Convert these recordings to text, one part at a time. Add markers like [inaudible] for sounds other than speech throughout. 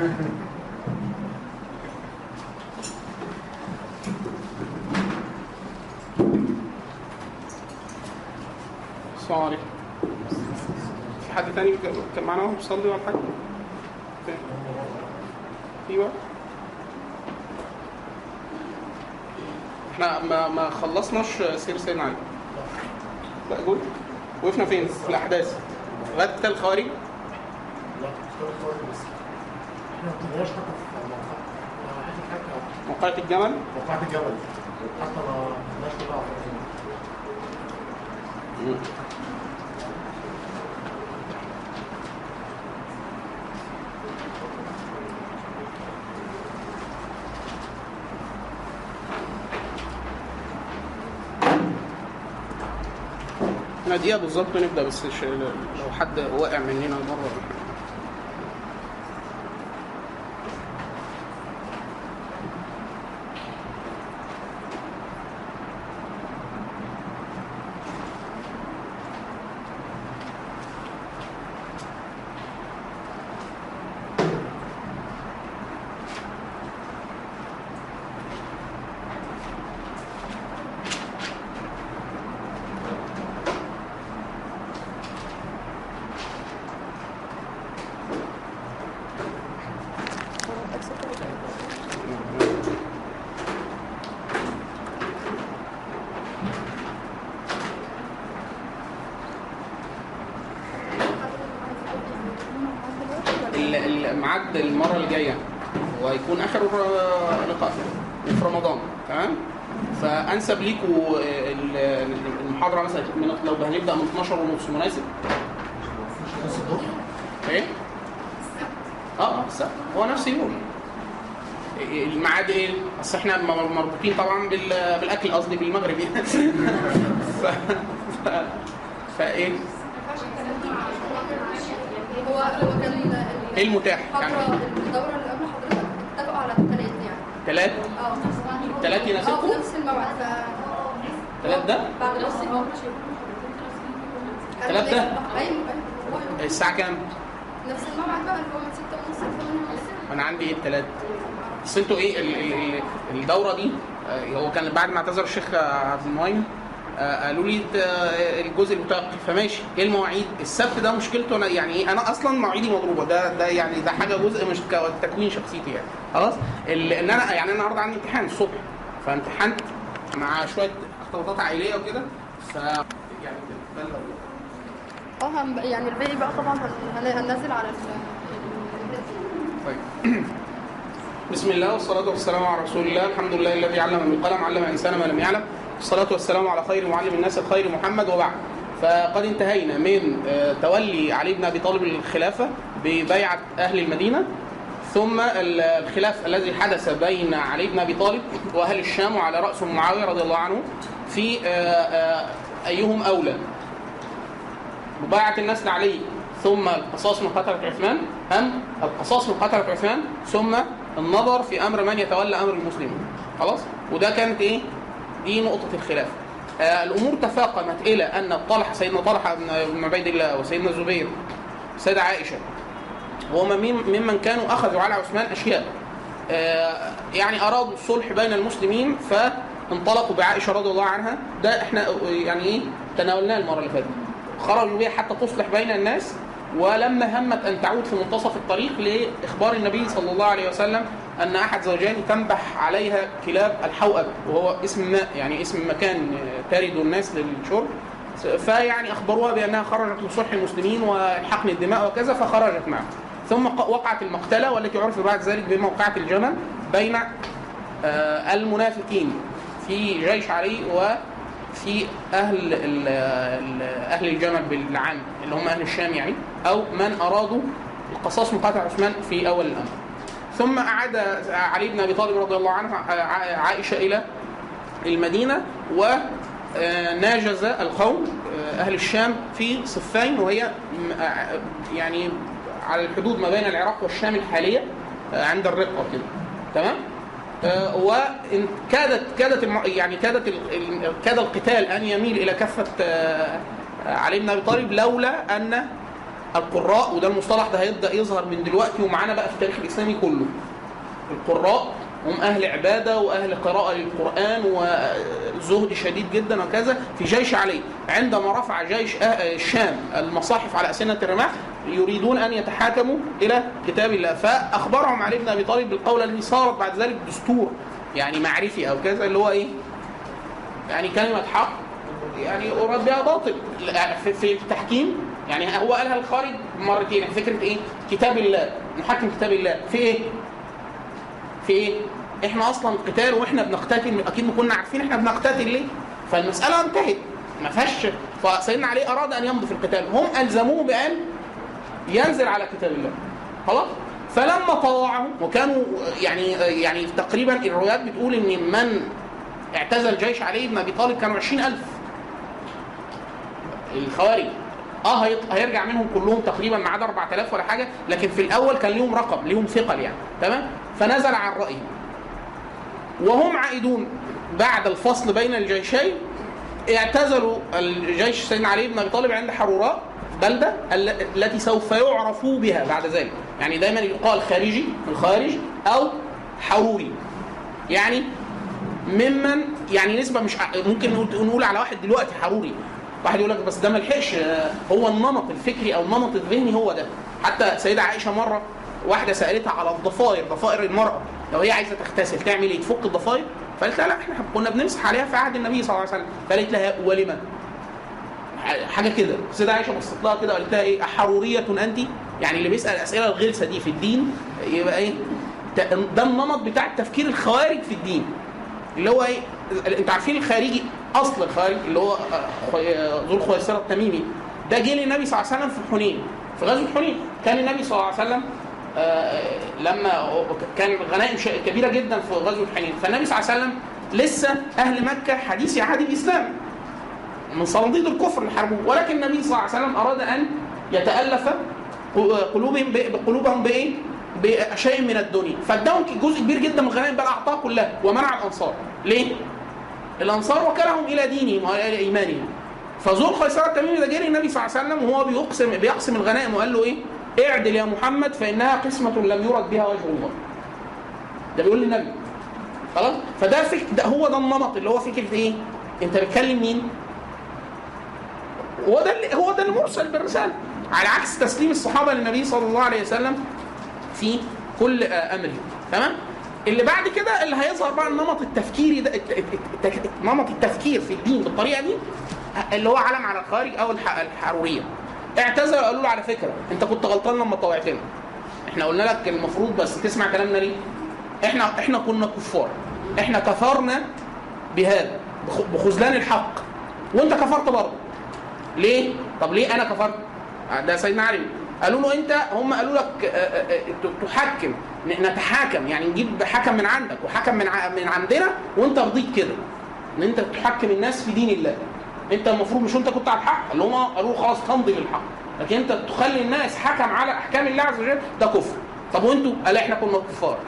السلام عليكم في حد تاني كان معانا وهو بيصلي ولا حاجة؟ أيوه. إحنا ما ما خلصناش سير سيدنا علي. لا قول. وقفنا فين؟ في الأحداث. قتال الخوارج لا اختار الخوارج بس إحنا ما حتى في موقعة الجمل موقعة الجبل حتى ما إحنا دقيقة بالظبط نبدأ بس لو حد واقع مننا مرة ال- الميعاد المرة الجاية وهيكون آخر آه، لقاء في رمضان تمام فأنسب ليكوا آه، ال- المحاضرة مثلا من لو هنبدأ من 12 ونص مناسب بس الظهر إيه؟ آه آه السبت هو نفس اليوم إيه- الميعاد إيه؟ اصل إحنا م- مربوطين طبعا بال- بالاكل قصدي بالمغرب يعني [laughs] ف... ف... فإيه؟ هو هو كان إيه المتاح؟ يعني الدورة اللي قبل حضرتك اتفقوا على الثلاث يعني ثلاث آه ثلاث آه في يناسبكم؟ نفس الموعد ف ثلاث ده؟ بعد نفس الموعد الثلاث ده؟ أيوه الساعة كام؟ نفس الموعد بقى اللي هو من 6 ونص ل 8 ونص أنا عندي إيه الثلاث؟ بس أنتوا إيه ال- ال- ال- الدورة دي هو كان بعد ما اعتذر الشيخ عبد المعين آه، قالوا لي آه، الجزء المتوقف. فماشي. إيه المواعيد؟ السبت ده مشكلته أنا يعني إيه؟ أنا أصلا مواعيدي مضروبة. ده ده يعني ده حاجة جزء مش تكوين شخصيتي يعني. خلاص؟ إن أنا يعني أنا النهارده عندي امتحان الصبح. فامتحنت مع شوية اختلاطات عائلية وكده. ف يعني. آه يعني الباقي بقى طبعا هن- هن- هننزل على ال طيب. [clears throat] بسم الله والصلاة والسلام على رسول الله الحمد لله الذي علم بالقلم علم الإنسان ما لم يعلم والصلاة والسلام على خير معلم الناس الخير محمد وبعد فقد انتهينا من تولي علي بن أبي طالب الخلافة ببيعة أهل المدينة ثم ال- الخلاف الذي حدث بين علي بن أبي طالب وأهل الشام وعلى رأسهم معاوية رضي الله عنه في أيهم أولى مبايعة الناس لعلي ثم القصاص من قتلة عثمان أم القصاص من قتلة عثمان ثم النظر في أمر من يتولى أمر المسلمين خلاص؟ وده كانت إيه؟ دي نقطة الخلاف. آه الأمور تفاقمت إلى أن طلحة سيدنا طلحة بن عبيد الله وسيدنا الزبير السيدة عائشة وهم مم- ممن كانوا أخذوا على عثمان أشياء. آه، يعني أرادوا الصلح بين المسلمين فانطلقوا بعائشة رضي الله عنها. ده إحنا يعني إيه؟ تناولناه المرة اللي فاتت. خرجوا بها حتى تصلح بين الناس. ولما همت أن تعود في منتصف الطريق لإخبار النبي صلى الله عليه وسلم أن أحد زوجين تنبح عليها كلاب الحوأب وهو اسم ماء يعني اسم مكان ترد الناس للشرب. فيعني أخبروها بأنها خرجت لصلح المسلمين والحقن الدماء وكذا فخرجت معه. ثم وقعت المقتلة والتي عرف بعد ذلك بموقعه الجمل بين آه، المنافقين في جيش علي وفي أهل أهل الجمل بالعام اللي هم أهل الشام يعني أو من أرادوا القصاص مقاتل عثمان في أول الأمر. ثم أعاد علي بن أبي طالب رضي الله عنه ع- عائشة إلى المدينة وناجز القوم آه، أهل الشام في صفين وهي آه، يعني على الحدود ما بين العراق والشام الحالية آه، عند الرقة كده. تمام؟ آه، وإن كادت كادت يعني كادت كاد القتال أن يميل إلى كفه آه، علي بن أبي طالب لولا أن القراء وده المصطلح ده هيبدأ يظهر من دلوقتي ومعانا بقى في التاريخ الإسلامي كله. القراء هم أهل عبادة وأهل قراءة للقرآن وزهد شديد جدا وكذا في جيش علي عندما رفع جيش أه- الشام المصاحف على أسنة الرماح يريدون أن يتحاكموا إلى كتاب الله فأخبرهم علي بن أبي طالب بالقول الذي صارت بعد ذلك دستور يعني معرفي أو كذا اللي هو إيه؟ يعني كلمة حق يعني أراد بها باطل في- التحكيم يعني هو قالها الخارج مرتين فكرة إيه؟ كتاب الله محكم كتاب الله في إيه؟ في إيه؟ إحنا أصلا قتال وإحنا بنقتتل أكيد ما كنا عارفين إحنا بنقتتل ليه؟ فالمسألة انتهت ما فيهاش فسيدنا علي أراد أن يمضي في القتال هم ألزموه بأن ينزل على كتاب الله خلاص؟ فلما طوعهم وكانوا يعني يعني تقريبا الروايات بتقول إن من اعتزل جيش علي بن أبي طالب كانوا 20000 الخوارج آه هيرجع منهم كلهم تقريبا ما عدا 4000 ولا حاجة لكن في الأول كان ليهم رقم ليهم ثقل يعني تمام فنزل عن رايهم وهم عائدون بعد الفصل بين الجيشين. اعتزلوا الجيش سيدنا علي بن أبي طالب عند حروراء بلدة ال- التي سوف يعرفوا بها بعد ذلك. يعني دايما يقال خارجي من الخارج أو حروري. يعني ممن يعني نسبة مش ممكن نقول على واحد دلوقتي حروري. واحد يقول لك بس ده ما لحقش هو النمط الفكري أو النمط الذهني هو ده. حتى سيدة عائشة مرة واحدة سألتها على الضفائر ضفائر المرأة. لو هي عايزة تغتسل تعمل إيه؟ تفك الضفائر فقالت لها لا إحنا كنا بنمسح عليها في عهد النبي صلى الله عليه وسلم. فقالت لها ولما حاجة كده. السيدة عائشة بصت لها كده وقالت لها إيه؟ أحرورية أنت؟ يعني اللي بيسأل الاسئله الغلسة دي في الدين يبقى إيه؟ ده النمط بتاع التفكير الخوارج في الدين. اللي هو إيه؟ أنتوا عارفين الخارجي؟ أصل الخارج اللي هو آه، ذو الخويصره التميمي. ده جه للنبي صلى الله عليه وسلم في حنين في غزوة حنين كان النبي صلى الله عليه وسلم لما كان غنائم كبيرة جدا في غزوة حنين فالنبي صلى الله عليه وسلم لسه أهل مكة حديث عهد الإسلام من صناديد الكفر اللي حاربوه ولكن النبي صلى الله عليه وسلم أراد أن يتألف قلوبهم بقلوبهم بإيه؟ بشيء من الدنيا فاداهم جزء كبير جدا من الغنائم بل أعطاه كلها ومنع الأنصار ليه؟ الأنصار وكلهم إلى دينهم وإلى إيمانهم فذو الخيسرة التميمي ده جه للنبي صلى الله عليه وسلم وهو بيقسم بيقسم الغنائم وقال له إيه؟ اعدل يا محمد فإنها قسمة لم يرد بها وجه الله. ده بيقول للنبي خلاص؟ فده فك... ده هو ده النمط اللي هو فكرة إيه؟ أنت بتكلم مين؟ هو ده اللي هو ده المرسل بالرسالة على عكس تسليم الصحابة للنبي صلى الله عليه وسلم في كل آه، أمره تمام اللي بعد كده اللي هيظهر بقى النمط التفكيري ده نمط التفكير في الدين بالطريقة دي اللي هو علم على الخارج أو الح- الحرورية اعتذروا قالوا له على فكرة انت كنت غلطان لما طوعتنا إحنا قلنا لك المفروض بس تسمع كلامنا ليه؟ إحنا إحنا كنا كفار. إحنا كفرنا بهذا بخ- بخذلان الحق. وانت كفرت برضه. ليه؟ طب ليه أنا كفرت؟ ده سيدنا علي. قالوا له انت هم قالوا لك آه، آه، آه، تحكم. نتحاكم يعني نجيب حكم من عندك وحكم من من عندنا وانت رضيت كده. إن انت تحكم الناس في دين الله. انت المفروض مش انت كنت على الحق. قالوا هم قالوا له خلاص تمضي للحق لكن انت تخلي الناس حكم على احكام الله عز وجل ده كفر. طب وانتوا؟ قال إحنا كنا كفار.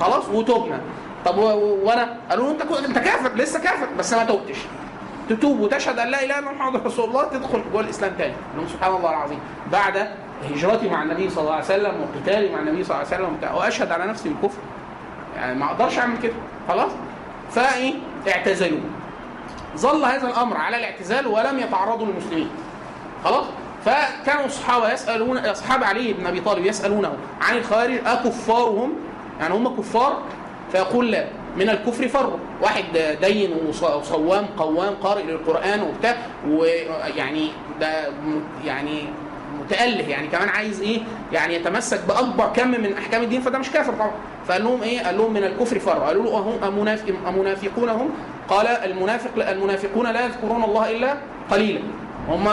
خلاص؟ وتوبنا. طب. وأنا؟ قالوا انت انت كافر لسه كافر بس ما توبتش. تتوب وتشهد ان لا اله الا محمد رسول الله تدخل جوه الاسلام تاني. لهم سبحان الله العظيم. بعد هجرتي مع النبي صلى الله عليه وسلم وقتالي مع النبي صلى الله عليه وسلم واشهد على نفسي بالكفر. يعني ما أقدرش اعمل كده. خلاص؟ فايه اعتزلوا ظل هذا الأمر على الاعتزال ولم يتعرضوا للمسلمين. خلاص؟ فكانوا الصحابة يسالون أصحاب علي بن أبي طالب يسألونه عن الخوارج أكفارهم؟ يعني هم كفار؟ فيقول لا من الكفر فروا واحد دين وص- وصوام قوام قارئ للقرآن وبتاع ويعني ده يعني متأله. يعني كمان عايز إيه؟ يعني يتمسك بأكبر كم من أحكام الدين فده مش كافر طبعا. فقال لهم إيه؟ قال لهم من الكفر فرع قالوا له أهم أمنافق أمنافقون هم قال المنافق المنافقون لا يذكرون الله إلا قليلا. هم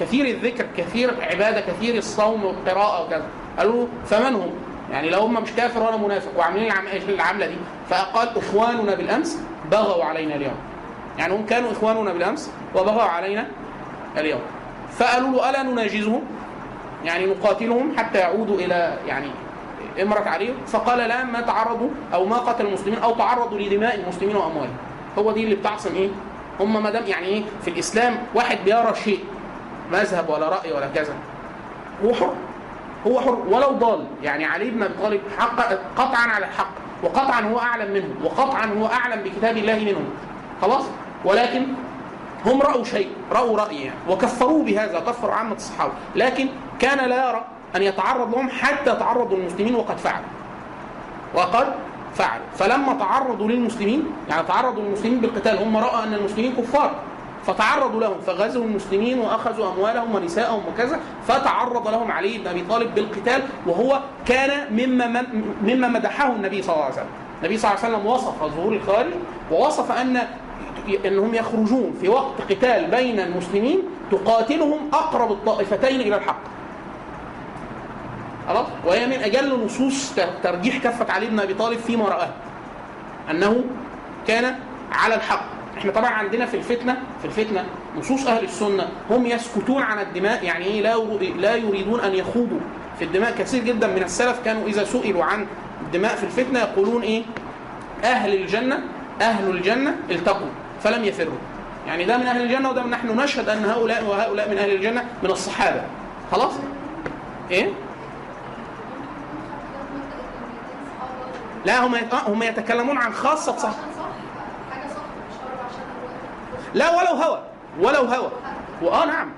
كثير الذكر كثير عباده كثير الصوم والقراءة وكذا. قالوا فمن هم؟ يعني لو هم مش كافر ولا منافق وعاملين العم- العملة دي فقال إخواننا بالأمس بغوا علينا اليوم. يعني هم كانوا إخواننا بالأمس وبغوا علينا اليوم. فقالوا له ألا نناجزهم؟ يعني نقاتلهم حتى يعودوا إلى يعني امرت عليهم؟ فقال لا ما تعرضوا أو ما قتل المسلمين أو تعرضوا لدماء المسلمين وأموالهم. هو دي اللي بتعصم إيه؟ هم ما دام يعني إيه؟ في الإسلام واحد بيرى شيء مذهب ولا رأي ولا كذا هو حر هو حر ولو ضال. يعني علي بن أبي طالب حق قطعا على الحق وقطعا هو أعلم منهم وقطعا هو أعلم بكتاب الله منهم. خلاص؟ ولكن هم رأوا شيء رأوا رأي يعني وكفروه بهذا كفروا عامة الصحابة. لكن كان لا يرى أن يتعرض لهم حتى تعرضوا للمسلمين وقد فعلوا. وقد فعلوا فلما تعرضوا للمسلمين يعني تعرضوا للمسلمين بالقتال هم رأوا أن المسلمين كفار فتعرضوا لهم فغزوا المسلمين وأخذوا أموالهم ونساءهم وكذا فتعرض لهم علي بن أبي طالب بالقتال وهو كان مما مما مدحه النبي صلى الله عليه وسلم. النبي صلى الله عليه وسلم وصف ظهور الخارج ووصف أن أنهم يخرجون في وقت قتال بين المسلمين تقاتلهم أقرب الطائفتين إلى الحق. خلاص؟ وهي من أجل نصوص ترجيح كفة علي بن أبي طالب فيما راه. أنه كان على الحق. إحنا طبعا عندنا في الفتنه في الفتنة نصوص أهل السنة هم يسكتون عن الدماء يعني إيه لا لا يريدون أن يخوضوا في الدماء كثير جدا من السلف كانوا إذا سئلوا عن الدماء في الفتنة يقولون إيه؟ أهل الجنه أهل الجنة التقوا فلم يفروا. يعني ده من أهل الجنة وده من نحن نشهد أن هؤلاء وهؤلاء من أهل الجنة من الصحابة. خلاص؟ إيه؟ لا هم هم يتكلمون عن خاصة صح. لا ولو هوى ولو هوى. وآه نعم.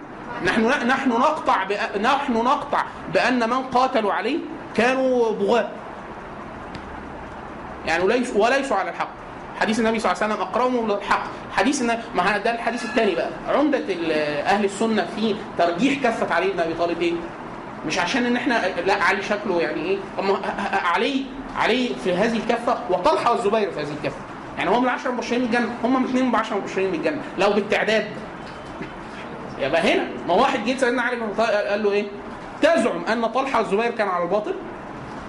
نحن نحن نقطع. نحن نقطع بأن من قاتلوا عليه كانوا بغاة. يعني وليس وليسوا على الحق. حديث النبي صلى الله عليه وسلم اقربهم للحق. حديث النبي ما ده الحديث الثاني بقى. عمدة أهل السنة في ترجيح كفة علي بن أبي طالب إيه؟ مش عشان إن إحنا لا علي شكله يعني إيه؟ علي علي في هذه الكفة وطلحة والزبير في هذه الكفة. يعني هم العشرة مبشرين بالجنة هم الاثنين ب 10 مبشرين بالجنة. لو بالتعداد. [laughs] يبقى هنا ما واحد جه سيدنا علي بن قال له إيه؟ تزعم أن طلحة والزبير كانوا على الباطل؟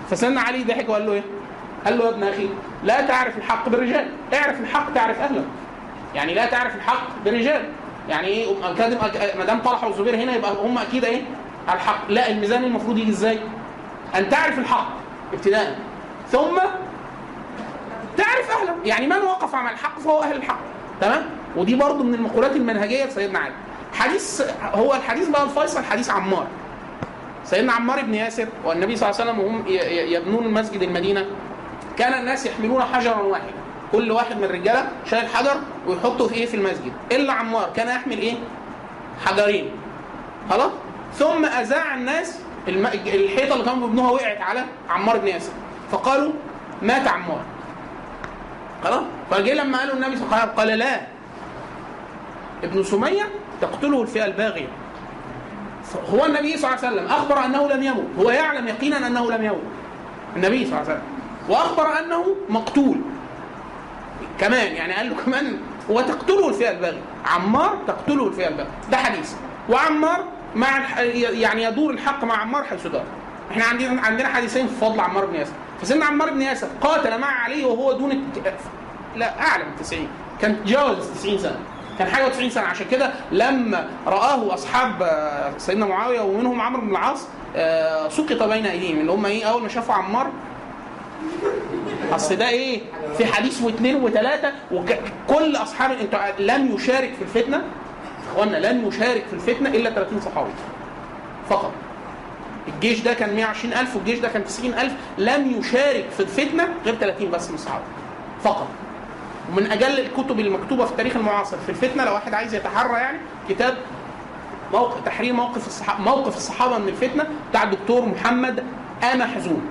فسيدنا علي ضحك وقال له إيه؟ قال له يا ابن أخي لا تعرف الحق بالرجال. اعرف الحق تعرف اهله يعني لا تعرف الحق بالرجال. يعني إيه؟ ما دام طلحة والزبير هنا يبقى هم أكيد إيه؟ الحق. لا الميزان المفروض يجي إزاي؟ أن تعرف الحق ابتداء ثم تعرف أهله. يعني من وقف على الحق فهو أهل الحق. تمام؟ ودي برضه من المقولات المنهجية لسيدنا علي. حديث هو الحديث بقى الفيصل حديث عمار. سيدنا عمار بن ياسر والنبي صلى الله عليه وسلم وهم يبنون المسجد المدينة. كان الناس يحملون حجرا واحدا. كل واحد من الرجالة شايل حجر ويحطه في إيه؟ في المسجد. إلا عمار. كان يحمل إيه؟ حجرين. خلاص؟ ثم أذاع الناس. الحيطة اللي كانوا بيبنوها وقعت على عمار بن ياسر. فقالوا مات عمار. خلاص؟ فجه لما قالوا النبي صلى الله عليه وسلم قال لا. ابن سمية تقتله الفئة الباغية. هو النبي صلى الله عليه وسلم أخبر أنه لم يمت هو يعلم يقينا أنه لم يمت النبي صلى الله عليه وسلم. وأخبر أنه مقتول. كمان يعني قال له كمان وتقتله الفئة الباغية. عمار تقتله الفئة الباغية. ده حديث. وعمار مع يعني يدور الحق مع عمار حيث دار. إحنا عندنا عندنا حديثين في فضل عمار بن ياسر. فسيدنا عمار بن ياسر قاتل مع علي وهو دون الت... لا اعلى من 90 كان تجاوز 90 سنة. كان حاجة 90 سنة. عشان كده لما رآه أصحاب سيدنا معاوية ومنهم عمرو بن العاص سقط بين أيديهم. اللي هم إيه؟ أول ما شافوا عمار أصل ده إيه؟ في حديث واثنين وثلاثة وكل اصحاب أنت لم يشارك في الفتنة اخوانا لن يشارك في الفتنة إلا 30 صحابي فقط. الجيش ده كان 120000 والجيش ده كان 90000 لم يشارك في الفتنة غير 30 بس من الصحابه فقط. ومن أجل الكتب المكتوبة في التاريخ المعاصر في الفتنة لو واحد عايز يتحرى يعني كتاب موقف تحرير موقف الصحابه موقف الصحابة من الفتنة بتاع الدكتور محمد آ محزون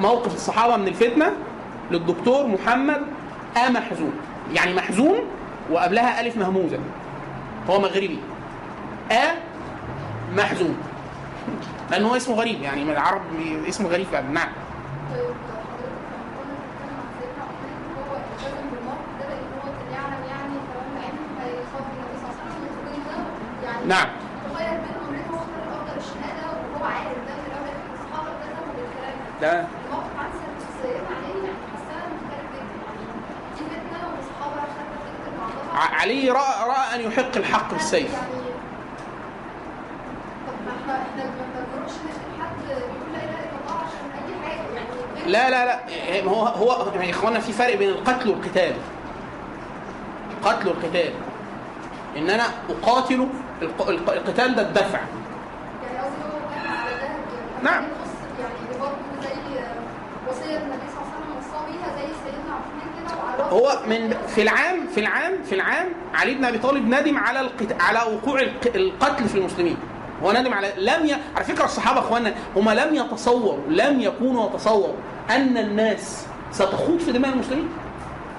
موقف الصحابة من الفتنة للدكتور محمد آ محزون يعني محزون وقبلها ألف مهموزة هو مغربي. آ محزون. لأن هو اسمه غريب يعني من العرب اسمه غريب فعلا نعم. طيب ده يعلم يعني الخروج ده يعني نعم. تخيل بين أمرين هو اختار الأفضل الشهادة وهو عارف ده من الأول الصحابه التزموا بالكلام ده ده الموقف عن سيدنا علي يعني حسها مختلف جدا يعني دي فتنه والصحابه خدت تكتب مع بعض ع- علي راى راى ان يحق الحق بالسيف يعني طب ما إحنا إحنا ما بنقدرش نشتم حد بيقول لا اله الا الله عشان اي حاجة يعني غير- لا لا لا. هو هو يا إخوانا في فرق بين القتل والقتال. القتل والقتال. إن أنا أقاتل الق- الق- القتال ده الدفع. يعني يعني نعم. يعني هو من في العام في العام في العام علي بن أبي طالب ندم على. على وقوع الق- القتل في المسلمين. هو ندم على لم ي... على فكرة الصحابة إخوانا هم لم يتصوروا لم يكونوا يتصوروا أن الناس ستخوض في دماء المسلمين.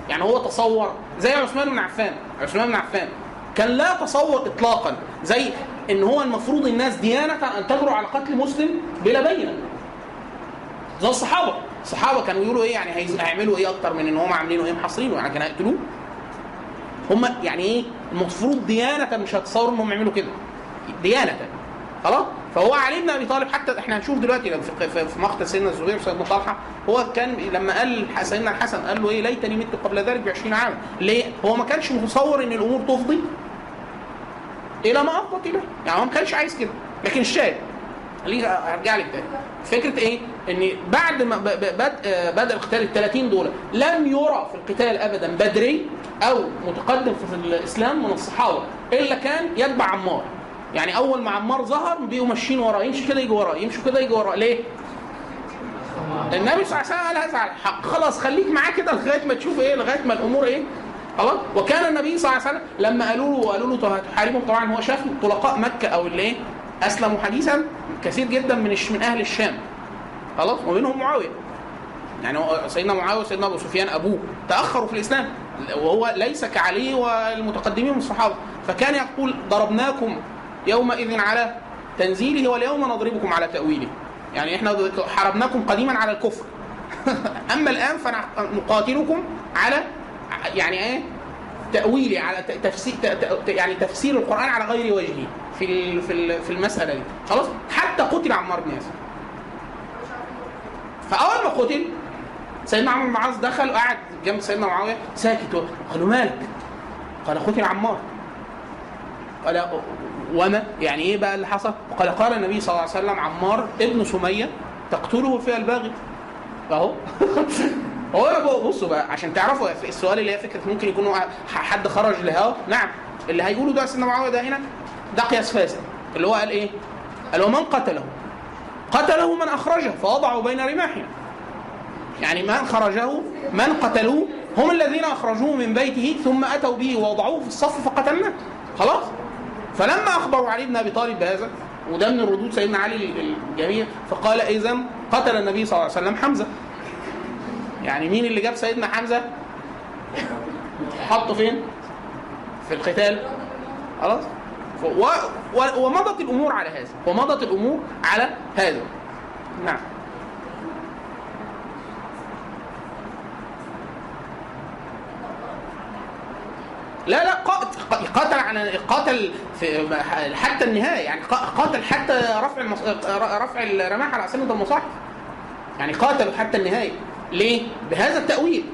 يعني هو تصور زي عثمان بن عفان عثمان بن عفان كان لا يتصور اطلاقا زي إن هو المفروض الناس ديانة أن تجرؤ على قتل مسلم بلا بينة. زي الصحابة. الصحابة كانوا يقولوا إيه؟ يعني هيعملوا إيه أكتر من إن هم عاملينه إيه؟ محاصرينه. يعني كانوا هيقتلوه. هم يعني إيه؟ المفروض ديانة مش هتصوروا إنهم يعملوا كده. ديانة. خلاص؟ فهو علي بن أبي طالب حتى إحنا هنشوف دلوقتي لو في مقتل سيدنا الزبير وسيدنا طلحة هو كان لما قال سيدنا الحسن قال له إيه؟ ليتني مت قبل ذلك ب 20 عاما. ليه؟ هو ما كانش متصور إن الأمور تفضي إلى ما أفضت إليه. يعني هو ما كانش عايز كده. لكن الشاهد خليني أرجع لك تاني. فكرة إيه؟ إن بعد ما آه، بدأ القتال ال 30 دول لم يرى في القتال ابدا بدري أو متقدم في الإسلام من الصحابة إلا كان يتبع عمار. يعني أول ما عمار ظهر بيقوا ماشيين وراه يمشي كده يجي وراه يمشوا كده يجي وراه. ليه؟ النبي صلى الله عليه وسلم قال هذا على الحق. خلاص خليك معاه كده لغاية ما تشوف إيه لغاية ما الأمور إيه؟ خلاص. وكان النبي صلى الله عليه وسلم لما قالوا له قالوا له هتحاربهم طبعا هو شاف طلقاء مكة أو اللي إيه؟ أسلموا حديثا كثير جدا من من أهل الشام. خلاص. ومنهم معاوية. يعني سيدنا معاوية وسيدنا أبو سفيان أبوه تأخروا في الإسلام. وهو ليس كعلي والمتقدمين من الصحابة. فكان يقول ضربناكم يومئذ على تنزيله واليوم نضربكم على تأويله. يعني إحنا حاربناكم قديما على الكفر. [laughs] أما الآن فنقاتلكم على يعني إيه؟ تاويلي على تفسير يعني تفسير القرآن على غير وجهه في في في المسألة دي. خلاص؟ حتى قتل عمار بن ياسر. فأول ما قتل سيدنا عمرو بن العاص دخل وقعد جنب سيدنا معاوية ساكت قالوا مالك؟ قال قتل عمار. قال وما؟ يعني إيه بقى اللي حصل؟ قال قال النبي صلى الله عليه وسلم عمار ابن سمية تقتله فيها الباغي. أهو. [laughs] هو بصوا بقى عشان تعرفوا السؤال اللي هي فكرة ممكن يكون حد خرج لهوا. نعم. اللي هيقوله ده سيدنا معاوية ده هنا ده قياس فاسد. اللي هو قال إيه؟ قال ومن قتله؟ قتله من أخرجه فوضعه بين رماحنا يعني من خرجه من قتلوه هم الذين أخرجوه من بيته ثم أتوا به ووضعوه في الصف فقتلناه. خلاص؟ فلما اخبروا علي بن أبي طالب بهذا وده من الردود سيدنا علي الجميل فقال اذا قتل النبي صلى الله عليه وسلم حمزة. يعني مين اللي جاب سيدنا حمزة؟ حطه فين؟ في القتال. خلاص. ومضت الأمور على هذا ومضت الأمور على هذا. نعم. لا لا قات- قاتل على قاتل في حتى النهاية يعني قا- قاتل حتى رفع المص... رفع الرماح على اسنه المصاحف يعني قاتلوا حتى النهاية ليه؟ بهذا التأويل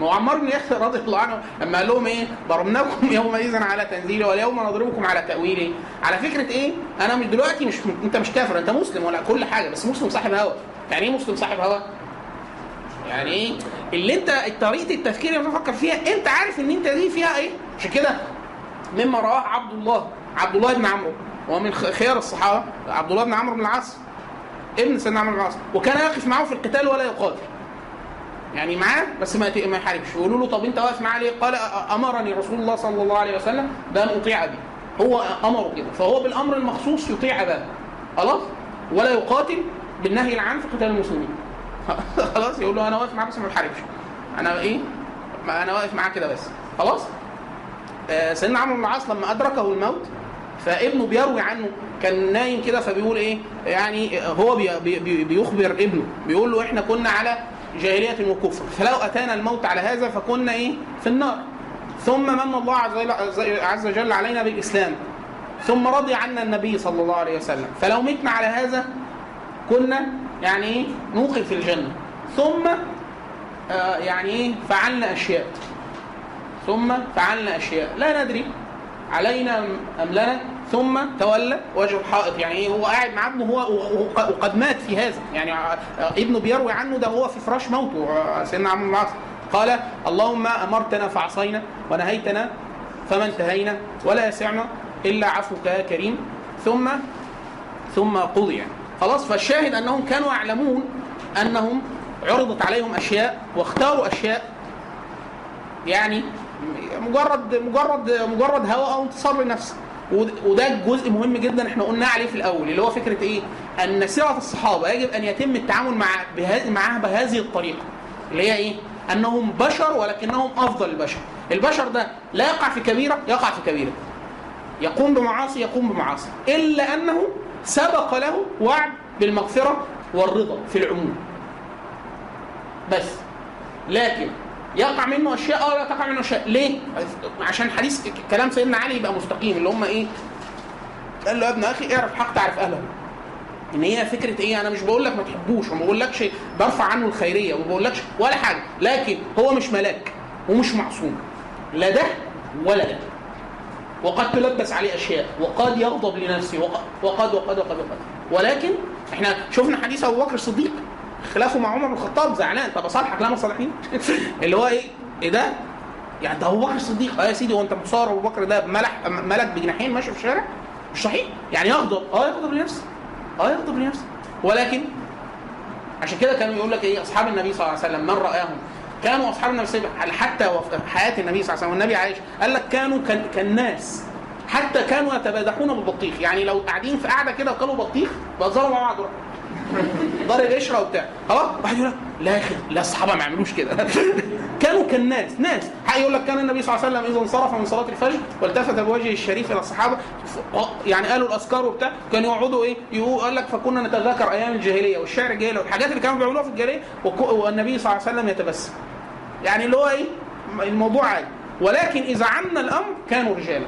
ما هو عمار بن ياسر رضي الله عنه لما قال لهم إيه؟ ضربناكم [laughs] يومئذ على تنزيله واليوم نضربكم على تاويله على فكرة إيه؟ أنا مش دلوقتي مش أنت مش كافر أنت مسلم ولا كل حاجة بس مسلم صاحب هوى يعني إيه مسلم صاحب هوى؟ يعني إيه اللي انت طريقة التفكير اللي بتفكر فيها انت عارف ان انت دي فيها إيه؟ عشان كده مما رواه عبد الله عبد الله بن عمرو وهو من خيار الصحابة عبد الله بن عمرو بن العاص ابن سيدنا عمرو بن العاص وكان يقف معه في القتال ولا يقاتل. يعني معاه بس ما ما يحاربش. يقولوا له طب انت واقف معاه ليه؟ قال أمرني رسول الله صلى الله عليه وسلم بأن أطيع ابي هو أمره كده. فهو بالأمر المخصوص يطيع اباه خلاص؟ ولا يقاتل بالنهي العام في قتال المسلمين. [laughs] خلاص يقول له أنا واقف معاه بس ما بحاربش. أنا إيه؟ أنا واقف معاه كده بس. خلاص؟ آه سيدنا عمرو بن العاص لما أدركه الموت فابنه بيروي عنه كان نايم كده فبيقول إيه؟ يعني هو بي بي بي بيخبر ابنه. بيقول له إحنا كنا على جاهلية وكفر. فلو أتانا الموت على هذا فكنا إيه؟ في النار. ثم من الله عز وجل علينا بالإسلام. ثم رضي عنا النبي صلى الله عليه وسلم. فلو متنا على هذا كنا يعني إيه نوقف في الجنة. ثم آه يعني إيه؟ فعلنا أشياء. ثم فعلنا أشياء. لا ندري علينا ام لنا. ثم تولى وجه الحائط. يعني إيه؟ هو قاعد مع ابنه هو وق- وقد مات في هذا. يعني آه، ابنه بيروي عنه ده هو في فراش موته آه، سيدنا عمرو بن العاص. قال اللهم أمرتنا فعصينا ونهيتنا فما انتهينا ولا يسعنا إلا عفوك يا كريم. ثم ثم قضي. خلاص فالشاهد أنهم كانوا يعلمون أنهم عرضت عليهم أشياء واختاروا أشياء يعني مجرد مجرد مجرد هوى أو انتصار لنفس ود- وده جزء مهم جدا إحنا قلنا عليه في الأول اللي هو فكرة إيه؟ أن سيره الصحابة يجب أن يتم التعامل مع معها بهذه الطريقة اللي هي إيه؟ أنهم بشر ولكنهم أفضل البشر. البشر ده لا يقع في كبيرة يقع في كبيرة. يقوم بمعاصي يقوم بمعاصي إلا أنه سبق له وعد بالمغفرة والرضا في العموم. بس. لكن يقع منه أشياء آه لا تقع منه أشياء. ليه؟ عشان حديث كلام سيدنا علي يبقى مستقيم اللي هم إيه؟ قال له يا ابن أخي اعرف حق تعرف اهله إن هي فكرة إيه؟ أنا مش بقول لك ما تحبوش وما بقولكش برفع عنه الخيرية وما بقولكش ولا حاجة. لكن هو مش ملاك ومش معصوم. لا ده ولا ده. وقد تلبس عليه أشياء وقد يغضب لنفسه وقد وقد وقد وقد. ولكن إحنا شفنا حديث أبو بكر الصديق خلافه مع عمر بن الخطاب زعلان طب اصالحك لا ما [laughs] اللي هو إيه؟ إيه ده؟ يعني ده أبو بكر الصديق. آه يا سيدي هو أنت متصور أبو بكر ده ملح ملك بجناحين ماشي في الشارع؟ مش صحيح. يعني يغضب. آه يغضب لنفسه. آه يغضب لنفسه. ولكن عشان كده كانوا يقول لك إيه؟ أصحاب النبي صلى الله عليه وسلم من رآهم كانوا أصحاب النبي صلى الله عليه وسلم حتى حياة النبي صلى الله عليه وسلم والنبي عايش قال لك كانوا كان- كالناس حتى كانوا يتبادحون بالبطيخ. يعني لو قاعدين في قاعدة كده وكلوا بطيخ بيهزروا مع بعض ضارب قشرة وبتاع. خلاص؟ واحد يقول لك لا يا أخي لا الصحابة ما يعملوش كده. [laughs] كانوا كالناس ناس يقول لك كان النبي صلى الله عليه وسلم إذا انصرف من صلاة الفجر والتفت بوجهه الشريف إلى الصحابة يعني قالوا الأذكار وبتاع. كانوا يقعدوا إيه؟ يقول لك فكنا نتذاكر أيام الجاهلية والشعر الجاهلي والحاجات اللي كانوا بيعملوها في الجاهلية والنبي صلى الله عليه وسلم يتبسم. يعني اللي هو إيه؟ الموضوع عادي. ولكن إذا عنا الأمر كانوا رجالا.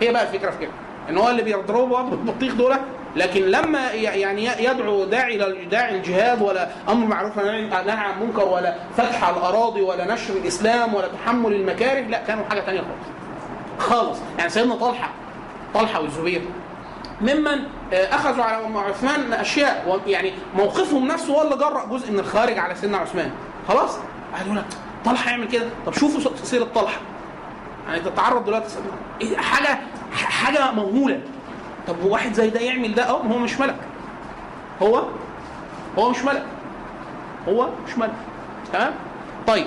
هي بقى الفكرة في كده. إن هو اللي بيضربوا بعض بالبطيخ دول لكن لما يعني يدعو داعي داعي الجهاد ولا أمر معروف نهي عن منكر ولا فتح الأراضي ولا نشر الإسلام ولا تحمل المكاره لا كانوا حاجة ثانية خالص. خالص. يعني سيدنا طلحة طلحة والزبير. ممن آه، أخذوا على عثمان أشياء يعني موقفهم نفسه هو اللي جرأ جزء من الخارج على سيدنا عثمان. خلاص؟ قال يقول لك طلحة يعمل كده. طب شوفوا سيره طلحة. يعني تتعرض دلوقتي إيه حاجة حاجة مهوله طب واحد زي ده يعمل ده؟ آه هو مش ملك. هو؟ هو مش ملك. هو مش ملك. تمام؟ طيب.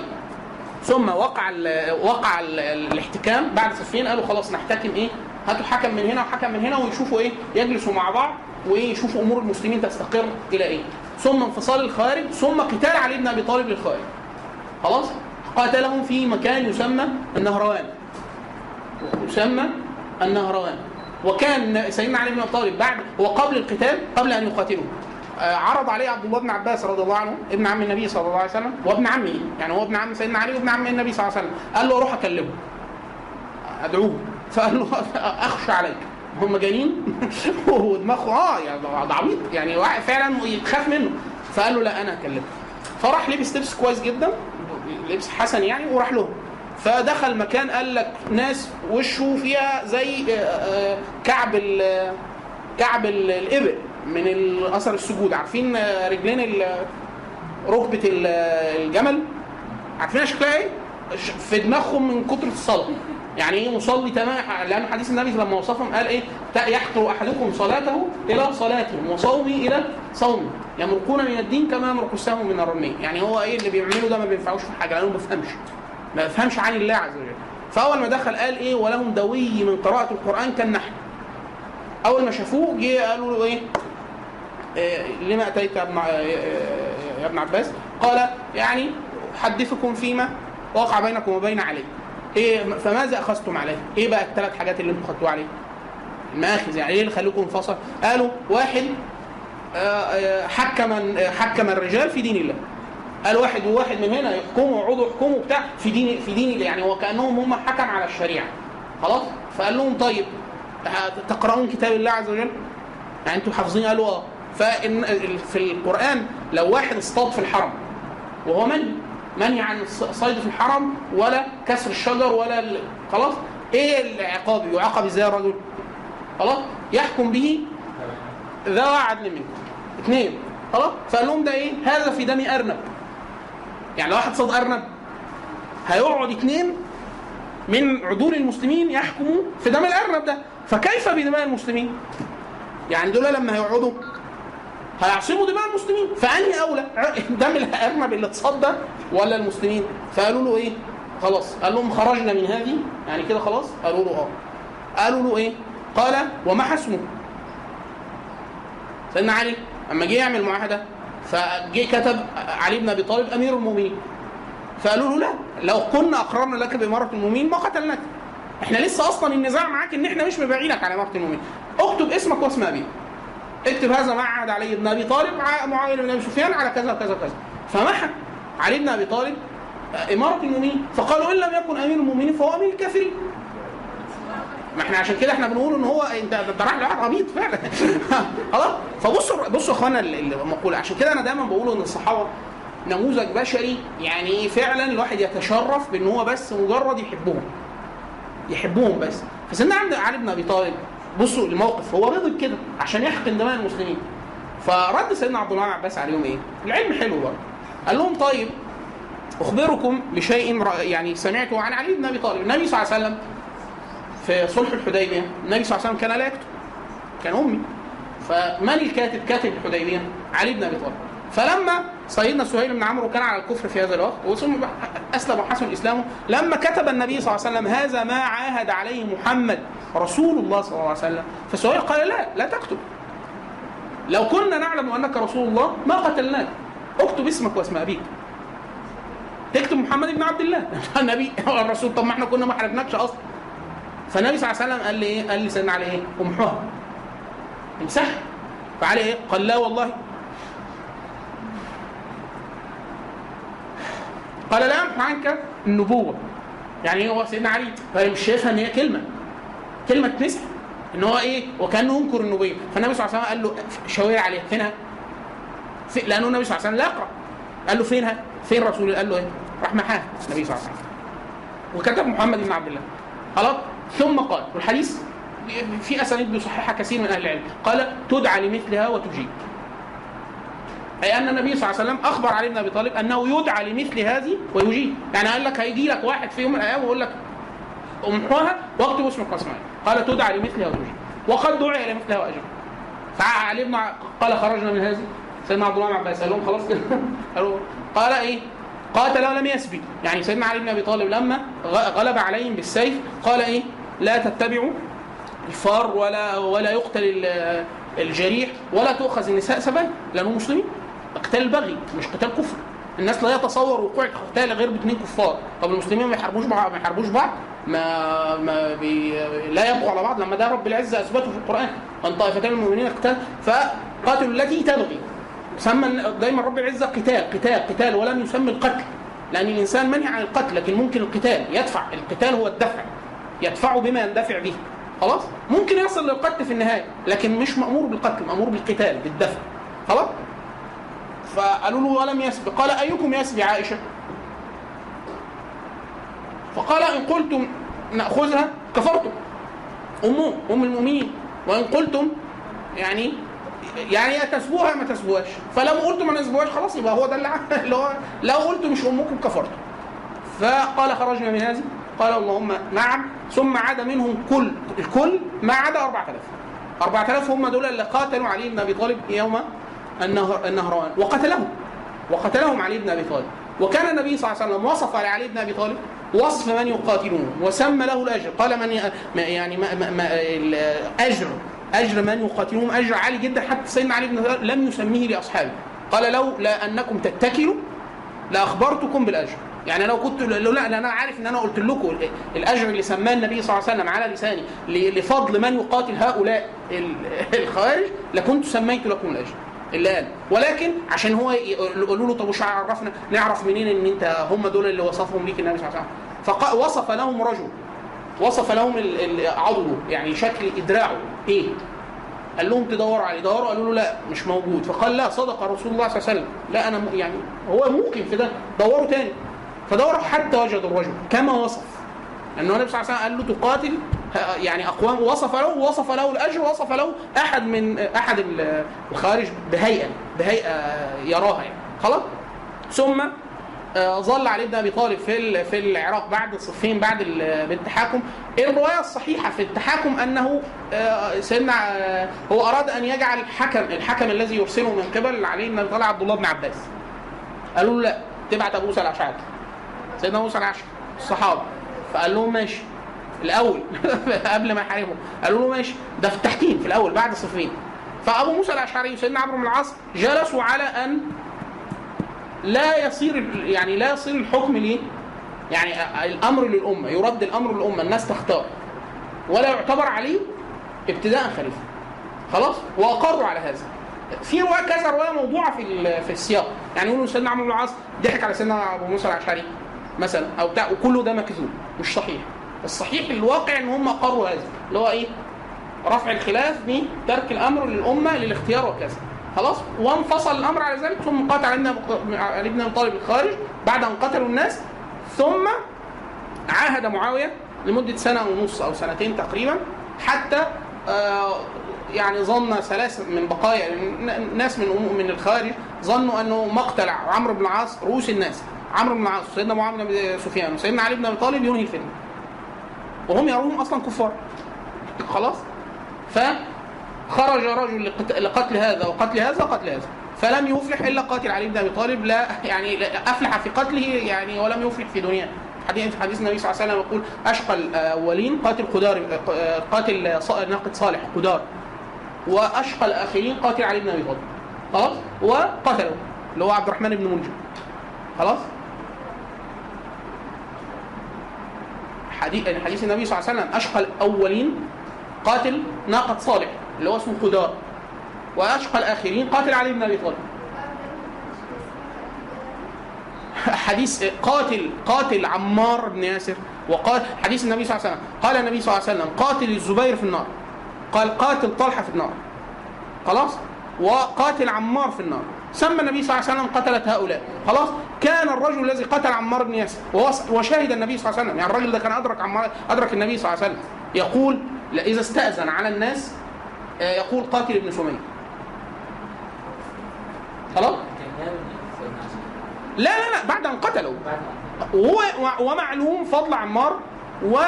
ثم وقع ال وقع ال الاحتكام بعد صفين قالوا خلاص نحتكم إيه؟ هاتوا حكم من هنا وحكم من هنا ويشوفوا إيه؟ يجلسوا مع بعض ويشوفوا أمور المسلمين تستقر إلى إيه. ثم انفصال الخارج ثم قتال علي بن أبي طالب للخارج خلاص؟ قاتلهم في مكان يسمى النهروان يسمى النهروان وكان سيدنا علي بن أبي طالب بعد وقبل القتال قبل أن يقاتلوا آه، عرض عليه عبد الله بن عباس رضي الله عنه ابن عم النبي صلى الله عليه وسلم وابن عمه. يعني هو ابن عم سيدنا علي وابن عم النبي صلى الله عليه وسلم. قال له أروح أكلمه. أدعوه. فقال له [laughs] أخشى عليك. هم جايين [laughs] ودماغه آه يعني ده عبيط. يعني فعلا يتخاف منه. فقال له لا أنا اكلمه فراح لبس لبس كويس جدا. لبس حسن يعني وراح لهم. فدخل مكان قال لك ناس وشه فيها زي آه، آه، كعب ال- كعب ال- الإبل من اثر السجود. عارفين آه، رجلين ركبة ال- الجمل؟ عارفين شكلها إيه؟ في دماغهم من كتر الصلاه يعني إيه مصلي تمام؟ لأن حديث النبي لما وصفهم قال إيه؟ يحقر أحدكم صلاته إلى صلاتهم وصومه إلى صومه يمرقون من الدين كما يمرق السهم من الرميه يعني هو إيه اللي بيعمله ده ما بينفعوش في حاجة لأنه ما بيفهمش. ما بيفهمش عن الله عز وجل. فأول ما دخل قال إيه؟ ولهم دوي من قراءة القرآن كالنحل. أول ما شافوه جه قالوا له إيه؟ إيه، لما أتيت يا ابن ع- يا ابن عباس؟ قال يعني حدثكم فيما وقع بينكم وبين علي. إيه فماذا أخذتم عليه؟ إيه بقى الثلاث حاجات اللي أنتم خدتوا عليه؟ المآخذ يعني إيه اللي خلوكم انفصل؟ قالوا واحد آه، آه، حكم حكم الرجال في دين الله. قال واحد وواحد من هنا يحكموا يقعدوا يحكموا بتاع في دين في دين يعني هو كأنهم هم حكم على الشريعة. خلاص؟ فقال لهم طيب تقرؤون كتاب الله عز وجل؟ يعني أنتوا حافظين؟ قالوا آه. فإن في القرآن لو واحد اصطاد في الحرم وهو منهي منهي عن الصيد في الحرم ولا كسر الشجر ولا. خلاص؟ إيه العقاب؟ يعاقب إزاي الرجل؟ خلاص؟ يحكم به ذوى عدل منه اثنين خلاص؟ فقال لهم ده إيه؟ هذا في دم أرنب. يعني لو واحد صاد أرنب هيقعد اثنين من عدول المسلمين يحكموا في دم الأرنب ده. فكيف بدماء المسلمين؟ يعني دول لما هيقعدوا هيعصموا دماء المسلمين. فأنهي أولى؟ دم الأرنب اللي اتصدى ولا المسلمين؟ فقالوا له إيه؟ خلاص. قال لهم خرجنا من هذه. يعني كده خلاص؟ قالوا له آه. قالوا له إيه؟ قال وما حسمه؟ سيدنا علي أما جه يعمل معاهدة فجه كتب علي بن أبي طالب أمير المؤمنين. فقالوا له لا لو كنا أقررنا لك بإمارة المؤمنين ما قتلناك. إحنا لسه أصلا النزاع معاك إن إحنا مش مبايعينك على إمارة المؤمنين. اكتب اسمك واسم أبيك. اكتب هذا ما عهد علي بن أبي طالب مع معاوية بن أبي سفيان على كذا وكذا وكذا. فمحى علي بن أبي طالب إمارة المؤمنين. فقالوا إن لم يكن أمير المؤمنين فهو أمير الكافرين. ما إحنا عشان كده إحنا بنقول إن هو انت انت رايح لواحد عبيط فعلا. [laughs] خلاص؟ فبصوا بصوا يا إخوانا المقولة. عشان كده أنا دايما بقول إن الصحابة نموذج بشري يعني فعلا الواحد يتشرف بإن هو بس مجرد يحبهم. يحبهم بس. فسيدنا علي بن أبي طالب بصوا الموقف هو رضي كده عشان يحقن دماء المسلمين. فرد سيدنا عبد الله عباس عليهم إيه؟ العلم حلو برضه. قال لهم طيب أخبركم بشيء يعني سمعته عن علي بن أبي طالب. النبي صلى الله عليه وسلم في صلح الحديبية النبي صلى الله عليه وسلم كان لا يكتب كان أمي. فمن الكاتب؟ كاتب الحديبية علي بن أبي طالب. فلما سيدنا سهيل بن عمرو كان على الكفر في هذا الوقت وثم أسلم وحسن اسلامه لما كتب النبي صلى الله عليه وسلم هذا ما عاهد عليه محمد رسول الله صلى الله عليه وسلم فسهيل قال لا لا تكتب. لو كنا نعلم أنك رسول الله ما قتلناك. اكتب اسمك واسم أبيك. تكتب محمد بن عبد الله. [laughs] النبي [laughs] الرسول طب ما إحنا كنا ما حرقناكش أصلا. فالنبي صلى الله عليه وسلم قال لي إيه؟ قال لي سيدنا علي إيه؟ امحوها امسحها فعلي إيه؟ قال لا والله. قال لا امحو عنك النبوة. يعني هو سيدنا علي فمش شايفها إن هي كلمة. كلمة تمسح إن هو إيه؟ وكأنه ينكر النبويه فالنبي صلى الله عليه وسلم قال له شاور عليها. فينها؟ في لأنه النبي صلى الله عليه وسلم لا يقرأ. قال له فينها؟ فين رسول قال له إيه؟ راح محاها النبي صلى الله عليه وسلم. وكتب محمد بن عبد الله. خلاص؟ ثم قال والحديث في أسانيد بيصححها كثير من أهل العلم. قال تدعى لمثلها وتجيب. أي أن النبي صلى الله عليه وسلم أخبر علي بن أبي طالب أنه يدعى لمثل هذه ويجيب. يعني قال لك هيجي لك واحد في يوم من الأيام ويقول لك امحوها واكتب اسمك واسمائك قال تدعى لمثلها وتجيب وقد دعي لمثلها واجب فعلي بن قال خرجنا من هذه. سيدنا عبد الله بن عباس قال لهم خلاص كده. [laughs] قالوا قال إيه؟ قاتل ولم يسبي يعني سيدنا علي بن أبي طالب لما غلب عليهم بالسيف قال إيه؟ لا تتبعوا الفار ولا ولا يقتل الجريح ولا تؤخذ النساء سبا لأنهم مسلمين. قتال البغي مش قتال كفر. الناس لا يتصور وقوع قتال غير باثنين كفار. طب المسلمين ما يحاربوش بعض ما يحاربوش بعض ما ما بي لا يبغوا على بعض لما ده رب العزة أثبته في القرآن. أن طائفتين من المؤمنين اقتتلوا فقاتلوا التي تبغي. سمى دايما رب العزة قتال قتال قتال ولم يسمي القتل. لأن الإنسان منهي عن القتل لكن ممكن القتال يدفع. القتال هو الدفع يدفعه بما يندفع به. خلاص؟ ممكن يصل للقتل في النهاية لكن مش مأمور بالقتل مأمور بالقتال بالدفع. خلاص؟ فقالوا له ولم يسبق قال أيكم يسبي عائشة؟ فقال إن قلتم نأخذها كفرتم. امه أم المؤمنين. وإن قلتم يعني يعني يا تسبوها ما تسبوهاش. فلو قلتم ما نسبوهاش خلاص يبقى هو ده اللي هو [laughs] لو قلتم مش أمكم كفرتم. فقال خرجنا من هذه. قال اللهم نعم. ثم عاد منهم كل الكل ما عدا 4000 4000 هم دول اللي قاتلوا علي بن أبي طالب يوم النهر وقتلهم. وقتلهم علي بن أبي طالب. وكان النبي صلى الله عليه وسلم وصف على علي بن أبي طالب وصف من يقاتلون وسمى له الأجر. قال من يعني ما ما ما أجر. أجر من يقاتلون أجر عالي جدا. حتى سيدنا علي بن لم يسميه لأصحابه. قال لو لا أنكم تتكلوا لأخبرتكم بالأجر. يعني لو كنت لا أنا عارف إن أنا قلت لكم ال- الأجر اللي سماه النبي صلى الله عليه وسلم على لساني لفضل من يقاتل هؤلاء ال- الخوارج لكنت سميت لكم الأجر. اللي قال ولكن عشان هو يقولوا له طب وش عرفنا؟ نعرف منين إن أنت هم دول اللي وصفهم ليك النبي صلى الله عليه وسلم؟ فوصف لهم رجل. وصف لهم عضله يعني شكل إدراعه. إيه؟ قال لهم تدوروا عليه. دوروا قالوا له لا مش موجود. فقال لا صدق رسول الله صلى الله عليه وسلم. لا أنا يعني هو ممكن في ده. دوروا تاني. فدوروا حتى وجدوا الرجل كما وصف. انه النبي صلى الله عليه وسلم قال له تقاتل. يعني أقوام وصف له وصف له الأجر وصف له أحد من أحد ال- الخوارج بهيئة بهيئة يراها يعني. خلاص؟ ثم آه، ظل علي بن أبي طالب في في العراق بعد صفين بعد ال- التحاكم الرواية الصحيحة في التحاكم أنه آه، سيدنا آه، هو أراد أن يجعل حكم الحكم الذي يرسله من قبل علي بن أبي طالب عبد الله بن عباس. قالوا له لا تبعت أبو موسى الاشعري سيدنا موسى الاشعري الصحابه فقال لهم ماشي. الأول [laughs] قبل ما يحاربهم قالوا له ماشي. ده في التحكيم في الأول بعد صفين فأبو موسى الأشعري وسيدنا عمرو بن العاص جلسوا على أن لا يصير يعني لا يصير الحكم ليه؟ يعني الأمر للأمة يرد الأمر للأمة الناس تختار. ولا يعتبر عليه ابتداء خليفة. خلاص؟ وأقروا على هذا. في رواية كذا رواية موضوعة في في السياق. يعني يقولوا سيدنا عمرو بن العاص ضحك على سيدنا أبو موسى الأشعري. مثلا أو بتاع وكله ده مكذوب مش صحيح. الصحيح الواقع إن هم اقروا هذا اللي هو إيه؟ رفع الخلاف بترك الأمر للأمة للاختيار وكذا. خلاص؟ وانفصل الأمر على ذلك ثم بن أبو- علي بن ابي طالب الخارج بعد أن قتلوا الناس ثم عاهد معاوية لمدة سنة ونص أو سنتين تقريبا حتى آه، يعني ظن ثلاث من بقايا ناس من من الخارج ظنوا أنه مقتل عمرو بن العاص رؤوس الناس. عمرو بن العاص وسيدنا معاويه بن سفيان وسيدنا علي بن أبي طالب ينهي الفتنه وهم يروهم أصلا كفار. خلاص؟ فخرج رجل لقت- لقتل هذا وقتل هذا وقتل هذا. فلم يفلح إلا قاتل علي بن أبي طالب لا يعني أفلح في قتله يعني ولم يفلح في دنياه. حديث حديث النبي صلى الله عليه وسلم يقول أشقى الأولين قاتل قدار قاتل ناقد صالح قدار وأشقى الآخرين قاتل علي بن أبي طالب. خلاص؟ وقتله اللي هو عبد الرحمن بن ملجم خلاص؟ حديث حديث النبي صلى الله عليه وسلم أشقى الأولين قاتل ناقد صالح اللي هو اسمه قدار وأشقى الآخرين قاتل علي بن أبي طالب. حديث قاتل قاتل عمار بن ياسر وقال حديث النبي صلى الله عليه وسلم. قال النبي صلى الله عليه وسلم قاتل الزبير في النار. قال قاتل طلحة في النار. خلاص؟ وقاتل عمار في النار. سمى النبي صلى الله عليه وسلم قتلة هؤلاء. خلاص؟ كان الرجل الذي قتل عمار بن ياسر وشهد النبي صلى الله عليه وسلم. يعني الرجل ده كان أدرك عمار أدرك النبي صلى الله عليه وسلم. يقول إذا استأذن على الناس آه، يقول قاتل ابن سمية. خلاص؟ لا لا لا بعد أن قتلوا وهو ومعلوم فضل عمار و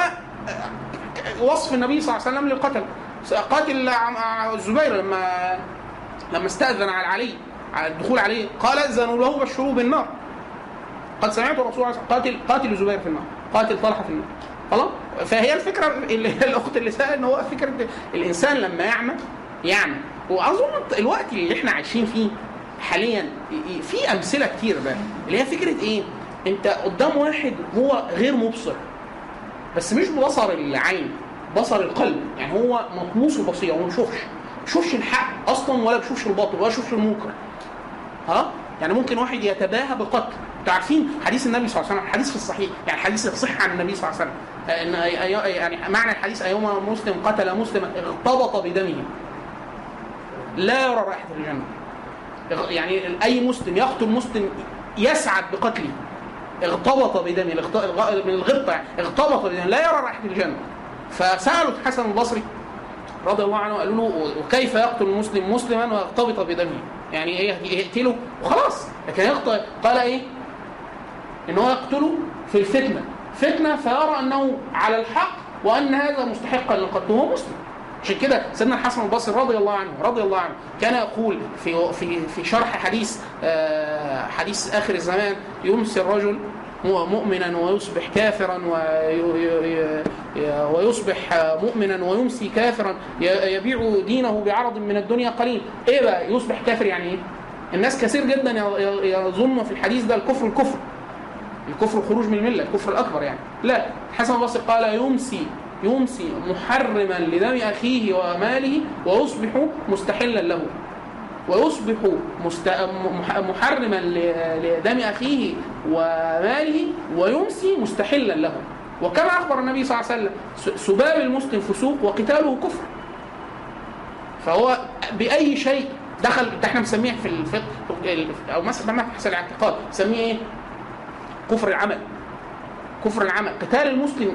وصف النبي صلى الله عليه وسلم للقتل. قاتل الزبير لما لما استأذن على علي. على الدخول عليه قال اذنوا له بشروه بالنار. قد سمعت الرسول عليه قاتل قاتل الزبير في النار قاتل طلحة في النار. خلاص؟ فهي الفكرة اللي [laughs] الأخت اللي سأل إن هو فكرة الإنسان لما يعمى يعمى وأظن الوقت اللي إحنا عايشين فيه حاليا في أمثلة كتير بقى. اللي هي فكرة إيه؟ أنت قدام واحد هو غير مبصر بس مش ببصر العين بصر القلب. يعني هو مطموس البصيره هو بيشوفش ما بيشوفش. الحق أصلا ولا بيشوفش الباطل ولا بيشوفش المنكر ها؟ يعني ممكن واحد يتباهى بالقتل. أنتوا عارفين حديث النبي صلى الله عليه وسلم حديث في الصحيح يعني حديث يصح عن النبي صلى الله عليه وسلم. ان أي- يعني معنى الحديث ايما مسلم قتل مسلما اغتبط بدمه. لا يرى رائحة الجنة. يعني أي مسلم يقتل مسلم يسعد بقتله. اغتبط بدمه من الغبطة يعني اغتبط بدمه. لا يرى رائحة الجنة. فسألوا الحسن البصري رضي الله عنه قالوا له وكيف يقتل المسلم مسلما ويغتبط بدمه؟ يعني إيه يقتله وخلاص. لكن يقتل قال إيه؟ إن هو يقتله في الفتنة. فتنة فيرى أنه على الحق وأن هذا مستحقا للقتل وهو مسلم. عشان كده سيدنا الحسن البصري رضي الله عنه رضي الله عنه كان يقول في في في شرح حديث آه، حديث آخر الزمان يمسي الرجل مؤمنا ويصبح كافرا ويصبح مؤمنا ويمسي كافرا يبيع دينه بعرض من الدنيا قليل. إيه بقى؟ يصبح كافر يعني إيه؟ الناس كثير جدا يظن في الحديث ده الكفر الكفر. الكفر الخروج من الملة الكفر الأكبر يعني. لا الحسن البصري قال يمسي يمسي محرما لدم أخيه وماله ويصبح مستحلا له. ويصبح محرما لدم أخيه وماله ويمسي مستحلا له. وكما أخبر النبي صلى الله عليه وسلم سباب المسلم فسوق وقتاله كفر. فهو بأي شيء دخل ده إحنا بنسميه في الفقه أو مثلا في الاعتقاد بنسميه إيه؟ كفر العمل. كفر العمل. قتال المسلم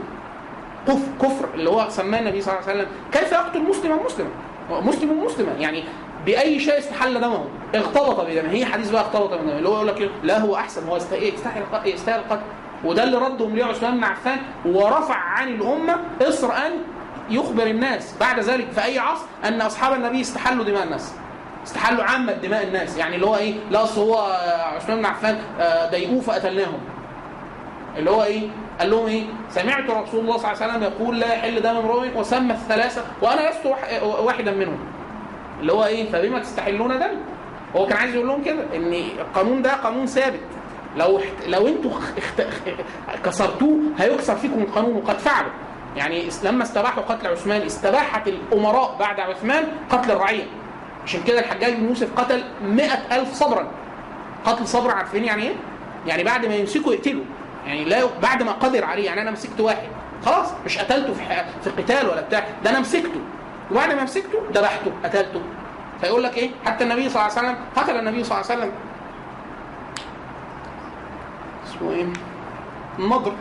كفر كفر اللي هو سماه النبي صلى الله عليه وسلم كيف يقتل مسلما مسلما؟ مسلم مسلما يعني بأي شيء استحل دمه. اغتبط بدمه هي حديث بقى اغتبط بدمه اللي هو يقول لك لا هو أحسن هو الق- يستاهل القتل وده اللي ردهم ليه عثمان بن عفان ورفع عن الأمة إصر أن يخبر الناس. بعد ذلك في أي عصر أن أصحاب النبي استحلوا دماء الناس. استحلوا عامة دماء الناس. يعني اللي هو إيه؟ لا أصل هو عثمان بن عفان آه، ضايقوه فقتلناهم. اللي هو إيه؟ قال لهم إيه؟ سمعت رسول الله صلى الله عليه وسلم يقول لا يحل دم امرؤ وسمى الثلاثة وأنا لست واح- واحدا منهم. اللي هو إيه؟ فبما تستحلون دم؟ هو كان عايز يقول لهم كده إن القانون ده قانون ثابت. لو لو أنتوا اخت... كسرتوه هيكسر فيكم القانون وقد فعلوا. يعني لما استباحوا قتل عثمان استباحت الأمراء بعد عثمان قتل الرعية. عشان كده الحجاج بن يوسف قتل مئة ألف صبرا قتل صبر عارفين يعني إيه؟ يعني بعد ما يمسكوا يقتلوا يعني لا بعد ما قدر عليه يعني أنا مسكت واحد خلاص مش قتلته في في قتال ولا بتاع ده أنا مسكته وبعد ما مسكته ذبحته قتلته. فيقول لك إيه؟ حتى النبي صلى الله عليه وسلم قتل النبي صلى الله عليه وسلم. اسمه إيه؟ النضر.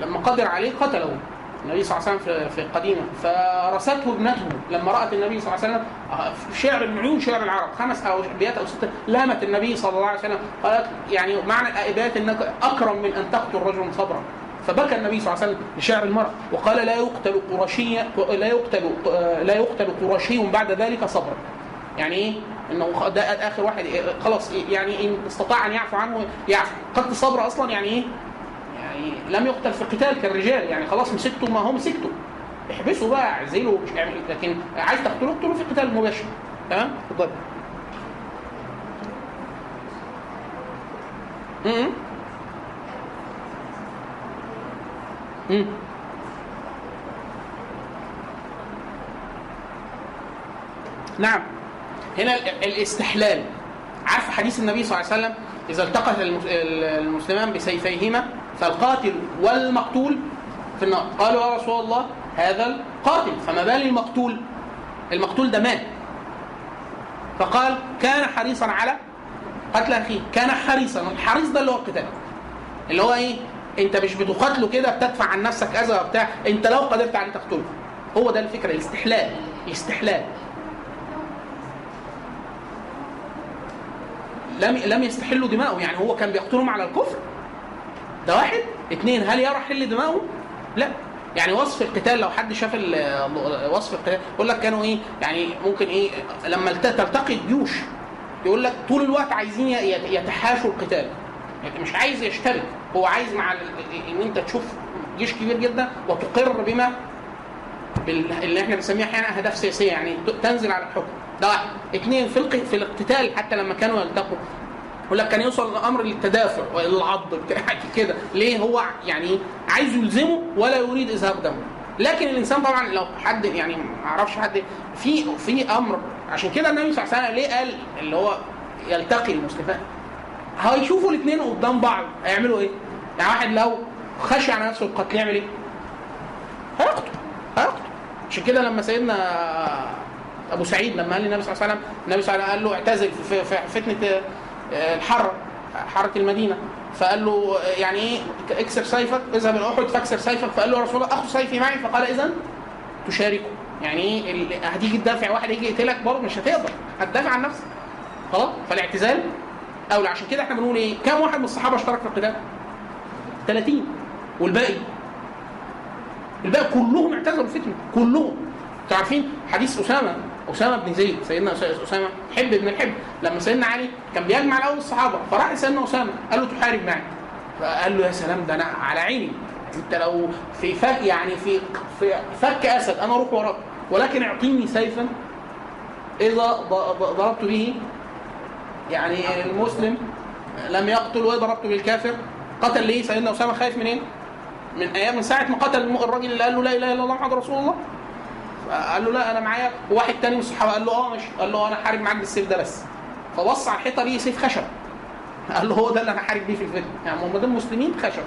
لما قدر عليه قتله النبي صلى الله عليه وسلم في القديمة. فرسته ابنته لما رأت النبي صلى الله عليه وسلم آه، شعر من عيون شعر العرب. خمس أو أبيات أو ست لامت النبي صلى الله عليه وسلم. قالت يعني معنى الابيات إنك أكرم من أن تقتل رجلا صبرا. فبكى النبي صلى الله عليه وسلم لشعر المرأة وقال لا يقتل قرشيا لا يقتل لا يقتل قرشي بعد ذلك صبرا. يعني إيه؟ إنه ده آخر واحد إيه، خلاص إيه، يعني إن استطاع أن يعفو عنه يعفو. قتل صبر أصلا يعني إيه؟ يعني لم يقتل في القتال كالرجال يعني خلاص مسكته ما هو مسكته احبسه بقى اعزله مش اعمل لكن عايز تقتله اقتله في القتال المباشر. تمام؟ اتفضل. نعم. هنا ال- الاستحلال. عارف حديث النبي صلى الله عليه وسلم؟ إذا التقت المس- ال- المسلمان بسيفيهما فالقاتل والمقتول في النار. قالوا يا رسول الله هذا القاتل. فما بال المقتول؟ المقتول ده مات فقال كان حريصا على قتل أخيه. كان حريصا. الحريص ده اللي هو القتال. اللي هو إيه؟ انت مش بتقاتله كده بتدفع عن نفسك أذى وبتاع. انت لو قدرت عليه تقتله. هو ده الفكرة الاستحلال الاستحلال. لم لم يستحلوا دماءه يعني هو كان بيقتلهم على الكفر؟ ده واحد. اثنين هل يرى حل دماءه لا. يعني وصف القتال لو حد شاف وصف القتال يقول لك كانوا إيه؟ يعني ممكن إيه؟ لما تلتقي الجيوش يقول لك طول الوقت عايزين يتحاشوا القتال. يعني مش عايز يشتبك. هو عايز مع ان انت تشوف جيش كبير جدا وتقر بما اللي إحنا بنسميها أحيانا اهداف سياسية يعني تنزل على الحكم. ده واحد. اثنين في في الاقتتال حتى لما كانوا يلتقوا. يقول لك كان يوصل الامر للتدافع والعض [laughs] كده. ليه هو يعني عايز يلزمه ولا يريد اذهاب دمه؟ لكن الإنسان طبعا لو حد يعني ما أعرفش حد في في أمر. عشان كده النبي صلى الله عليه وسلم ليه قال اللي هو يلتقي المسلمان هيشوفوا الاثنين قدام بعض. هيعملوا إيه؟ يعني واحد لو خشي على نفسه القتل يعمل إيه؟ هيقتل. هيقتل. عشان كده لما سيدنا أبو سعيد لما قال للنبي صلى الله عليه وسلم النبي صلى الله عليه وسلم قال له اعتزل في فتنة آه، الحر حرة المدينة. فقال له آه، يعني إيه؟ اكسر سيفك اذهب إلى أحد فاكسر سيفك. فقال له يا رسول الله أخذ سيفي معي. فقال اذا تشاركه. يعني إيه؟ هتيجي تدافع واحد يجي يقتلك برضه مش هتقدر. هتدافع عن نفسك. خلاص؟ فالاعتزال اولى عشان كده إحنا بنقول إيه؟ كم واحد من الصحابة اشترك في القتال؟ 30 والباقي؟ الباقي كلهم اعتزلوا الفتنة كلهم. أنتوا عارفين حديث أسامة أسامة بن زيد سيدنا أسامة حب بن الحب. لما سيدنا علي كان بيجمع الأول الصحابة فراح لسيدنا أسامة قال له تحارب معي. فقال له يا سلام ده أنا على عيني. أنت لو في فك يعني في في فك أسد أنا أروح وراك. ولكن أعطيني سيفا إذا ضربت به يعني المسلم لم يقتل وضربت بالكافر. قتل ليه سيدنا أسامة؟ خايف منين؟ من أيام من ساعة ما قتل الراجل اللي قال له لا إله إلا الله محمد رسول الله. قال له لا أنا معايا واحد تاني من الصحابة قال له آه ماشي. قال له أنا حارب معاك بالسيف ده بس. فبص على الحيطة ليه سيف خشب. قال له هو ده اللي أنا حارب بيه في الفتنه يعني هم دول مسلمين خشب.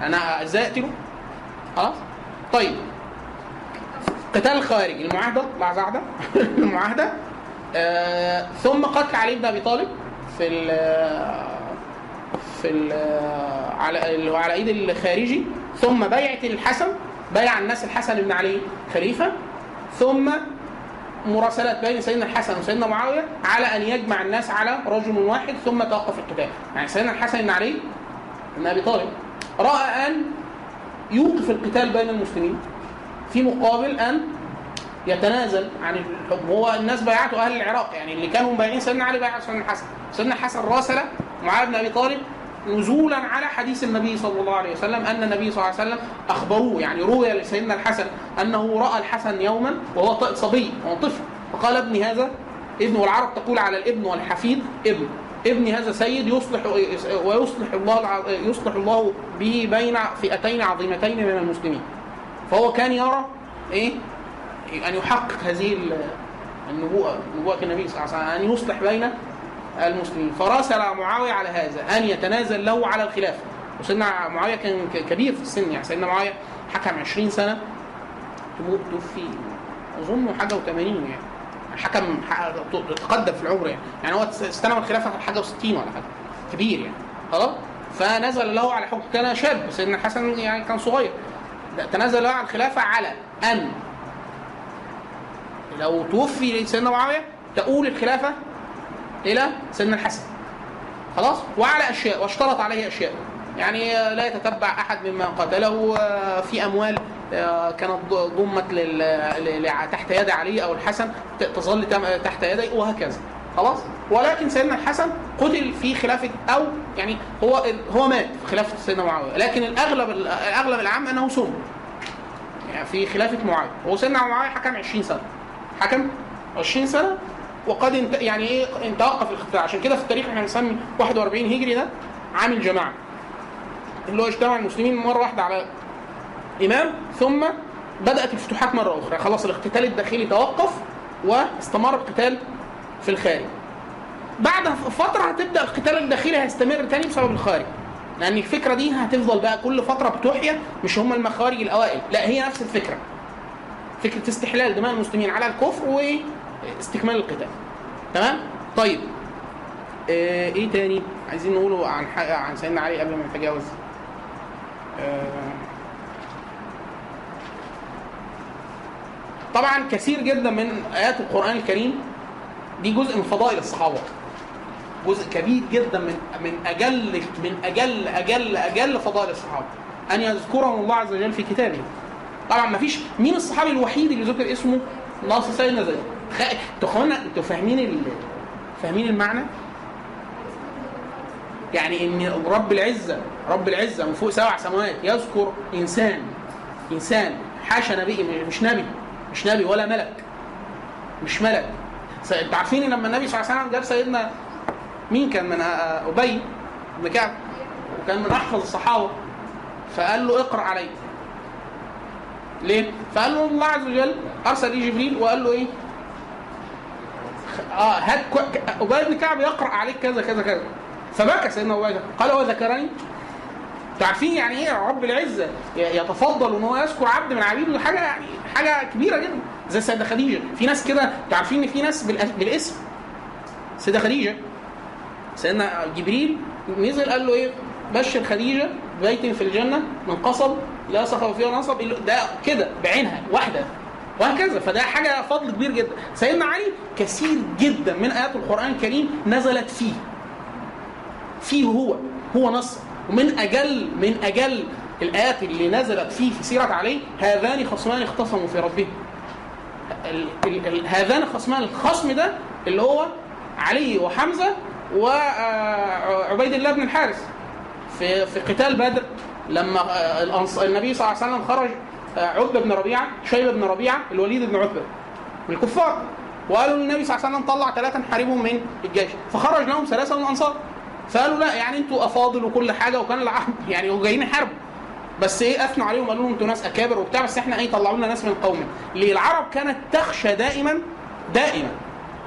أنا إزاي اقتله؟ خلاص؟ طيب. قتال الخوارج. المعاهدة لحظة واحدة. [laughs] المعاهدة. آه ثم قتل علي بن أبي طالب في ال في ال على اللي هو على إيد الخارجي. ثم بيعة الحسن بيع الناس الحسن بن علي خليفة. ثم مراسلات بين سيدنا الحسن وسيدنا معاوية على أن يجمع الناس على رجل واحد ثم توقف القتال. يعني سيدنا الحسن بن علي بن أبي طالب رأى أن يوقف القتال بين المسلمين في مقابل أن يتنازل عن الحكم هو الناس بايعته أهل العراق يعني اللي كانوا مبايعين سيدنا علي بايعوا سيدنا الحسن. سيدنا الحسن راسل معاويه بن أبي طالب نزولا على حديث النبي صلى الله عليه وسلم أن النبي صلى الله عليه وسلم أخبروه يعني روي لسيدنا الحسن أنه رأى الحسن يوما وهو صبي وهو طفل. فقال ابني هذا ابن والعرب تقول على الابن والحفيد ابن. ابني هذا سيد يصلح ويصلح الله يصلح الله به بين فئتين عظيمتين من المسلمين. فهو كان يرى إيه؟ أن يحقق هذه ال- النبوءه نبوءة النبي صلى الله عليه وسلم أن يصلح بين المسلمين. فراسل معاوية على هذا أن يتنازل له على الخلافه وسيدنا معاوية كان كبير في السن يعني. سيدنا معاوية حكم 20 سنة. تموت توفي. أظن حاجة و80 يعني. حكم تقدم في العمر يعني. يعني هو استلم الخلافة حاجة و60 ولا حاجة. كبير يعني. خلاص؟ فنزل له على حكم. كان شاب. سيدنا الحسن يعني كان صغير. تنازل له على الخلافة على أن لو توفي سيدنا معاوية تؤول الخلافة إلى سيدنا الحسن. خلاص؟ وعلى أشياء واشترط عليه أشياء. يعني لا يتتبع أحد ممن قتله آه، في أموال آه، كانت ضمت تحت يد علي أو الحسن تظل تحت يدي وهكذا. خلاص؟ ولكن سيدنا الحسن قتل في خلافة أو يعني هو هو مات في خلافة سيدنا معاوية. لكن الأغلب الأغلب العام أنه سم يعني في خلافة معاوية. هو سيدنا معاوية حكم 20 سنة. حكم 20 سنة وقد انت يعني إيه توقف الاختلاف عشان كده في التاريخ إحنا بنسمي 41 هجري ده عام الجماعة. اللي هو اجتمع المسلمين مرة واحدة على إمام ثم بدأت الفتوحات مرة أخرى. خلاص الاقتتال الداخلي توقف واستمر القتال في الخارج. بعد فترة هتبدأ القتال الداخلي هيستمر تاني بسبب الخارج. لأن الفكرة دي هتفضل بقى كل فترة بتحيا مش هم المخارج الأوائل. لا هي نفس الفكرة. فكرة استحلال دماء المسلمين على الكفر واستكمال القتال. تمام؟ طيب. آه إيه تاني؟ عايزين نقوله عن عن سيدنا علي قبل ما نتجاوز آه طبعا كثير جدا من آيات القرآن الكريم دي جزء من فضائل الصحابة. جزء كبير جدا من من أجل من أجل أجل أجل فضائل الصحابة. أن يذكرهم الله عز وجل في كتابه طبعا ما فيش. مين الصحابي الوحيد اللي ذكر اسمه ناصر سيدنا زيد. أنتوا اخوانا أنتوا فاهمين ال... فاهمين المعنى؟ يعني ان رب العزة رب العزة من فوق سبع سماوات يذكر إنسان إنسان حاشا نبي مش نبي مش نبي ولا ملك مش ملك. أنتوا عارفين لما النبي صلى الله عليه وسلم جاب سيدنا مين كان من آه، أبي بن كعب؟ وكان من أحفظ الصحابة. فقال له اقرأ علي ليه؟ فقال له الله عز وجل أرسل لي جبريل وقال له إيه؟ آه هات أبي بن كعب يقرأ عليك كذا كذا كذا. فبكى سيدنا ابي قال هو ذكرني؟ أنتوا عارفين يعني إيه رب العزة؟ يتفضل إن هو يذكر عبد من عبيده حاجة يعني حاجة كبيرة جدا. زي السيدة خديجة. في ناس كده أنتوا عارفين إن في ناس بالاسم؟ السيده خديجة. سيدنا جبريل نزل قال له إيه؟ بشر خديجة ببيت في الجنة من قصب. لا صخب فيها نصب ده كده بعينها واحدة. وهكذا. فده حاجة فضل كبير جدا. سيدنا علي كثير جدا من آيات القرآن الكريم نزلت فيه. فيه هو هو نص. ومن أجل من أجل الآيات اللي نزلت فيه في سيرة علي هذان خصمان اختصموا في ربهم. هذان خصمان الخصم ده اللي هو علي وحمزة وعبيد الله بن الحارث في في قتال بدر. لما آه، النبي صلى الله عليه وسلم خرج آه، عتبه بن ربيعة شيبة بن ربيعة الوليد بن عتبه من الكفار. وقالوا للنبي صلى الله عليه وسلم طلع ثلاثة نحاربهم من الجيش. فخرج لهم ثلاثة من الأنصار. فقالوا لا يعني أنتوا أفاضل وكل حاجة وكان العرب يعني هو جايين يحاربوا بس إيه أثنوا عليهم قالوا لهم أنتوا ناس أكابر وبتاع. بس إحنا إيه طلعوا لنا ناس من قومنا. ليه العرب كانت تخشى دائما دائما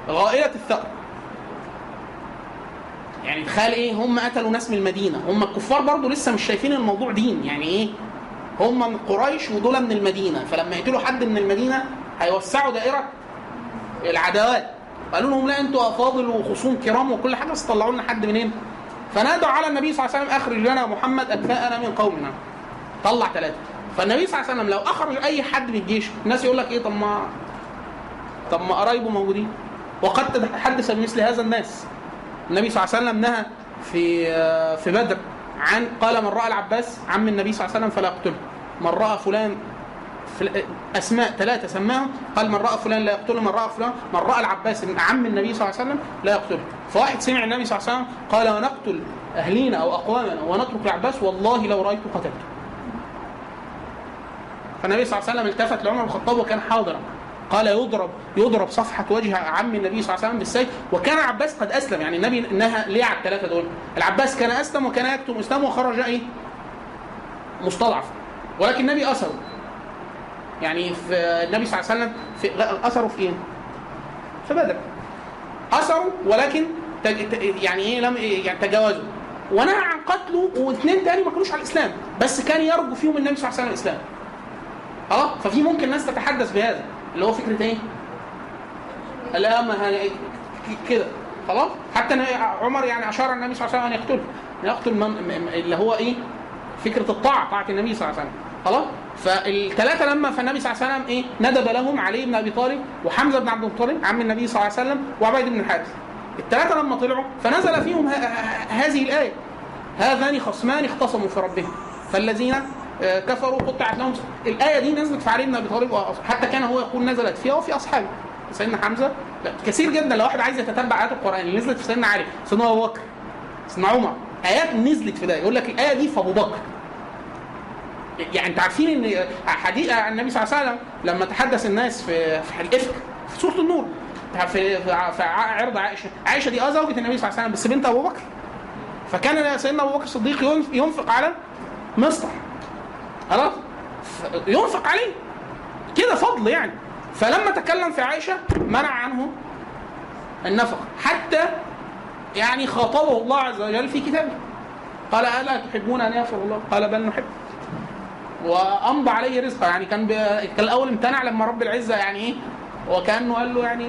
غائلة الثأر يعني تخيل إيه هم قتلوا ناس من المدينة. هم الكفار برضو لسه مش شايفين الموضوع دين. يعني إيه؟ هم من قريش ودول من المدينة. فلما يقتلوا حد من المدينة هيوسعوا دائرة العداوات. قالوا لهم لا أنتوا أفاضل وخصوم كرام وكل حاجة بس طلعوا لنا حد منين؟ فنادوا على النبي صلى الله عليه وسلم أخرج لنا محمد اكفاءنا من قومنا. طلع ثلاثة فالنبي صلى الله عليه وسلم لو أخرج أي حد من الجيش الناس يقول لك إيه؟ طب ما طب ما قرايبه موجودين. وقد تحدث بمثل هذا الناس. النبي صلى الله عليه وسلم نهى في في بدر عن قال من رأى العباس عم النبي صلى الله عليه وسلم فلا يقتله. من رأى فلان أسماء ثلاثة سماهم قال من رأى فلان لا يقتله. من رأى فلان من رأى العباس من عم النبي صلى الله عليه وسلم لا يقتله. فواحد سمع النبي صلى الله عليه وسلم قال ونقتل أهلينا أو أقوامنا ونترك العباس؟ والله لو رايته قتلته. فالنبي صلى الله عليه وسلم التفت لعمر بن الخطاب وكان حاضرا. قال يضرب يضرب صفحة وجه عم النبي صلى الله عليه وسلم بالسيف وكان العباس قد أسلم يعني النبي نهى ليه على الثلاثة دول؟ العباس كان أسلم وكان يكتم إسلامه وخرج إيه؟ مستضعف. ولكن النبي أسره يعني في النبي صلى الله عليه وسلم في أسره في إيه؟ في بدر. أسره ولكن. يعني إيه؟ لم يعني تجاوزوا ونهى عن قتله واثنين تاني ما كانوش على الإسلام بس كان يرجو فيهم النبي صلى الله عليه وسلم الإسلام. آه ففي ممكن ناس تتحدث بهذا. اللي هو فكرة إيه؟ لا ما كده خلاص حتى عمر يعني أشار النبي صلى الله عليه وسلم أن يقتله يقتل من اللي هو إيه؟ فكرة الطاعة طاعة النبي صلى الله عليه وسلم خلاص فالثلاثه لما فالنبي صلى الله عليه وسلم إيه؟ ندب لهم علي بن أبي طالب وحمزة بن عبد المطلب عم النبي صلى الله عليه وسلم وعبيد بن الحارث الثلاثه لما طلعوا فنزل فيهم هذه الآية هذان خصمان اختصموا في ربهم فالذين كفروا قطعت لهم الآية دي نزلت في علي بن أبي طالب حتى كان هو يقول نزلت فيها وفي أصحابه. سيدنا حمزة لا كثير جدا لو واحد عايز يتتبع آيات القرآن اللي نزلت في سيدنا علي سيدنا أبو بكر سيدنا عمر آيات نزلت في ده. يقول لك الآية دي في أبو بكر. يعني أنتوا عارفين إن حديث النبي صلى الله عليه وسلم لما تحدث الناس في في الإفك في سورة النور في في عرض عائشة عائشة دي آه زوجة النبي صلى الله عليه وسلم بس بنت أبو بكر. فكان سيدنا أبو بكر الصديق ينفق على مصطح خلاص؟ ينفق عليه. كده فضل يعني. فلما تكلم في عائشة منع عنه النفقة. حتى يعني خاطبه الله عز وجل في كتابه. قال ألا تحبون أن يغفر الله؟ قال بل نحب. وأمضى عليه رزقه. يعني كان. كان الأول امتنع لما رب العزة يعني إيه وكأنه قال له يعني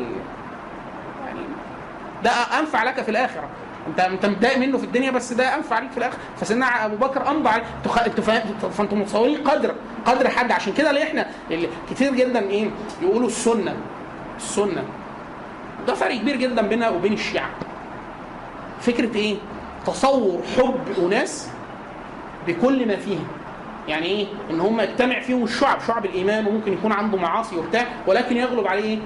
يعني ده أنفع لك في الآخرة. انت انت متضايق منه في الدنيا بس ده انفع عليك في الآخر فسيدنا أبو بكر امضى عليه فانتوا متصورين قدر قدر حد. عشان كده ليه إحنا كتير جدا إيه يقولوا السنة السنة. ده فرق كبير جدا بيننا وبين الشيعة. فكرة إيه؟ تصور حب أناس بكل ما فيهم. يعني إيه؟ إن هم يجتمع فيهم الشعب شعب الإيمان وممكن يكون عنده معاصي وبتاع ولكن يغلب عليه إيه؟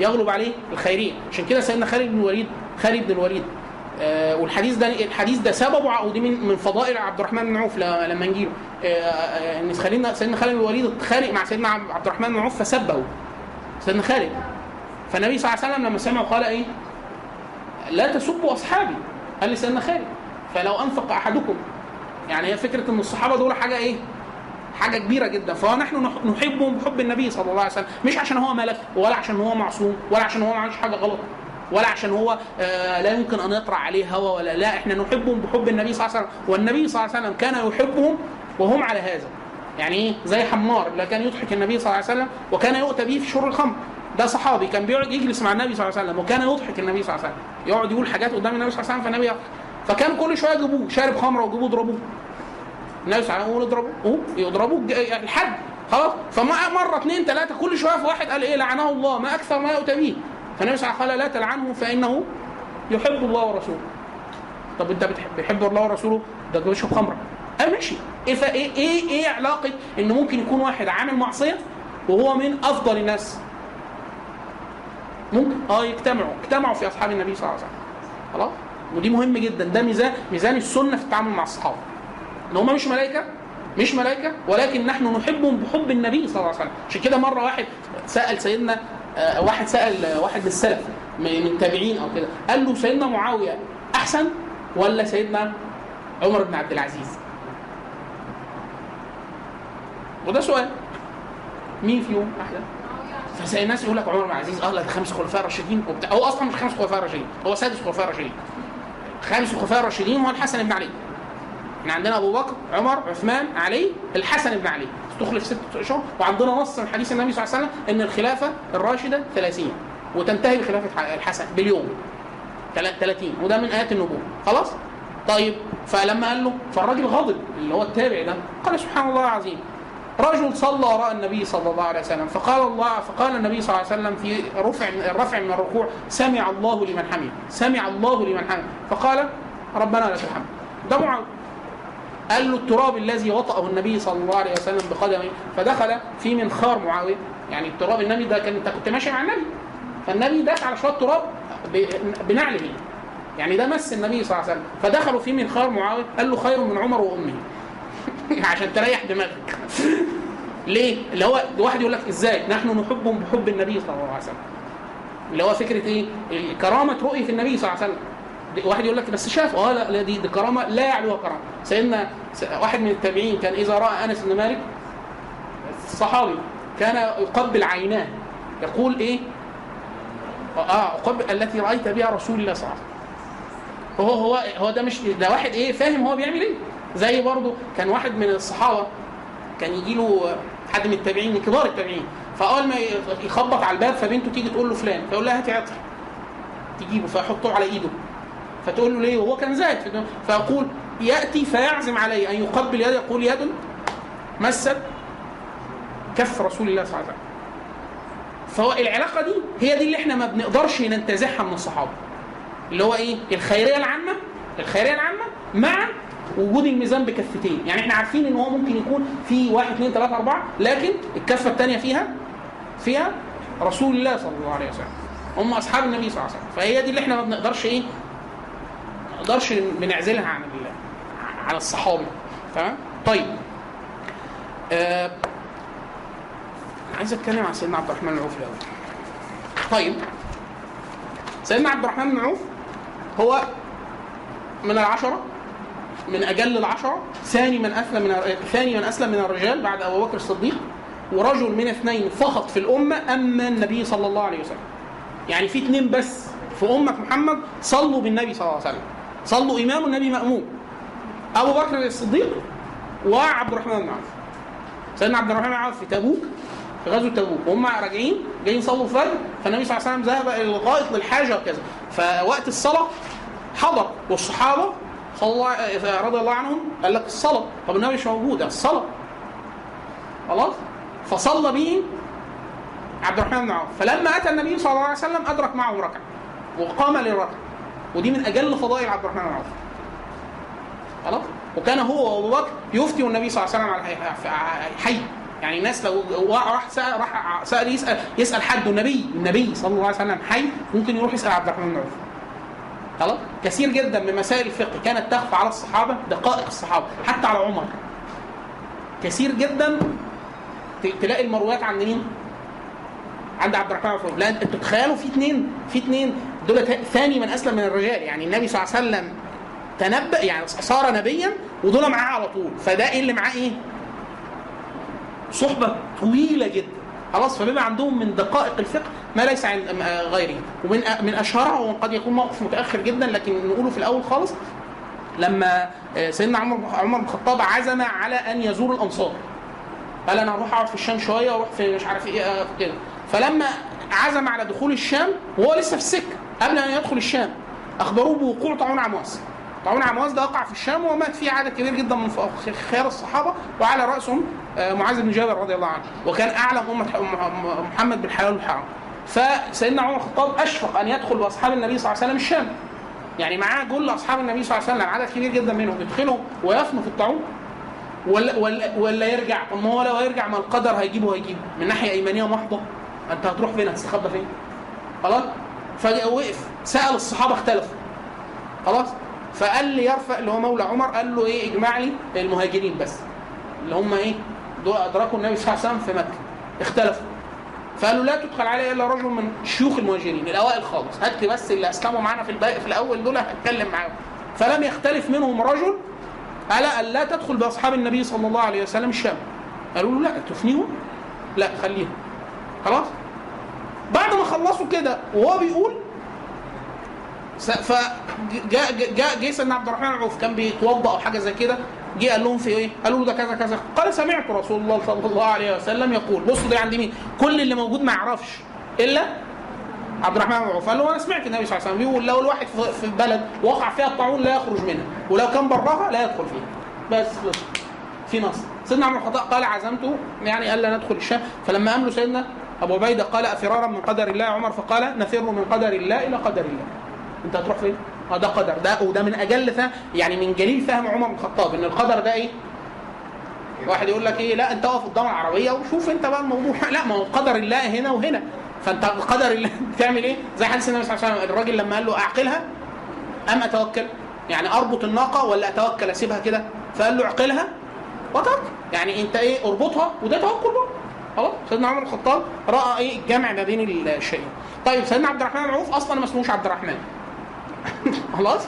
يغلب عليه الخيرية. عشان كده سيدنا خالد بن الوليد خالد بن الوليد والحديث ده الحديث ده سببه ودي من من فضائل عبد الرحمن بن عوف لما نجيله آه إن خلينا سيدنا خالد بن الوليد اتخانق مع سيدنا عبد الرحمن بن عوف فسبه سيدنا خالد. فالنبي صلى الله عليه وسلم لما سمعه قال إيه؟ لا تسبوا أصحابي. قال لسيدنا خالد. فلو أنفق أحدكم. يعني هي فكرة إن الصحابة دول حاجة إيه؟ حاجة كبيرة جدا. فنحن نحبهم بحب النبي صلى الله عليه وسلم. مش عشان هو ملك ولا عشان هو معصوم ولا عشان هو ما عملش حاجة غلط. ولا عشان هو آه لا يمكن أن يطرأ عليه هوى ولا لا. إحنا نحبهم بحب النبي صلى الله عليه وسلم والنبي صلى الله عليه وسلم كان يحبهم وهم على هذا. يعني إيه؟ زي حمار اللي كان يضحك النبي صلى الله عليه وسلم وكان يؤتى به في شرب الخمر. ده صحابي كان بيقعد يجلس مع النبي صلى الله عليه وسلم وكان يضحك النبي صلى الله عليه وسلم. يقعد يقول حاجات قدام النبي صلى الله عليه وسلم فالنبي يضحك. فكان كل شوية يجيبوه شارب خمرة ويجيبوه يضربوه. النبي صلى الله عليه وسلم يقول اضربوه يضربوه الحد. خلاص؟ فمره اثنين ثلاثة كل شوية في واحد قال إيه؟ لعنه الله ما أكثر ما يؤتى به فالنبي صلى الله عليه وسلم قال لا تلعنه فإنه يحب الله ورسوله. طب أنت بتحب الله ورسوله؟ ده بيشرب خمرة. آه ماشي. إيه إيه إيه إيه علاقة إن ممكن يكون واحد عامل معصية وهو من أفضل الناس؟ ممكن. آه يجتمعوا. اجتمعوا في أصحاب النبي صلى الله عليه وسلم. خلاص؟ ودي مهم جدا. ده ميزان ميزان السنة في التعامل مع الصحابة. إن هم مش ملائكة مش ملائكة ولكن نحن نحبهم بحب النبي صلى الله عليه وسلم. عشان كده مرة واحد سأل سيدنا واحد سأل واحد من السلف من التابعين أو كده قال له سيدنا معاوية أحسن ولا سيدنا عمر بن عبد العزيز؟ وده سؤال. مين فيهم؟ أحلى فالناس يقول لك عمر بن عزيز آه لا ده خمس خلفاء راشدين وبتاع هو أصلا مش خمس خلفاء راشدين هو سادس خلفاء راشدين خامس الخلفاء الراشدين هو الحسن بن علي. إحنا عندنا أبو بكر عمر عثمان علي الحسن بن علي. استخلف ست اشهر وعندنا نص من حديث النبي صلى الله عليه وسلم إن الخلافة الراشدة 30 وتنتهي بخلافة الحسن باليوم 30 وده من آيات النبوة. خلاص؟ طيب فلما قال له فالراجل غضب اللي هو التابع ده قال سبحان الله العظيم. رجل صلى وراء النبي صلى الله عليه وسلم فقال الله فقال النبي صلى الله عليه وسلم في رفع الرفع من الركوع سمع الله لمن حمده سمع الله لمن حمده فقال ربنا لك الحمد. ده معاوية. قال له التراب الذي وطأه النبي صلى الله عليه وسلم بقدمه فدخل في منخار معاوية يعني التراب النبي ده كان انت كنت ماشي مع النبي فالنبي داس على شوية تراب بنعله يعني ده مس النبي صلى الله عليه وسلم فدخلوا في منخار معاوية قال له خير من عمر وأمه [laughs] عشان تريح دماغك [laughs] ليه؟ اللي هو واحد يقول لك إزاي؟ نحن نحبهم بحب النبي صلى الله عليه وسلم. اللي هو فكرة إيه؟ كرامة رؤية النبي صلى الله عليه وسلم. واحد يقول لك بس شاف آه لا, دي, كرامة لا يعلوها كرامة. سيدنا واحد من التابعين كان إذا رأى أنس بن مالك الصحابي كان يقبل عيناه يقول إيه؟ آه قبل التي رأيت بها رسول الله صلى الله عليه وسلم. هو هو هو ده مش ده واحد إيه فاهم هو بيعمل إيه؟ زي برضه كان واحد من الصحابة كان يجي له حد من التابعين من كبار التابعين فأول ما يخبط على الباب فبنته تيجي تقول له فلان فيقول لها هاتي عطر تجيبه فيحطه على إيده فتقول له ليه؟ وهو كان الدنيا. فيقول يأتي فيعزم علي أن يقبل يد يقول يد مست كف رسول الله صلى الله عليه وسلم. فهو العلاقة دي هي دي اللي إحنا ما بنقدرش ننتزعها من الصحابة. اللي هو إيه؟ الخيرية العامة الخيرية العامة مع وجود الميزان بكفتين. يعني إحنا عارفين إن هو ممكن يكون في واحد اثنين ثلاثة أربعة لكن الكفة الثانية فيها فيها رسول الله صلى الله عليه وسلم. هم أصحاب النبي صلى الله عليه وسلم. فهي دي اللي إحنا ما بنقدرش إيه؟ نقدرش بنعزلها عن عن الصحابي تمام؟ طيب. آه عايز اتكلم عن سيدنا عبد الرحمن العوف الأول. طيب. سيدنا عبد الرحمن بن عوف هو من العشرة من أجل العشرة ثاني من أسلم من ثاني من أسلم من الرجال بعد أبو بكر الصديق ورجل من اثنين فقط في الأمة أما النبي صلى الله عليه وسلم. يعني في اثنين بس في أمة محمد صلوا بالنبي صلى الله عليه وسلم. صلوا إمام النبي مأموم. أبو بكر الصديق وعبد الرحمن بن عوف سيدنا عبد الرحمن بن عوف في تبوك في غزوة تبوك. وهم راجعين جايين يصلوا الفجر فالنبي صلى الله عليه وسلم ذهب إلى الغائط للحاجة وكذا. فوقت الصلاة حضر والصحابة صلى الله رضي الله عنهم قال لك الصلاة. طب النبي مش موجود؟ الصلاة. خلاص؟ فصلى به عبد الرحمن بن عوف فلما أتى النبي صلى الله عليه وسلم أدرك معه ركعة وقام للركعة. ودي من أجل فضائل عبد الرحمن بن عوف. خلاص؟ وكان هو وأبو بكر يفتي والنبي صلى الله عليه وسلم على حي- يعني الناس لو راح سأل راح سأل يسأل يسأل حد النبي النبي صلى الله عليه وسلم حي ممكن يروح يسأل عبد الرحمن بن عوف. خلاص؟ كثير جدا من مسائل الفقه كانت تخفى على الصحابة دقائق الصحابة حتى على عمر. كثير جدا تلاقي المرويات عند مين؟ عند عبد الرحمن بن عوف. لا أنتوا تخيلوا في اثنين في اثنين دول ثاني من أسلم من الرجال. يعني النبي صلى الله عليه وسلم تنبأ يعني صار نبيا ودول معاه على طول. فده إيه اللي معاه إيه؟ صحبة طويلة جدا. خلاص فبيبقى عندهم من دقائق الفقه ما ليس عند غيره. ومن من أشهرها وقد يكون موقف متأخر جدا لكن نقوله في الأول خالص لما آه سيدنا عمر عمر بن الخطاب عزم على أن يزور الأنصار. قال أنا هروح أقعد في الشام شوية وأروح في مش عارف إيه آه كده. فلما عزم على دخول الشام وهو لسه في السكه قبل أن يدخل الشام. أخبروه بوقوع طاعون عمواس. طاعون عمواس ده وقع في الشام ومات فيه عدد كبير جدا من خيار الصحابة وعلى رأسهم آه، معاذ بن جبل رضي الله عنه. وكان اعلم أمة ح- محمد بالحلال والحرام. فسيدنا عمر الخطاب أشفق أن يدخل بأصحاب النبي صلى الله عليه وسلم الشام. يعني معاه جل أصحاب النبي صلى الله عليه وسلم عدد كبير جدا منهم. يدخلهم ويفنوا في الطاعون. ولا ولا ولا يرجع. ما هو لو هيرجع ما القدر هيجيبه هيجيبه. من ناحية إيمانية محضة. أنت هتروح فين؟ هتستخبى فين؟ خلاص؟ فوقف سأل الصحابة اختلفوا. خلاص؟ فقال لي يرفع اللي هو مولى عمر قال له إيه اجمع لي المهاجرين بس. اللي هم إيه دول أدركوا النبي صلى الله عليه وسلم في مكة. اختلفوا. فقالوا لا تدخل علي إلا رجل من شيوخ المهاجرين الأوائل خالص. هات لي بس اللي أسلموا معانا في الباقي في الأول دول هتكلم معاهم. فلم يختلف منهم رجل على لا تدخل بأصحاب النبي صلى الله عليه وسلم الشام قالوا له لا تفنيهم؟ لا خليهم. خلاص؟ بعد ما خلصوا كده وهو بيقول س- فجاء جاء جه سيدنا عبد الرحمن عوف كان بيتوضأ أو حاجة زي كده جه قال لهم في إيه؟ قالوا له ده كذا كذا. قال سمعت رسول الله صلى الله عليه وسلم يقول بصوا ده عند مين؟ كل اللي موجود ما يعرفش إلا عبد الرحمن بن عوف قال له أنا سمعت النبي صلى الله عليه وسلم بيقول لو الواحد في- بلد وقع فيها الطاعون لا يخرج منها ولو كان براها لا يدخل فيها. بس في نص سيدنا عمر الخطاب قال عزمته يعني الا ندخل الشام. فلما أملوا سيدنا أبو عبيدة قال أفرارا من قدر الله يا عمر؟ فقال نفر من قدر الله إلى قدر الله. أنت هتروح فين؟ آه ده قدر. ده وده من أجل فهم يعني من جليل فهم عمر بن الخطاب. إن القدر ده إيه؟ واحد يقول لك إيه؟ لا أنت واقف قدام العربية وشوف أنت بقى الموضوع. [laughs] لا ما هو قدر الله هنا وهنا. فأنت قدر الله. [laughs] بتعمل إيه؟ زي حديث النبي صلى الله عليه وسلم. الراجل لما قال له أعقلها أم أتوكل؟ يعني أربط الناقة ولا أتوكل؟ أسيبها كده؟ فقال له أعقلها وتوكل يعني أنت إيه؟ أربطها وده توكل برضه. خلاص؟ سيدنا عمر بن الخطاب رأى إيه؟ الجمع ما بين الشيئين طيب سيدنا عبد الرحمن بن عوف أصلا ما اسموش عبد الرحمن. [laughs] خلاص؟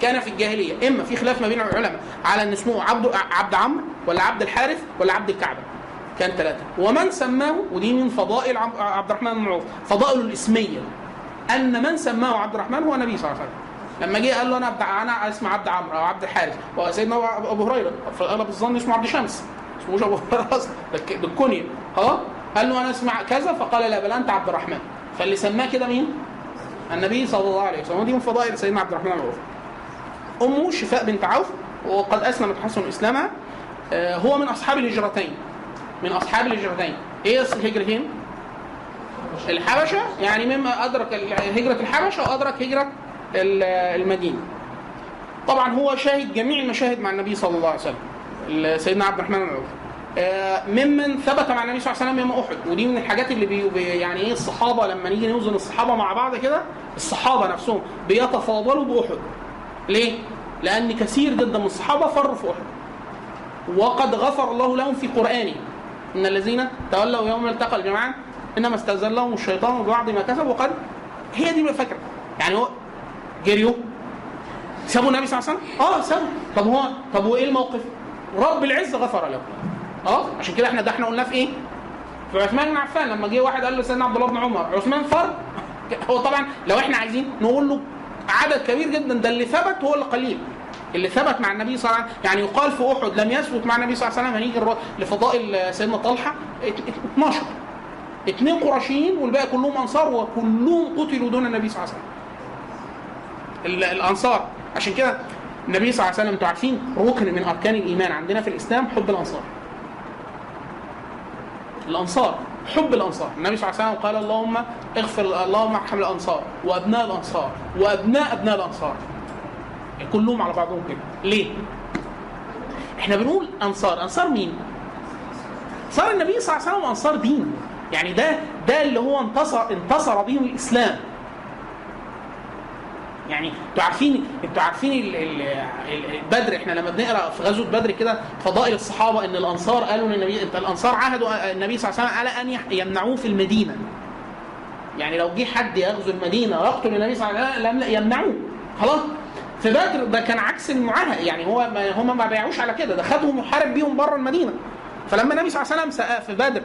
كان في الجاهلية. إما في خلاف ما بين العلماء على إن اسمه عبد عبد عمرو ولا عبد الحارث ولا عبد الكعبة. كان ثلاثة ومن سماه ودي من فضائل عب- عبد الرحمن بن عوف فضائله الإسمية. أن من سماه عبد الرحمن هو النبي صلى الله عليه وسلم. لما جه قال له أنا عبد أنا اسمي عبد عمرو أو عبد الحارث وسيدنا ابو هريرة فاغلب الظن اسمه عبد شمس. اسمه أبو هريره أصلا. ده الك- ده الكنيه خلاص قال له أنا أسمع كذا فقال لا بل أنت عبد الرحمن. فاللي سماه كده مين؟ النبي صلى الله عليه وسلم. ودي من فضائل سيدنا عبد الرحمن بن عوف أمه شفاء بنت عوف وقد أسلمت حسن إسلامها. آه، هو من أصحاب الهجرتين. من أصحاب الهجرتين. إيه الهجرتين؟ الحبشة؟ يعني مما أدرك هجرة الحبشة وأدرك هجرة ال- المدينة. طبعا هو شاهد جميع المشاهد مع النبي صلى الله عليه وسلم. سيدنا عبد الرحمن بن عوف. آه، ممن ثبت مع النبي صلى الله عليه وسلم يوم أحد. ودي من الحاجات اللي بي يعني إيه الصحابة لما نيجي نوزن الصحابة مع بعض كده الصحابة نفسهم بيتفاضلوا بأحد. ليه؟ لأن كثير جدا من الصحابة فروا في أحد. وقد غفر الله لهم في قرآنه إن الذين تولوا يوم التقى الجماعة إنما استزلهم الشيطان ببعض ما كسبوا وقد هي دي الفكرة. يعني هو جريوا؟ سابوا النبي صلى الله عليه وسلم؟ آه سابوا. طب هو طب وإيه الموقف؟ رب العزة غفر له آه عشان كده إحنا ده إحنا قلناه في إيه؟ في عثمان بن عفان لما جه واحد قال له سيدنا عبد الله بن عمر عثمان فر؟ هو طبعا لو إحنا عايزين نقول له عدد كبير جدا ده اللي ثبت هو اللي قليل. اللي ثبت مع النبي صلى الله عليه وسلم يعني يقال في أحد لم يثبت مع النبي صلى الله عليه وسلم هنيجي الر- لفضائل سيدنا طلحة ات- ات- 12 اثنين قرشيين والباقي كلهم أنصار وكلهم قتلوا دون النبي صلى الله عليه وسلم. ال- الأنصار. عشان كده النبي صلى الله عليه وسلم أنتوا عارفين ركن من أركان الإيمان عندنا في الإسلام حب الأنصار. الأنصار حب الأنصار. النبي صلى الله عليه وسلم قال اللهم اغفر اللهم ارحم الأنصار وأبناء الأنصار وأبناء أبناء الأنصار. كلهم على بعضهم كده. ليه؟ إحنا بنقول أنصار. أنصار مين؟ انصار النبي صلى الله عليه وسلم أنصار دين. يعني ده ده اللي هو انتصر انتصر بهم الإسلام. يعني أنتوا عارفين أنتوا عارفين بدر إحنا لما بنقرأ في غزوة بدر كده فضائل الصحابة إن الأنصار قالوا للنبي انت الأنصار عهدوا النبي صلى الله عليه وسلم على أن يمنعوه في المدينة. يعني لو جه حد يغزو المدينة ويقتل النبي صلى الله عليه وسلم لم يمنعوه. خلاص. في بدر ده كان عكس المعاهده يعني هو ما هم ما بايعوش على كده ده خدهم وحارب بيهم بره المدينة. فلما النبي صلى الله عليه وسلم في بدر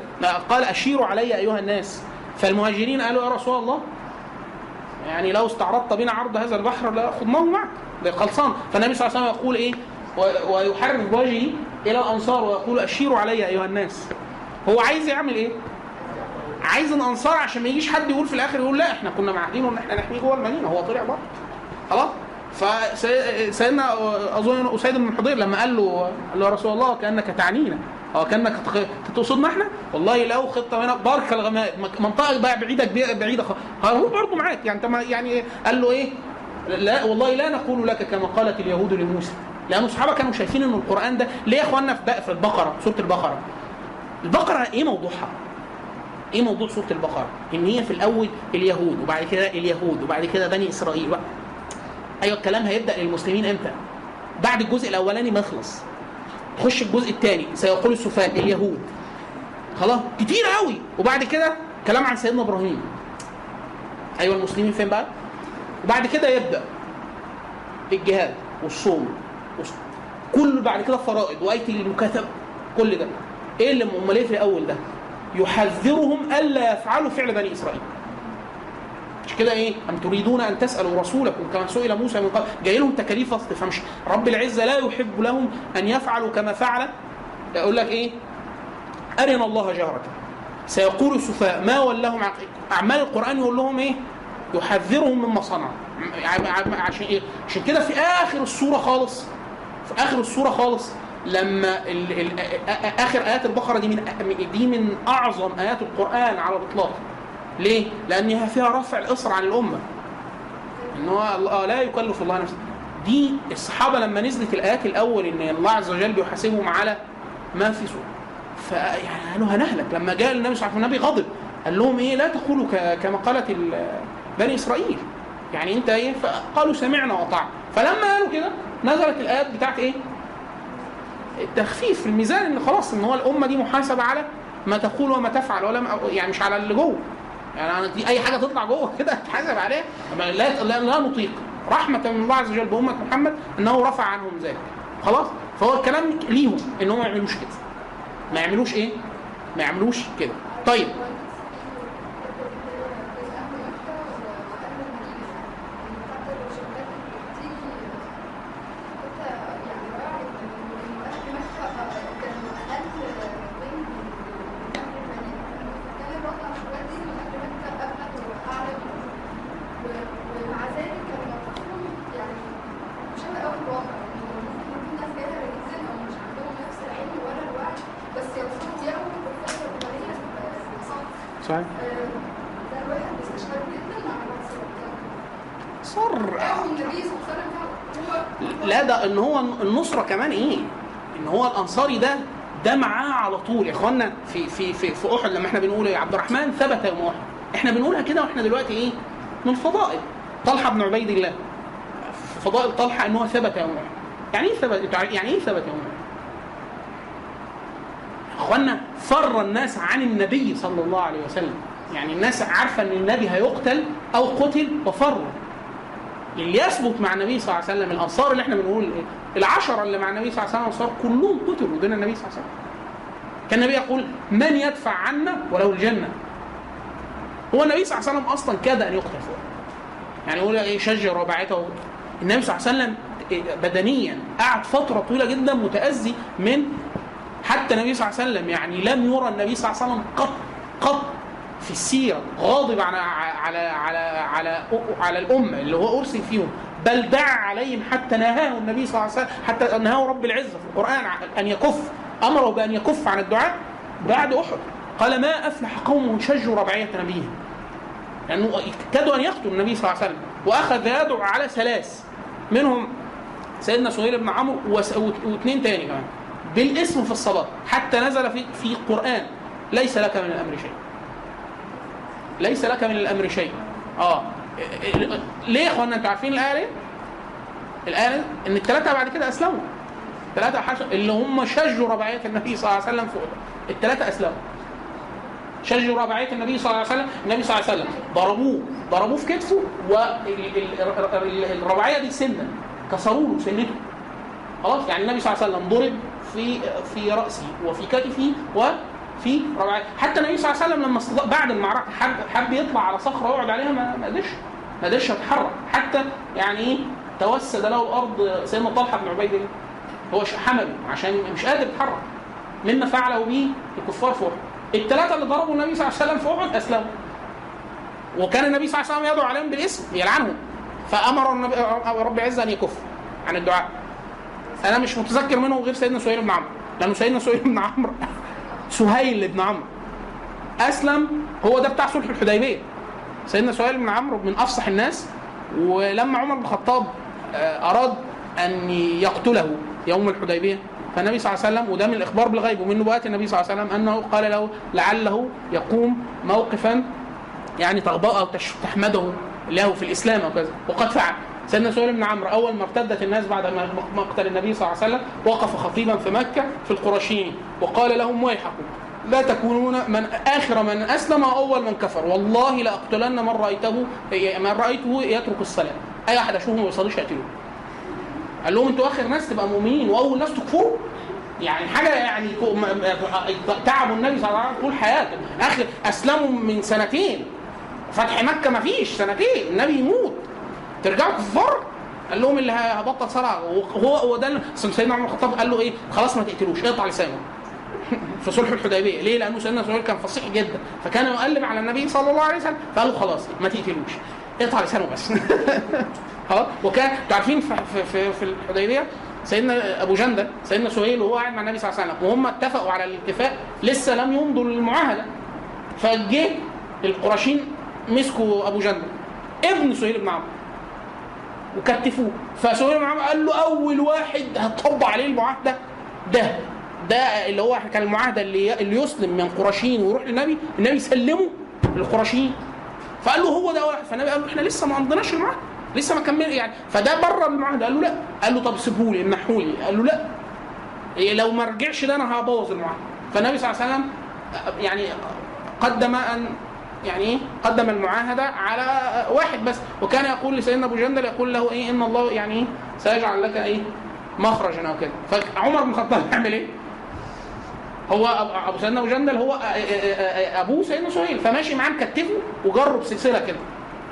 قال أشيروا علي أيها الناس. فالمهاجرين قالوا يا رسول الله. يعني لو استعرضت بنا عرض هذا البحر لخضناه معك. ده خلصان. فالنبي صلى الله عليه وسلم يقول إيه؟ و- ويحرك بوجهه إلى الأنصار ويقول أشيروا علي أيها الناس. هو عايز يعمل إيه؟ عايز الأنصار عشان ما يجيش حد يقول في الآخر يقول لا إحنا كنا معاهدين ان إحنا نحميه جوه المدينة. هو طلع بره خلاص؟ فسيدنا أظن أسيد بن حضير لما قال له قال له يا رسول الله كأنك تعنينا. هو كأنك تق- تقصدنا إحنا؟ والله لو خطه هنا بارك الغماء منطقة بقى بعيدة كبيرة- بعيدة هو برضه معاك. يعني انت يعني قال له إيه؟ لا والله لا نقول لك كما قالت اليهود لموسى. لأن الصحابة كانوا شايفين إن القرآن ده ليه يا إخوانا في البقرة سورة البقرة؟ البقرة إيه موضوعها؟ إيه موضوع سورة البقرة؟ إن هي في الأول اليهود وبعد كده اليهود وبعد كده بني إسرائيل بقى أيوه الكلام هيبدأ للمسلمين إمتى؟ بعد الجزء الأولاني ما يخلص. خش الجزء الثاني. سيقول السفهاء اليهود. خلاص؟ كتير قوي. وبعد كده كلام عن سيدنا إبراهيم. أيوه المسلمين فين بقى؟ وبعد كده يبدأ الجهاد والصوم والص- كل بعد كده فرائض وآية المكاتبه كل ده. إيه اللي أمال إيه في الأول ده؟ يحذرهم ألا يفعلوا فعل بني إسرائيل. مش كده إيه؟ أم تريدون أن تسألوا رسولكم كما سئل موسى من قبل. جاي لهم تكاليف اصل فمش رب العزة لا يحب لهم أن يفعلوا كما فعل. يقول لك إيه؟ أرنا الله جهرة. سيقول السفهاء ما ولاهم عن أعمال القرآن يقول لهم إيه؟ يحذرهم مما صنعوا ع- عشان إيه؟ عشان كده في آخر السورة خالص في آخر السورة خالص لما آخر آيات البقرة دي من دي من أعظم آيات القرآن على الإطلاق. ليه؟ لانها فيها رفع الاصر عن الأمة. إن هو الله لا يكلف الله نفسا. دي الصحابة لما نزلت الآيات الأول إن الله عز وجل بيحاسبهم على ما في سوء. فيعني قالوا هنهلك. لما جاء النبي صلى الله عليه وسلم النبي غضب. قال لهم إيه؟ لا تقولوا كما قالت ال- بني إسرائيل. يعني أنت إيه؟ فقالوا سمعنا وأطعنا. فلما قالوا كده نزلت الآيات بتاعت إيه؟ التخفيف في الميزان إن خلاص إن هو الأمة دي محاسبة على ما تقول وما تفعل ولا يعني مش على اللي جوه. يعني أنا دي أي حاجة تطلع جوه كده هتحاسب عليها. لا, لا نطيق. رحمة من الله عز وجل بأمة محمد أنه رفع عنهم ذلك. خلاص؟ فهو الكلام ليهم إن هم ما يعملوش كده. ما يعملوش إيه؟ ما يعملوش كده. طيب ومع ذلك كانوا موقفهم يعني شبه قوي الواقع يعني ممكن يكون ناس جاهله جدا أو مش عندهم نفس العلم ولا الوعي بس يوصلوا يروا بالفترة الأولانية صح صحيح ده الواحد بيستشعر جدا مع الوصف صر أو النبي صلى الله عليه وسلم هو لا ده ان هو النصره كمان إيه ان ده ده معاه على طول. يا إخوانا في في في في أحد لما إحنا بنقول يا عبد الرحمن ثبت يوم أحد. إحنا بنقولها كده وإحنا دلوقتي إيه؟ من فضائل. طلحة بن عبيد الله. فضائل طلحة إن هو ثبت يوم أحد. يعني إيه ثبت؟ يعني إيه ثبت يوم أحد؟ إخوانا فر الناس عن النبي صلى الله عليه وسلم. يعني الناس عارفة إن النبي هيقتل أو قتل وفروا اللي يثبت مع النبي صلى الله عليه وسلم الأنصار اللي إحنا بنقول إيه العشرة اللي مع النبي صلى الله عليه وسلم انصار كلهم قتلوا دون النبي صلى الله عليه وسلم. كان النبي يقول من يدفع عنا ولو الجنة؟ هو النبي صلى الله عليه وسلم أصلا كاد أن يقتل فوق. يعني يقول إيه شجر رباعته. النبي صلى الله عليه وسلم بدنيا قعد فترة طويلة جدا متأذي من حتى النبي صلى الله عليه وسلم. يعني لم يرى النبي صلى الله عليه وسلم قط قط في السيرة غاضب على على على على على الأمة اللي هو أرسل فيهم بل دعا عليهم حتى نهاه النبي صلى الله عليه وسلم حتى نهاه رب العزة في القرآن أن يكف امره بأن يكف عن الدعاء بعد أحد. قال ما أفلح قوم شجوا ربعية نبيهم. لأنه كادوا أن يقتلوا النبي صلى الله عليه وسلم وأخذ يدعو على ثلاث منهم سيدنا سهيل بن عمرو واثنين تاني كمان بالاسم في الصلاة حتى نزل في في القرآن ليس لك من الأمر شيء. ليس لك من الأمر شيء. آه. ليه يا إخوانا أنتوا عارفين الآية ليه؟ الآية إن الثلاثه بعد كده أسلموا. الثلاثه حش... اللي هم شجوا رباعية النبي صلى الله عليه وسلم فوق. الثلاثه أسلموا. شجوا رباعية النبي صلى الله عليه وسلم النبي صلى الله عليه وسلم ضربوه. ضربوه في كتفه والرباعيه دي سنة. كسروا له سنته. خلاص؟ يعني النبي صلى الله عليه وسلم ضرب في في رأسه وفي كتفه وفي رباعيه حتى النبي صلى الله عليه وسلم لما استضاء بعد المعركه حب حب يطلع على صخرة ويقعد عليها ما قدرش ما قدرش يتحرك. حتى يعني إيه توسد له الأرض سيدنا طلحة بن عبيد الله. هو حمله عشان مش قادر يتحرك. مما فعله به الكفار في أحد. الثلاثه اللي ضربوا النبي صلى الله عليه وسلم في أحد أسلموا. وكان النبي صلى الله عليه وسلم يدعو عليهم بالإسم يلعنهم. فأمر النبي رب العزة أن يكف عن الدعاء. أنا مش متذكر منه غير سيدنا سهيل بن عمرو. لأنه سيدنا سهيل بن عمرو سهيل بن عمرو. أسلم هو ده بتاع صلح الحديبية. سيدنا سهيل بن عمرو من أفصح الناس ولما عمر بن الخطاب أراد أن يقتله يوم الحديبية فالنبي صلى الله عليه وسلم وده من الإخبار بالغيب ومن نبوات النبي صلى الله عليه وسلم أنه قال له لعله يقوم موقفا يعني تغضاه أو تحمده له في الإسلام أو كذا وقد فعل. سيدنا سهيل بن عمرو أول ما ارتدت الناس بعد مقتل النبي صلى الله عليه وسلم وقف خطيبا في مكة في القرشيين وقال لهم ويحكم؟ لا تكونون من آخر من أسلم أول من كفر. والله لأقتلن من رأيته من رأيته يترك الصلاة. أي واحد اشوفه ما يصليش اقتله قال لهم أنتوا آخر ناس تبقى مؤمنين وأول ناس تكفروا؟ يعني حاجة يعني تعبوا النبي صلى الله عليه وسلم طول حياته. آخر أسلموا من سنتين. فتح مكة ما فيش سنتين. النبي يموت. ترجعوا كفار قال لهم اللي هبطل صلاه وهو هو ده سيدنا عمر الخطاب قال له إيه؟ خلاص ما تقتلوش اقطع لسانه. [laughs] في صلح الحديبية. ليه؟ لأنه سيدنا سهيل كان فصيح جدا. فكان يقلب على النبي صلى الله عليه وسلم. فقال له خلاص ما تقتلوش. اقطع لسانه بس. [laughs] خلاص. وكان أنتوا عارفين في, في, في, الحديبية سيدنا أبو جندل سيدنا سهيل وهو قاعد مع النبي صلى الله عليه وسلم. وهم اتفقوا على الاتفاق لسه لم يمضوا المعاهده فجه القرشين مسكوا أبو جندل. ابن سهيل بن عمرو وكتفوه. فسهيل بن قال له أول واحد هتطبق عليه المعاهدة ده. ده اللي هو كان المعاهدة اللي اللي يسلم من قرشين ويروح للنبي النبي يسلمه للقرشيين فقال له هو ده واحد. فالنبي قال له إحنا لسه ما أمضيناش المعاهدة لسه ما كمل يعني فده بره المعاهدة. قال له لأ. قال له طب سيبه لي امنحه لي قال له لأ. إيه لو ما رجعش ده أنا هبوظ المعاهدة. فالنبي صلى الله عليه وسلم يعني قدم أن يعني إيه؟ قدم المعاهدة على واحد بس. وكان يقول لسيدنا أبو جندل يقول له إيه إن الله يعني إيه؟ سيجعل لك إيه؟ مخرجا أو كده. فعمر بن الخطاب [laughs] يعمل إيه؟ هو أبو سيدنا أبو جندل هو أبوه سيدنا سهيل. فماشي معاه مكتفه وجره بسلسله كده.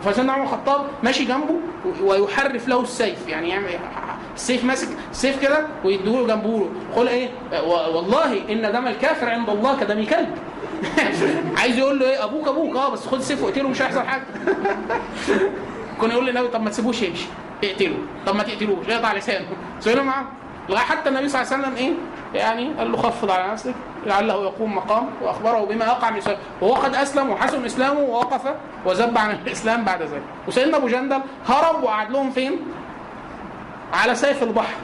فسيدنا عمر الخطاب ماشي جنبه ويحرف له السيف. يعني يعمل السيف ماسك السيف كده ويديه جنبه يقول إيه؟ و- والله إن دم الكافر عند الله كدم الكلب. [laughs] عايز يقول له إيه؟ أبوك أبوك. آه بس خد السيف واقتله مش هيحصل حاجة. [laughs] كنا يقول للنبي طب ما تسيبوش يمشي. اقتله. طب ما تقتلوش. اقطع لسانه. سئلوا معاه. لغاية حتى النبي صلى الله عليه وسلم إيه؟ يعني قال له خفض على نفسك. لعله يقوم مقام وأخبره بما يقع من سؤال وهو قد أسلم وحسن إسلامه ووقف وذب عن الإسلام بعد ذلك. وسيدنا أبو جندل هرب وقعد لهم فين؟ على سيف البحر.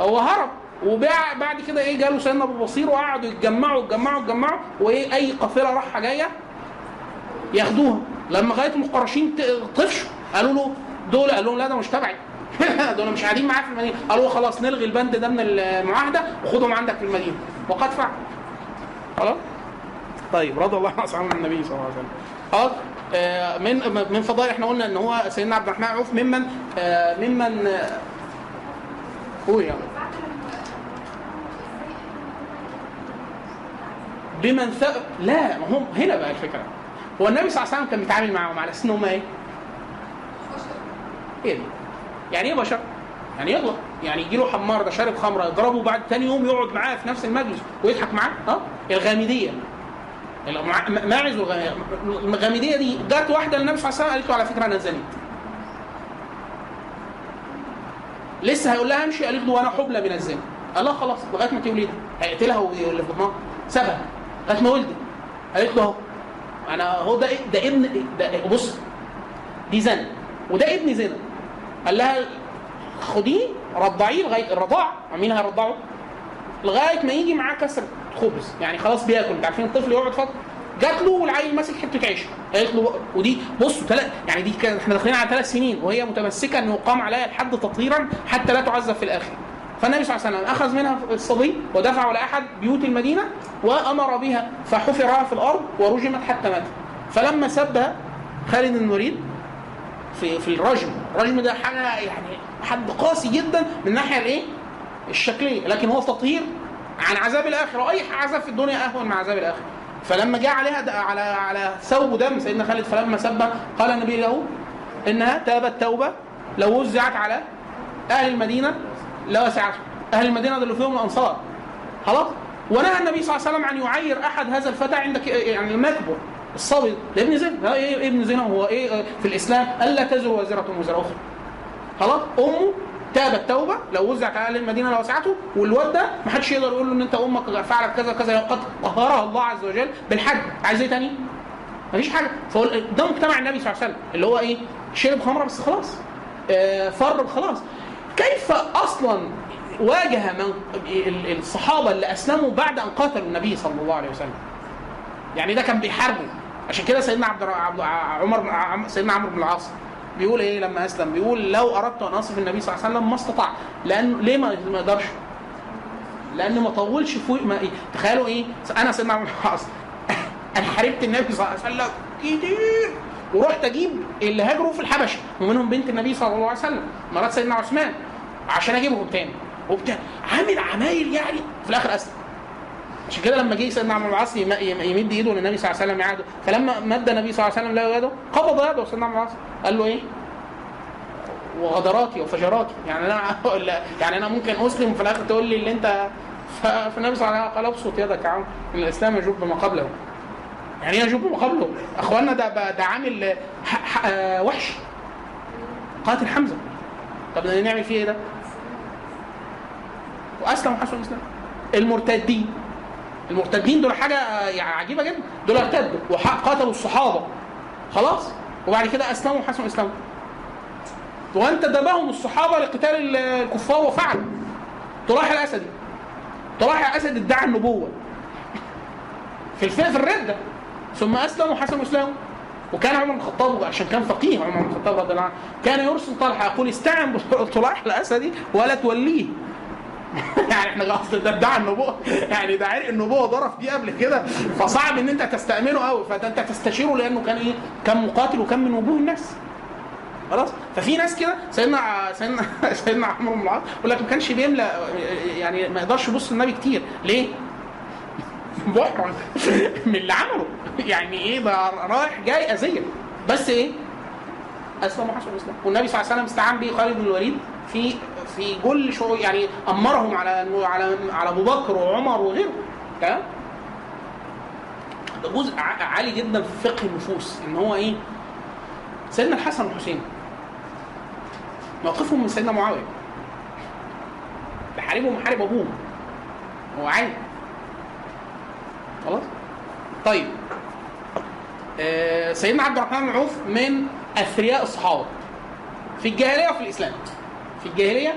هو هرب. وبعد بعد كده إيه جاله سيدنا ابو بصير وقعدوا يتجمعوا يتجمعوا يتجمعوا وايه اي قافلة رايحه جاية ياخدوها. لما لغايه القرشين ت- طفشوا قالوا له دول قال لهم لا ده مش تبعي. [laughs] دول مش قاعدين معايا في المدينة. قالوا خلاص نلغي البند ده من المعاهدة وخدهم عندك في المدينة. وقد فعل. خلاص؟ طيب رضي الله عن النبي صلى الله عليه وسلم. آه، من من فضائل إحنا قلنا إن هو سيدنا عبد الرحمن عوف ممن آه، ممن آه، قول بمن ث... لا هم هنا بقى الفكرة. هو النبي صلى الله عليه وسلم كان بيتعامل معاهم على أساس إن هم إيه؟ إيه؟ يعني إيه بشر؟ يعني يغلط يعني يجي له حمار ده شارب خمرة يضربه بعد تاني يوم يقعد معاه في نفس المجلس ويضحك معاه. أه؟ الغامدية. ماعز الغامدية دي جت واحدة للنبي صلى الله عليه وسلم قالت له على فكرة أنا زنيت لسه هيقول لها امشي قالت له وأنا حبلى من الزنا. قال لها خلاص لغاية ما تولدها هيقتلها واللي في بطنها سابها لغايه ما ولدت قالت له اهو أنا هو ده ده ابن ده بص دي زنا وده ابن زنا. قال لها خديه رضعيه لغاية الرضاع. مين هيرضعه؟ لغاية ما يجي معاه كسر خبز. يعني خلاص بياكل أنت عارفين الطفل يقعد فترة. جات له والعيل ماسك حتة عيش. قالت له ودي بصوا تلات يعني دي كان إحنا داخلين على ثلاث سنين وهي متمسكة إنه يقام عليها الحد تطهيرا حتى لا تعذب في الآخر. فالنبي صلى الله عليه وسلم أخذ منها الصبي ودفعه لاحد بيوت المدينة وأمر بها فحفرها في الأرض ورجمت حتى ماتت فلما سبها خالد بن الوليد في في الرجم الرجم ده حاجة يعني حد قاسي جدا من الناحيه الإيه؟ الشكلية لكن هو تطهير عن عذاب الآخرة وأي عذاب في الدنيا أهون من عذاب الآخرة. فلما جاء عليها على على ثوب دم سيدنا خالد فلما سبها قال النبي له إنها تابت توبة لو وزعت على أهل المدينة لوسعته أهل المدينة دول فيهم الأنصار. خلاص؟ ونهى النبي صلى الله عليه وسلم عن يعير أحد هذا الفتى عندك يعني لما يكبر الصبي. ده ابن زنا ده إيه ابن زنا هو إيه في الإسلام. ألا تزر وازره وزر أخرى. خلاص؟ أمه تابت توبة لو وزعت على المدينة لوسعته والواد ده ما حدش يقدر يقول له إن أنت أمك فعلت كذا كذا قد طهرها الله عز وجل بالحج. عايز إيه تاني؟ مفيش حاجة. فهو ده مجتمع النبي صلى الله عليه وسلم اللي هو إيه؟ شرب خمرة بس خلاص. آه فر خلاص. كيف أصلا واجه من ال- الصحابة اللي أسلموا بعد أن قاتلوا النبي صلى الله عليه وسلم؟ يعني ده كان بيحاربه عشان كده سيدنا عبد عمر سيدنا عمرو بن العاص بيقول إيه لما أسلم؟ بيقول لو أردت أن أصف النبي صلى الله عليه وسلم ما استطاع. لأن ليه ما يقدرش؟ لأن ما طولش فوق ما إيه؟ تخيلوا إيه؟ أنا سيدنا عمرو بن العاص [laughs] أنا حاربت النبي صلى الله عليه وسلم كتير. ورحت أجيب اللي هاجروا في الحبشة ومنهم بنت النبي صلى الله عليه وسلم مرات سيدنا عثمان. عشان اجيبهم تاني وبتاع. عامل عمايل يعني. في الآخر اسلم. عشان كده لما جه سيدنا عمرو العاص يم- يم- يمد ايده للنبي صلى الله عليه وسلم يعاده. فلما مد النبي صلى الله عليه وسلم له يده قبض يده سيدنا عمرو العاص قال له إيه؟ وغدراتي وفجراتي. يعني أنا يعني أنا ممكن أسلم وفي الآخر تقول لي اللي أنت فالنبي صلى الله عليه وسلم قال أبسط يدك يا عم إن الإسلام يجب ما قبله. يعني إيه يجب ما قبله؟ أخواننا ده ده عامل آه، وحش. قاتل حمزة. طب نعمل فيه إيه ده؟ واسلم وحسن الإسلام. المرتدين المرتدين دول حاجة يعني عجيبة جدا. دول ارتدوا وقاتلوا الصحابة. خلاص؟ وبعد كده أسلموا وحسنوا اسلامهم وانتدبهم الصحابة لقتال ال- الكفار وفعلوا طلائح الاسدي طلائح الاسد ادعى النبوة. في الف... في الردة. ثم اسلم وحسن اسلامه وكان عمر بن الخطاب عشان كان فقيه عمر بن الخطاب رضي الله عنه كان يرسل طلحة يقول استعن بطلائح الاسدي ولا توليه. [laughs] يعني إحنا قصد ده ادعى النبوة. يعني ده عرق النبوة ضرب دي قبل كده. فصعب إن أنت تستأمنه قوي فانت تستشيره لأنه كان إيه؟ كان مقاتل وكان من وجوه الناس. خلاص؟ ففي ناس كده سيدنا سيدنا [laughs] سيدنا عمرو بن العاص يقول لك ما كانش بيملى يعني ما يقدرش يبص للنبي كتير. ليه؟ [laughs] محرج من اللي عمله. يعني إيه؟ ده رايح جاي أذية. بس إيه؟ أسلم وحسن الإسلام. والنبي صلى الله عليه وسلم استعان به خالد بن الوليد في في كل شو يعني أمرهم على على على أبو بكر وعمر وغيره. تمام؟ ده جزء عالي جدا في فقه النفوس إن هو إيه؟ سيدنا الحسن والحسين. موقفهم من سيدنا معاوية. بحاربهم محارب أبوهم. هو عادي خلاص؟ طيب. آه، سيدنا عبد الرحمن بن عوف من أثرياء الصحابة في الجاهلية وفي الإسلام. في الجاهلية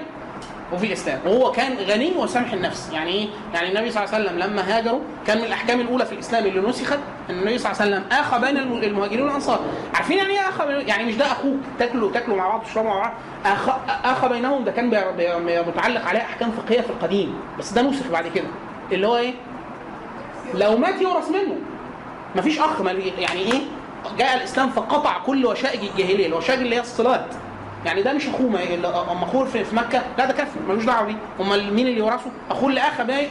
وفي الإسلام وهو كان غني وسامح النفس. يعني إيه؟ يعني النبي صلى الله عليه وسلم لما هاجروا كان من الأحكام الأولى في الإسلام اللي نسخت إن النبي صلى الله عليه وسلم آخى بين الم- المهاجرين والأنصار. عارفين يعني إيه آخى يعني مش ده أخوك تاكلوا تاكلوا مع بعض تشربوا مع بعض. اخى آخى بينهم ده كان متعلق عليه أحكام فقهية في القديم بس ده نسخ بعد كده. اللي هو إيه؟ لو مات يورث منه. مفيش أخ يعني إيه؟ جاء الإسلام فقطع كل وشائج الجاهلية الوشائج اللي هي الصلات يعني ده مش أخوه اما أخوه في مكة. لا ده كافر ملوش دعوة بيه. أمال مين اللي يورثه أخوه اللي آخى باي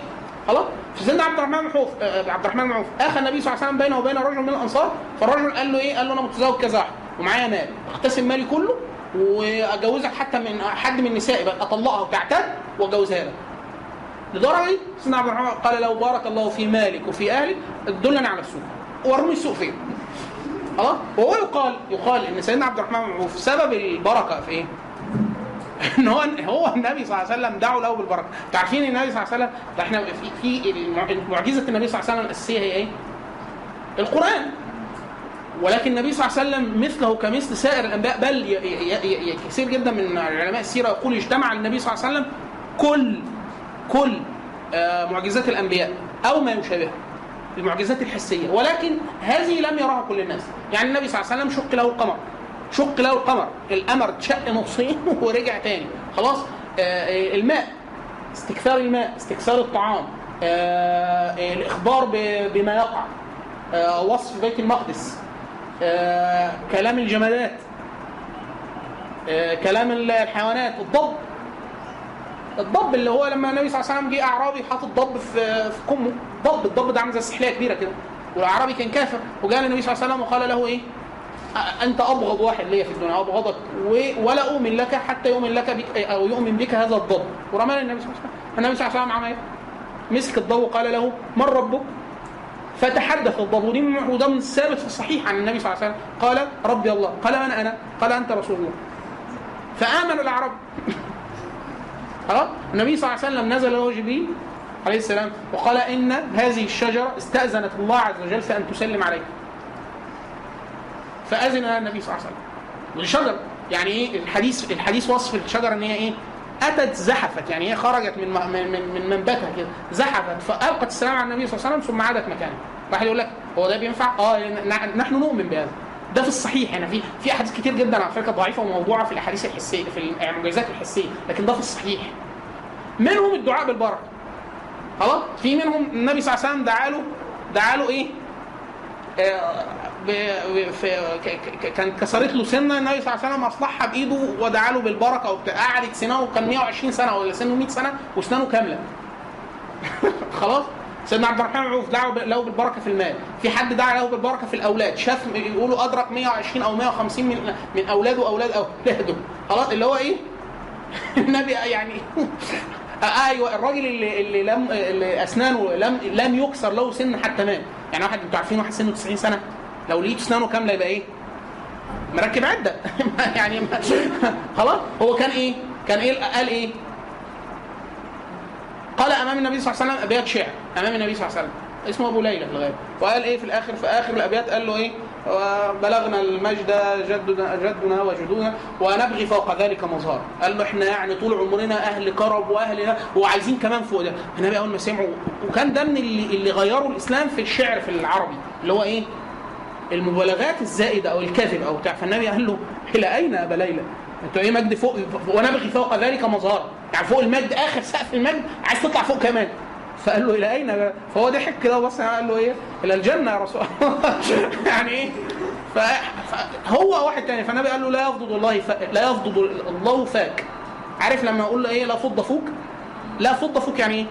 خلاص؟ في سيدنا عبد الرحمن بن آه، عبد الرحمن بن عوف آخى النبي صلى الله عليه وسلم بينه وبين رجل من الأنصار. فالرجل قال له إيه؟ قال له أنا متزوج كذا واحد ومعايا مال. اقتسم مالي كله وأجوزك حتى من حد من نسائي بقى. أطلقها وتعتد وأجوزها لك. لدرجة دي سيدنا عبد الرحمن قال لو بارك الله في مالك وفي أهلك دلني على السوق. وارمي السوق فين؟ خلاص وهو يقال يقال إن سيدنا عبد الرحمن بن عوف سبب البركة في إيه؟ [laughs] إن هو هو النبي صلى الله عليه وسلم دعوا له بالبركة، أنتوا عارفين النبي صلى الله عليه وسلم إحنا في في معجزه النبي صلى الله عليه وسلم الأساسية هي إيه؟ القرآن ولكن النبي صلى الله عليه وسلم مثله كمثل سائر الأنبياء بل كثير جدا من علماء السيرة يقول اجتمع النبي صلى الله عليه وسلم كل كل آه، معجزات الأنبياء أو ما يشابهها المعجزات الحسية. ولكن هذه لم يراها كل الناس. يعني النبي صلى الله عليه وسلم شق له القمر. شق له القمر. القمر اتشق نصين [laughs] ورجع تاني. خلاص؟ آه، الماء. استكثار الماء. استكثار الطعام. آه، آه، الإخبار بما يقع. وصف بيت المقدس. كلام الجمادات. كلام الحيوانات. الضب. الضب اللي هو لما النبي صلى الله عليه وسلم جه أعرابي حاطط ضب في في كمه. ضب الضب ده عامل زي السحلية كبيرة كده. والأعرابي كان كافر. وجاء النبي صلى الله عليه وسلم وقال له إيه؟ أنت أبغض واحد ليا في الدنيا أبغضك. ولا أؤمن لك حتى يؤمن لك بك أو يؤمن بك هذا الضب. ورمى النبي صلى الله عليه وسلم. النبي صلى الله عليه وسلم عمل إيه؟ مسك الضب وقال له من ربك؟ فتحدث الضب. وده من الثابت في الصحيح عن النبي صلى الله عليه وسلم. قال ربي الله. قال من أنا؟ قال أنت رسول الله. فآمن الأعرابي. خلاص النبي صلى الله عليه وسلم نزل له جبريل عليه السلام وقال إن هذه الشجرة استأذنت الله عز وجل في أن تسلم عليها فأذن لها النبي صلى الله عليه وسلم. الشجره يعني إيه؟ الحديث الحديث وصف الشجرة إن هي إيه؟ أتت زحفت. يعني هي خرجت من من من, من منبتها كده. زحفت فألقت السلام على النبي صلى الله عليه وسلم ثم عادت مكانها واحد يقول لك هو ده بينفع؟ آه نحن نؤمن بهذا. ده في الصحيح هنا في في أحاديث كتير جدا على فكرة ضعيفة وموضوعة في الأحاديث الحسية في المعجزات الحسية لكن ده في الصحيح. منهم الدعاء بالبركة. خلاص؟ في منهم النبي صلى الله عليه وسلم دعا له دعا له إيه آه. كان كسرت له سنة النبي صلى الله عليه وسلم أصلحها بإيده ودعا له بالبركة وبتاع قعدت سنة كان 120 سنة ولا سنة 100 سنة واسنانه كاملة. [laughs] خلاص؟ سيدنا عبد الرحمن عوف دعا له بالبركة في المال. في حد دعا له بالبركة في الأولاد. شاف يقولوا أدرك 120 أو 150 من من أولاده واولاد أولاده. خلاص اللي هو إيه؟ [laughs] النبي يعني [laughs] أيوه الراجل اللي اللي لم اللي أسنانه لم لم يكسر له سن حتى مات. يعني واحد أنتوا عارفين واحد سنه 90 سنة؟ لو لقيت أسنانه كاملة يبقى إيه؟ مركب عدة. [laughs] يعني خلاص هو كان إيه؟ كان إيه؟ قال إيه؟ قال أمام النبي صلى الله عليه وسلم أبيات شعر. أمام النبي صلى الله عليه وسلم. اسمه أبو ليلى في الغالب. وقال إيه في الآخر في آخر الأبيات قال له إيه؟ وبلغنا المجد جدنا جدنا وجدودنا ونبغي فوق ذلك مظهر. قال له إحنا يعني طول عمرنا أهل كرب واهل وعايزين كمان فوق ده. النبي أول ما سمعوا وكان ده من اللي, اللي غيروا الإسلام في الشعر في العربي. اللي هو إيه؟ المبالغات الزائدة أو الكذب أو بتاع. فالنبي قال له إلى أين أبا ليلى؟ أنتوا إيه مجد فوق ونبغي فوق ذلك مظهر. يعني فوق المجد آخر سقف المجد عايز تطلع فوق كمان. فقال له إلى أين؟ فهو ضحك كده وبص قال له إيه؟ إلى الجنة يا رسول الله. [laughs] يعني إيه؟ فهو واحد تاني. فالنبي قال له لا يفضض الله ف... لا يفضض الله فاك. عارف لما أقول له إيه؟ لا فض فوك؟ لا فض فوك يعني إيه؟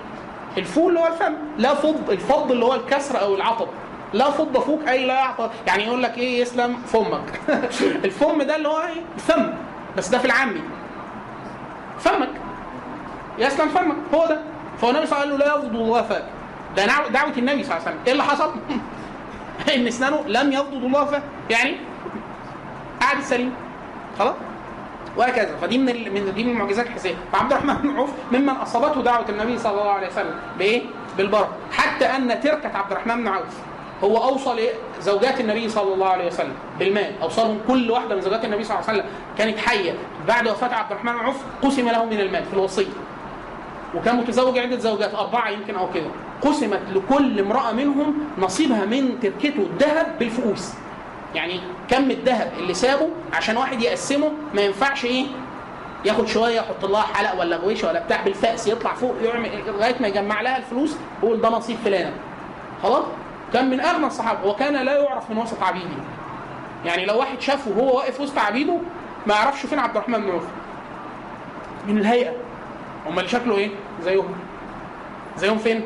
الفول اللي هو الفم. لا فض الفض اللي هو الكسر أو العطب. لا فض فوك أي لا يعطى يعني يقول لك إيه؟ يسلم فمك. [laughs] الفم ده اللي هو إيه؟ الفم. بس ده في العامي. فمك. يسلم فمك. هو ده. فهو النبي صلى الله عليه وسلم قال له لا يفضض الله فاك. ده دعوة النبي صلى الله عليه وسلم. إيه اللي حصل؟ [laughs] إن اسنانه لم يفضض الله فاك. يعني قعد سليم. خلاص؟ وهكذا. فدي من. من دي من المعجزات الحسية. فعبد الرحمن بن عوف ممن أصابته دعوة النبي صلى الله عليه وسلم. بإيه؟ بالبركة. حتى أن تركة عبد الرحمن بن عوف. هو أوصى لزوجات النبي صلى الله عليه وسلم بالمال. اوصلهم كل واحدة من زوجات النبي صلى الله عليه وسلم. كانت حية. بعد وفاة عبد الرحمن بن عوف قسم له من المال في الوصية. وكان متزوج عدة زوجات أربعة يمكن أو كده. قسمت لكل امرأة منهم نصيبها من تركته الذهب بالفؤوس يعني كم الذهب اللي سابه عشان واحد يقسمه ما ينفعش إيه؟ ياخد شوية يحط لها حلق ولا غويشة ولا بتاع بالفأس يطلع فوق يعمل لغاية ما يجمع لها الفلوس يقول ده نصيب فلانة. خلاص؟ كان من أغنى الصحابة وكان لا يعرف من وسط عبيده. يعني لو واحد شافه وهو واقف وسط عبيده ما يعرفش فين عبد الرحمن بن عوف. من الهيئة. هم اللي شكله إيه؟ زيهم. زيهم فين؟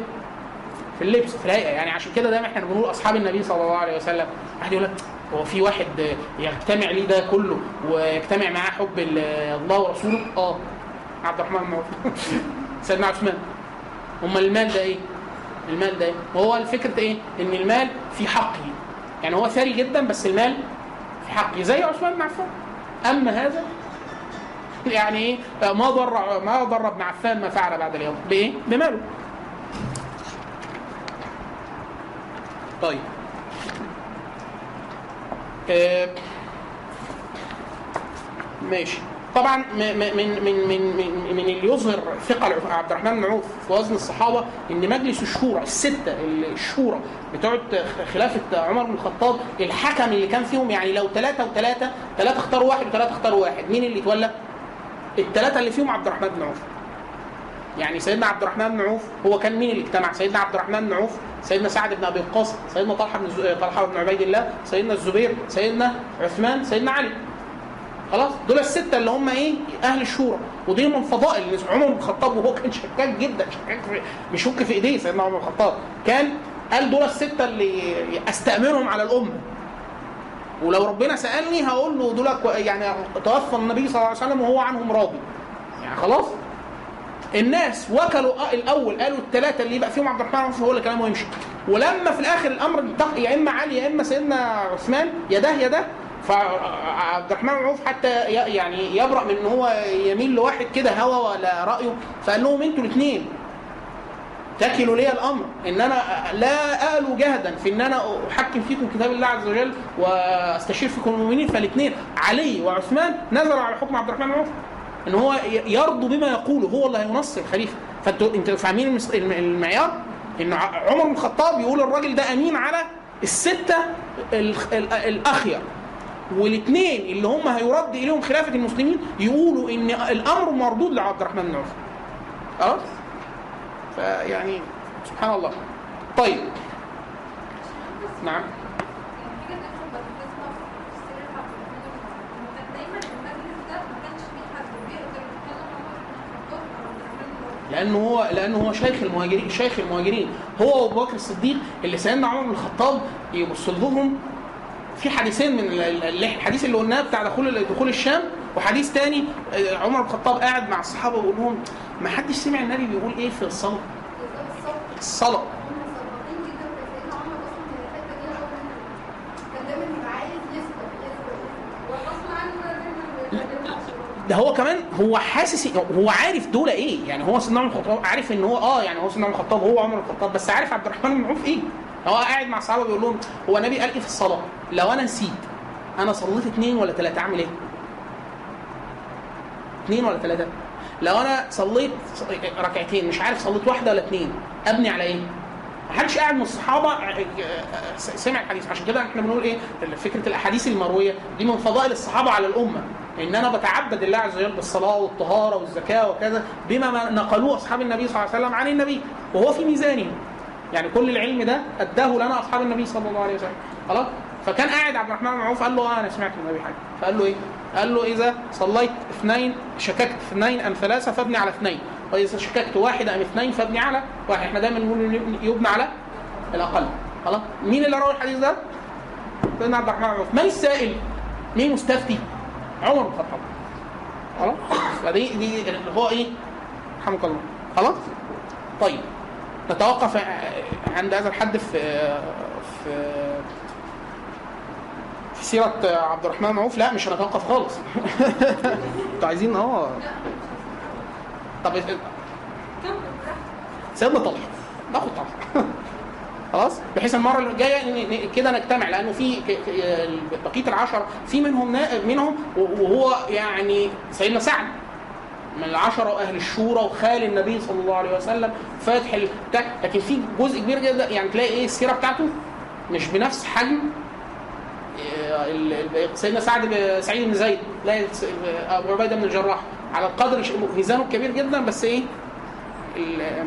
في اللبس في الهيئة. يعني عشان كده دايما إحنا بنقول أصحاب النبي صلى الله عليه وسلم. واحد يقول لك هو في واحد يجتمع ليه ده كله ويجتمع معاه حب ال- الله ورسوله؟ آه. عبد الرحمن بن عوف. [laughs] سيدنا عثمان. أمال المال ده إيه؟ المال ده؟ وهو الفكرة إيه؟ إن المال في حقه. يعني هو ثري جدا بس المال في حقه. زي عثمان بن عفان. أما هذا [laughs] يعني إيه؟ ما ضر ما ضر ابن عفان ما فعل بعد اليوم. بإيه؟ بماله. طيب. آه، ماشي. طبعا من من من من, من اللي يظهر ثقة عبد الرحمن بن عوف في وزن الصحابة إن مجلس الشورى الستة ال- الشورى بتوع خلافه عمر بن الخطاب الحكم اللي كان فيهم يعني لو ثلاثة وثلاثه ثلاثة اختاروا واحد وثلاثه اختاروا واحد مين اللي يتولى؟ الثلاثه اللي فيهم عبد الرحمن بن عوف يعني سيدنا عبد الرحمن بن عوف هو كان مين اللي اجتمع؟ سيدنا عبد الرحمن بن عوف، سيدنا سعد بن أبي وقاص، سيدنا طلحة بن طلحة بن عبيد الله، سيدنا الزبير، سيدنا عثمان، سيدنا علي. خلاص دول الستة اللي هم إيه؟ أهل الشورى، ودي من فضائل عمر بن الخطاب وهو كان شكاك جدا شكاك في بيشك في إيديه سيدنا عمر بن الخطاب، كان قال دول الستة اللي أستأمرهم على الأمة. ولو ربنا سألني هقول له دول يعني توفى النبي صلى الله عليه وسلم وهو عنهم راضي. يعني خلاص الناس وكلوا الأول قالوا الثلاثه اللي يبقى فيهم عبد الرحمن عوف هو اللي كلامه يمشي ولما في الآخر الأمر يا إما علي يا إما سيدنا عثمان يا ده يا ده فعبد الرحمن عوف حتى يعني يبرأ من إن هو يميل لواحد كده هوى ولا رأيه فقال لهم أنتوا الاثنين تكلوا لي الأمر إن أنا لا آلو جهدا في إن أنا أحكم فيكم كتاب الله عز وجل وأستشير فيكم المؤمنين فالاثنين علي وعثمان نزلوا على حكم عبد الرحمن عوف إن هو يرضوا بما يقوله هو اللي هينصر الخليفة. فانتوا أنتوا فاهمين المعيار؟ إن عمر بن الخطاب يقول الراجل ده أمين على الستة ال- ال- الأخير. والاثنين اللي هم هيرد إليهم خلافة المسلمين يقولوا إن الأمر مردود لعبد الرحمن بن عوف. خلاص؟ فيعني سبحان الله. طيب. نعم. لأنه هو لأنه هو شيخ المهاجرين شيخ المهاجرين. هو وأبو بكر الصديق اللي سيدنا عمر بن الخطاب يبص لهم في حديثين من ال- ال- الحديث اللي قلناه بتاع دخول دخول الشام وحديث تاني آه، عمر بن الخطاب قاعد مع الصحابة ويقول لهم ما حدش سمع النبي بيقول إيه في الصلاة؟ الصلاة. ده هو كمان هو حاسس هو عارف دول إيه يعني هو سيدنا عمر الخطاب عارف إن هو آه يعني هو سيدنا عمر الخطاب هو عمر الخطاب بس عارف عبد الرحمن بن عوف إيه؟ هو قاعد مع الصحابه بيقول لهم هو النبي قال إيه في الصلاة؟ لو أنا نسيت أنا صليت اثنين ولا ثلاثة أعمل إيه؟ اثنين ولا ثلاثة لو أنا صليت ركعتين مش عارف صليت واحدة ولا اثنين أبني على إيه؟ ما حدش قاعد من الصحابة سمع الحديث. عشان كده إحنا بنقول إيه؟ فكرة الأحاديث المروية دي من فضائل الصحابة على الأمة. إن أنا بتعبد الله عز وجل بالصلاة والطهارة والزكاة وكذا بما ما نقلوه أصحاب النبي صلى الله عليه وسلم عن النبي. وهو في ميزانه يعني كل العلم ده أداه لنا أصحاب النبي صلى الله عليه وسلم خلاص فكان قاعد عبد الرحمن بن قال له آه أنا سمعت من النبي حاجة فقال له إيه؟ قال له إذا صليت اثنين شككت اثنين أم ثلاثة فابني على اثنين وإذا شككت واحد أم اثنين فابني على واحد إحنا دايما نقول يبنى على الأقل خلاص مين اللي روى الحديث ده؟ سيدنا عبد الرحمن بن عوف من السائل؟ مين مستفتي؟ عمر بن الخطاب خلاص فدي دي اللي هو إيه؟ رحمك الله خلاص؟ طيب نتوقف عند هذا الحد في في في سيرة عبد الرحمن بن عوف لا مش هنتوقف خالص. أنتوا [laughs] عايزين آه. طب سيدنا طلحة. ناخد طلحة. [laughs] خلاص؟ بحيث المرة اللي جاية ن- ن- كده نجتمع لأنه في بقية العشره في منهم منهم وهو يعني سيدنا سعد. من العشرة وأهل الشورى وخال النبي صلى الله عليه وسلم فاتح ال- بتاع لكن في جزء كبير جدا يعني تلاقي إيه السيرة بتاعته؟ مش بنفس حجم ال- سيدنا سعد سعيد بن زيد لا أبو عبيدة بن الجراح على القدر ميزانه كبير جدا بس إيه؟ ال-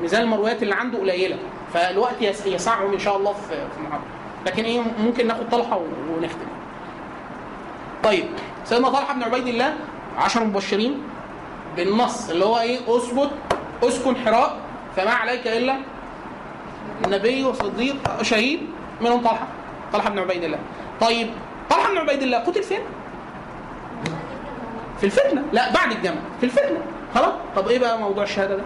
ميزان المرويات اللي عنده قليلة فالوقت يس- يسعهم إن شاء الله في المحاضرة لكن إيه ممكن ناخد طلحة و- ونختم. طيب سيدنا طلحة بن عبيد الله عشر مبشرين بالنص اللي هو إيه؟ اثبت أسكن حراء فما عليك إلا نبي وصديق شهيد منهم طلحة طلحة بن عبيد الله. طيب طلحة بن عبيد الله قتل فين؟ في الفتنة. لا بعد الجمع في الفتنة. خلاص؟ طب إيه بقى موضوع الشهادة ده؟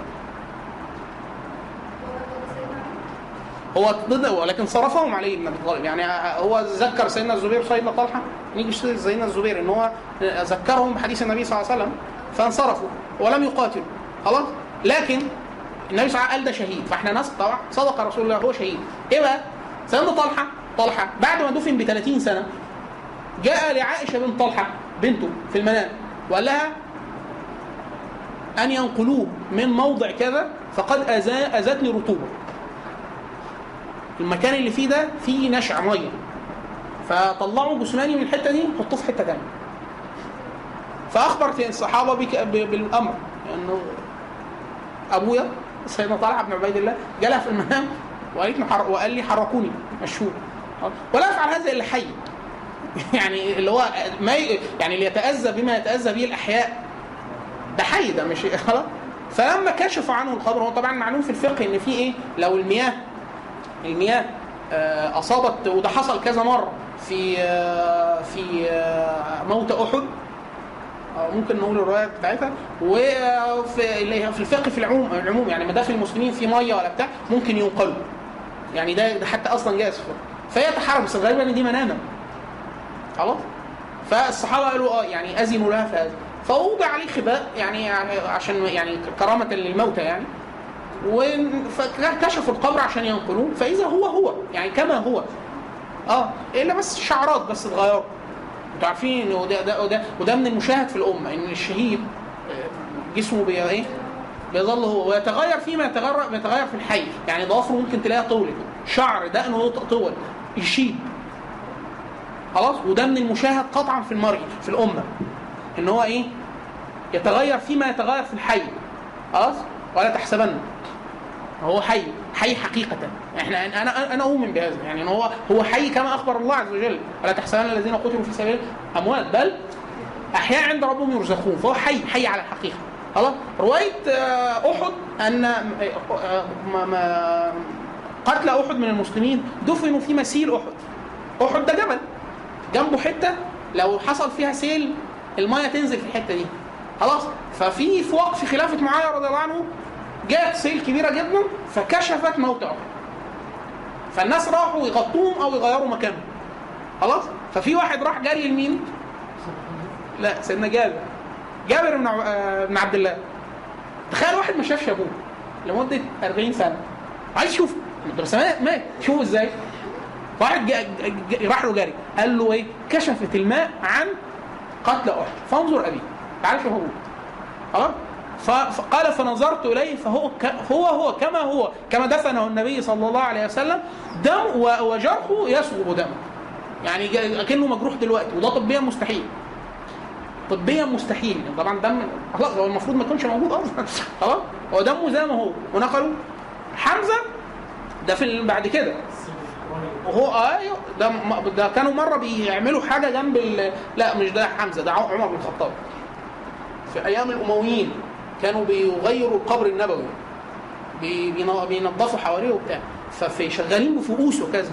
هو ضد ولكن صرفهم علي بن أبي طالب. يعني هو ذكر سيدنا الزبير وسيدنا طلحة نيجي سيدنا الزبير إن هو ذكرهم بحديث النبي صلى الله عليه وسلم. فانصرفوا ولم يقاتلوا. خلاص؟ لكن النبي صلى الله عليه وسلم قال ده شهيد. فاحنا ناس طبعا صدق رسول الله هو شهيد. إيه بقى؟ سيدنا طلحة طلحة بعد ما دفن ب 30 سنة جاء لعائشة بنت طلحة بنته في المنام وقال لها أن ينقلوه من موضع كذا فقد أذتني رطوبة. المكان اللي فيه ده فيه نشع مية. فطلعوا جثماني من الحتة دي حطوه في حتة ثانية فاخبرت الصحابة بالأمر. انه أبويا سيدنا طلحة بن عبيد الله جالها في المنام وقالت حر... وقال لي حركوني مشهور ولا يفعل هذا إلا حي. [laughs] يعني اللي هو ما ي... يعني اللي يتاذى بما يتأذى به الأحياء. ده حي ده مش [laughs] خلاص. فلما كشفوا عنه الخبر هو طبعا معلوم في الفقه إن في إيه؟ لو المياه المياه آه، أصابت وده حصل كذا مرة في آه، في آه، موت أحد أو ممكن نقول الرواية بتاعتها وفي اللي في الفقه في العموم العموم يعني مداخل المسلمين في مية ولا بتاع ممكن ينقلوا. يعني ده ده حتى أصلا الفقه فهي تحرم بس إن دي منامة. خلاص؟ فالصحابة قالوا آه يعني اذنوا لها فاذن فوضع عليه خباء يعني عشان يعني كرامة للموتى يعني. وكشفوا القبر عشان ينقلوه فإذا هو هو يعني كما هو. آه إلا بس شعرات بس اتغيروا. أنتوا عارفين وده ده وده وده من المشاهد في الأمة إن الشهيد آه، جسمه بي إيه؟ بيظل هو ويتغير فيما يتغير يتغير في الحي. يعني ضوافره ممكن تلاقيها طولت شعر دقنه طول. يشيب. خلاص؟ وده من المشاهد قطعا في المرء في الأمة. إن هو إيه؟ يتغير فيما يتغير في الحي. خلاص؟ ولا تحسبن. هو حي. حي حقيقة. إحنا أنا أنا أؤمن بهذا. يعني إن هو هو حي كما أخبر الله عز وجل. ولا تحسبن الذين قتلوا في سبيل اموات بل أحياء عند ربهم يرزقون. فهو حي حي على الحقيقة. خلاص؟ رواية آه، أحد أن آه، قتل أحد من المسلمين دفنوا في مسيل أحد. أحد ده جبل. جنبه حتة. لو حصل فيها سيل المية تنزل في الحتة دي. خلاص؟ ففي في وقت في خلافة معاوية رضي الله عنه. جاءت سيل كبيرة جدا فكشفت موت احد فالناس راحوا يغطوهم أو يغيروا مكانهم. خلاص؟ ففي واحد راح جري لمين؟ لا سيدنا جابر. جابر بن آه، بن عبد الله. تخيل واحد ما شافش أبوه لمدة 40 سنة. عايز يشوف. بس مات مات شوف إزاي. واحد راح له جري. قال له إيه؟ كشفت الماء عن قتل احد فانظر أبي. تعال شوف أبوه. خلاص؟ فقال فنظرت إليه فهو هو هو كما هو كما دفنه النبي صلى الله عليه وسلم دم وجرحه يسغب دمه. يعني كأنه مجروح دلوقتي وده طبيا مستحيل. طبيا مستحيل. يعني طبعا دم خلاص هو المفروض ما يكونش موجود أصلا. [laughs] خلاص؟ هو دمه زي ما هو. ونقلوا حمزة ده في بعد كده. وهو أيوه ده ده كانوا مرة بيعملوا حاجة جنب. لا مش ده حمزة ده عمر بن الخطاب. في أيام الأمويين. كانوا بيغيروا القبر النبوي بي- بين- بينظفوا حواليه وبتاع ففي شغالين بفؤوس وكذا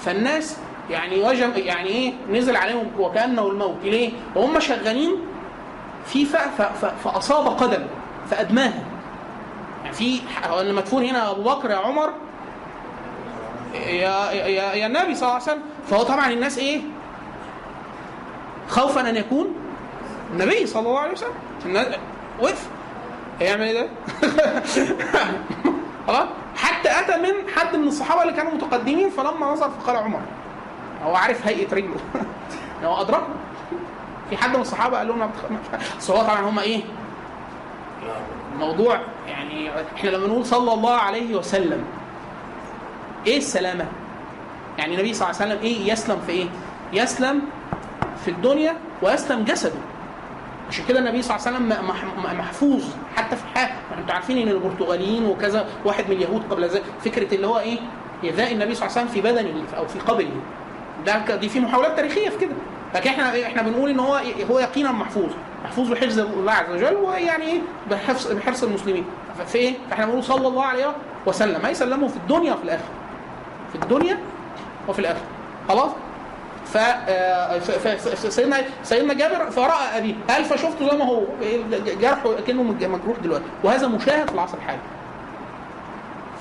فالناس يعني وجم يعني إيه نزل عليهم وكأنه الموت ليه؟ وهم شغالين في. فأصاب قدم فأدماها يعني في هو اللي مدفون هنا أبو بكر يا عمر يا يا يا النبي صلى الله عليه وسلم فهو طبعا الناس إيه؟ خوفا أن يكون النبي صلى الله عليه وسلم وقف هيعمل إيه ده؟ [laughs] خلاص حتى أتى من حد من الصحابة اللي كانوا متقدمين فلما نظر فقال عمر هو عارف هيئة رجله [laughs] هو أدركه في حد من الصحابة قال لهم بس هو طبعا هم إيه؟ الموضوع يعني إحنا لما نقول صلى الله عليه وسلم إيه السلامة؟ يعني النبي صلى الله عليه وسلم إيه يسلم في إيه؟ يسلم في الدنيا ويسلم جسده عشان كده النبي صلى الله عليه وسلم مح- محفوظ حتى في حال أنتوا عارفين ان البرتغاليين وكذا واحد من اليهود قبل ذلك فكرة اللي هو إيه؟ ايذاء النبي صلى الله عليه وسلم في بدنه أو في قبره. ده دي في محاولات تاريخية في كده. لكن إحنا إحنا بنقول إن هو هو يقينا محفوظ. محفوظ بحفظ الله عز وجل ويعني إيه؟ بحفظ بحرص المسلمين. ففي إيه؟ فاحنا بنقول صلى الله عليه وسلم. ما يسلمه في الدنيا وفي الآخرة. في الدنيا وفي الآخرة. خلاص؟ ف آه، ف- سيدنا سيدنا جابر فرأى أبيه. قال فشفته زي ما هو جرحه كأنه مجروح دلوقتي؟ وهذا مشاهد في العصر الحالي.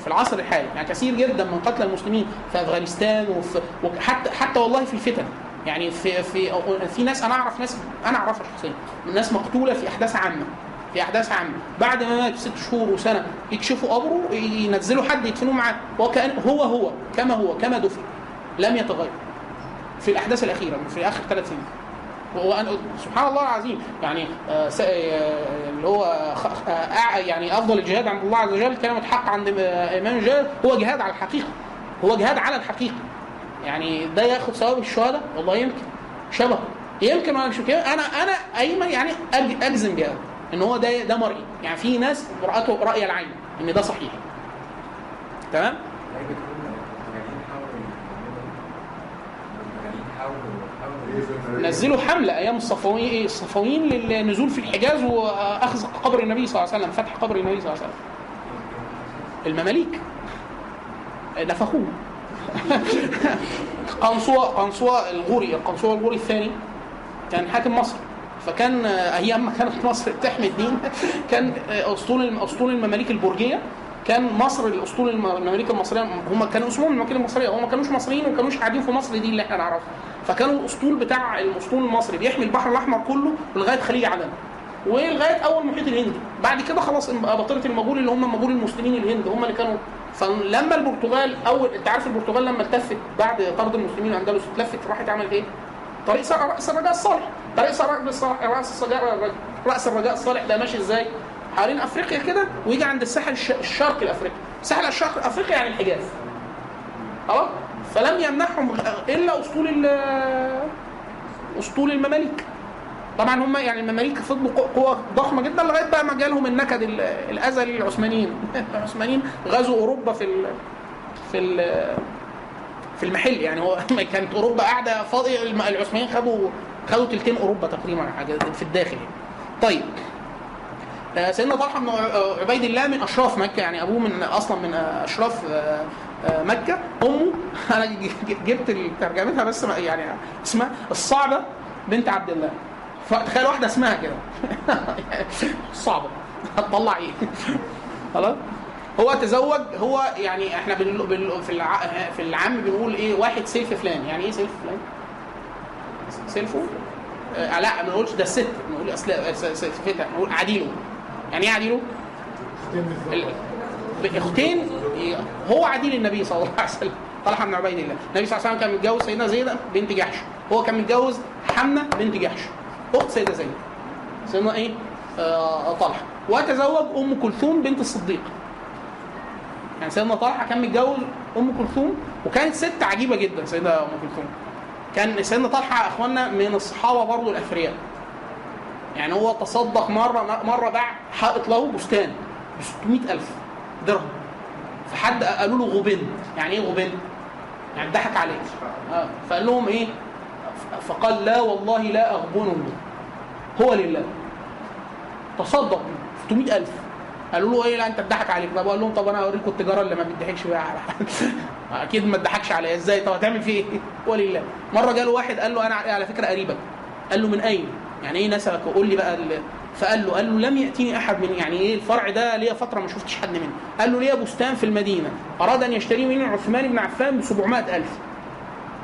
في العصر الحالي. يعني كثير جدا من قتلى المسلمين في أفغانستان وفي وحتى حتى والله في الفتن. يعني في في في ناس أنا أعرف ناس أنا أعرفها شخصيا. ناس مقتولة في أحداث عامة. في أحداث عامة. بعد ما مات ست شهور وسنة يكشفوا قبره ينزلوا حد يدفنوه معاه. وكان هو هو كما هو كما دفن. لم يتغير. في الأحداث الأخيرة في آخر ثلاث سنين. وأنا سبحان الله العظيم يعني آه، آه، اللي هو آه، يعني أفضل الجهاد عند الله عز وجل كلمة حق عند إمام الجهاد هو جهاد على الحقيقة. هو جهاد على الحقيقة. يعني ده ياخد ثواب الشهادة؟ والله يمكن. شبه. يمكن كده أنا أنا أيمن يعني اجزم بهذا إن هو ده ده مرئي. يعني في ناس رأته رأي العين إن ده صحيح. تمام؟ نزلوا حملة أيام الصفويين إيه الصفويين للنزول في الحجاز وأخذ قبر النبي صلى الله عليه وسلم فتح قبر النبي صلى الله عليه وسلم. المماليك نفخوه. [laughs] قنصوة قنصوة الغوري القنصوة الغوري الثاني كان حاكم مصر. فكان أيام ما كانت مصر بتحمي الدين [laughs] كان أسطول أسطول المماليك البرجية كان مصر الأسطول الم- المماليك المصرية هم كانوا اسمهم المماليك المصرية هم ما كانوش مصريين وما كانوش قاعدين في مصر دي اللي إحنا نعرفها. فكانوا الأسطول بتاع الأسطول المصري بيحمي البحر الأحمر كله لغاية خليج عدن. ولغاية أول محيط الهندي بعد كده خلاص بطيره المغول اللي هم مغول المسلمين الهند هم اللي كانوا. فلما البرتغال أول أنت عارف البرتغال لما التفت بعد طرد المسلمين الأندلس اتلفت راحت عملت إيه؟ طريق رأس الرجاء الصالح. طريق الصالح- رأس الرجاء رأس الرجاء الصالح ده ماشي إزاي؟ حوالين افريقيا كده ويجي عند الساحل الش- الشرقي الافريقي. الساحل الشرقي الافريقي يعني الحجاز. خلاص فلم يمنعهم إلا أسطول أسطول المماليك. طبعا هم يعني المماليك فضلوا قو- قوة ضخمة جدا لغاية بقى ما جالهم النكد ال- الأزلي للعثمانيين [laughs] العثمانيين غزوا أوروبا في ال في ال في المحل. يعني هو [laughs] كانت أوروبا قاعدة فاضية الم- العثمانيين خدوا خدوا تلتين أوروبا تقريبا حاجة في الداخل يعني. طيب. سيدنا طلحه بن ع- عبيد الله من أشراف مكة يعني أبوه من أصلا من آه، أشراف آه، آه، مكة. أمه [laughs] أنا جبت ترجمتها بس يعني اسمها الصعبة بنت عبد الله. فتخيل واحدة اسمها كده. [laughs] صعبة. هتطلع إيه؟ [laughs] خلاص؟ هو تزوج هو يعني إحنا بال بال في الع... في العام بنقول إيه؟ واحد سيلف فلان. يعني إيه سيلف فلان؟ سيلفه؟ آه لا ما نقولش ده الست نقول اصل سيلفتها نقول عديله يعني إيه عديله؟ اختين؟ هو عديل النبي صلى الله عليه وسلم طلحة بن عبيد الله. النبي صلى الله عليه وسلم كان متجوز سيدنا زينب بنت جحش. هو كان متجوز حمنة بنت جحش. أخت سيدة زينب. سيدنا إيه؟ آه طلحة. وتزوج أم كلثوم بنت الصديق. يعني سيدنا طلحة كان متجوز أم كلثوم وكانت ست عجيبة جدا سيدنا أم كلثوم. كان سيدنا طلحة اخوانا من الصحابة برضه الأثرياء. يعني هو تصدق مره مرة باع حائط له بستان ب 600000 درهم. فحد قالوا له غبن. يعني إيه غبن؟ يعني ضحك عليه. آه. فقال لهم إيه؟ فقال لا والله لا اغبنه هو لله. تصدق. ب 600000 قالوا له إيه؟ لا أنت اتضحك عليك. طب قال لهم طب أنا اوريكم التجارة اللي ما بيضحكش بيها على حد. [laughs] أكيد ما اتضحكش عليا. إزاي؟ طب هتعمل فيه إيه؟ ولله مرة جاله واحد قال له أنا على فكرة قريبك. قال له من أين؟ يعني إيه نسبك وقول لي بقى ال... فقال له قال له لم ياتيني أحد من يعني إيه الفرع ده ليا فترة ما شفتش حد منه. قال له ليا بستان في المدينة. أراد أن يشتريه مني عثمان بن عفان ب 700000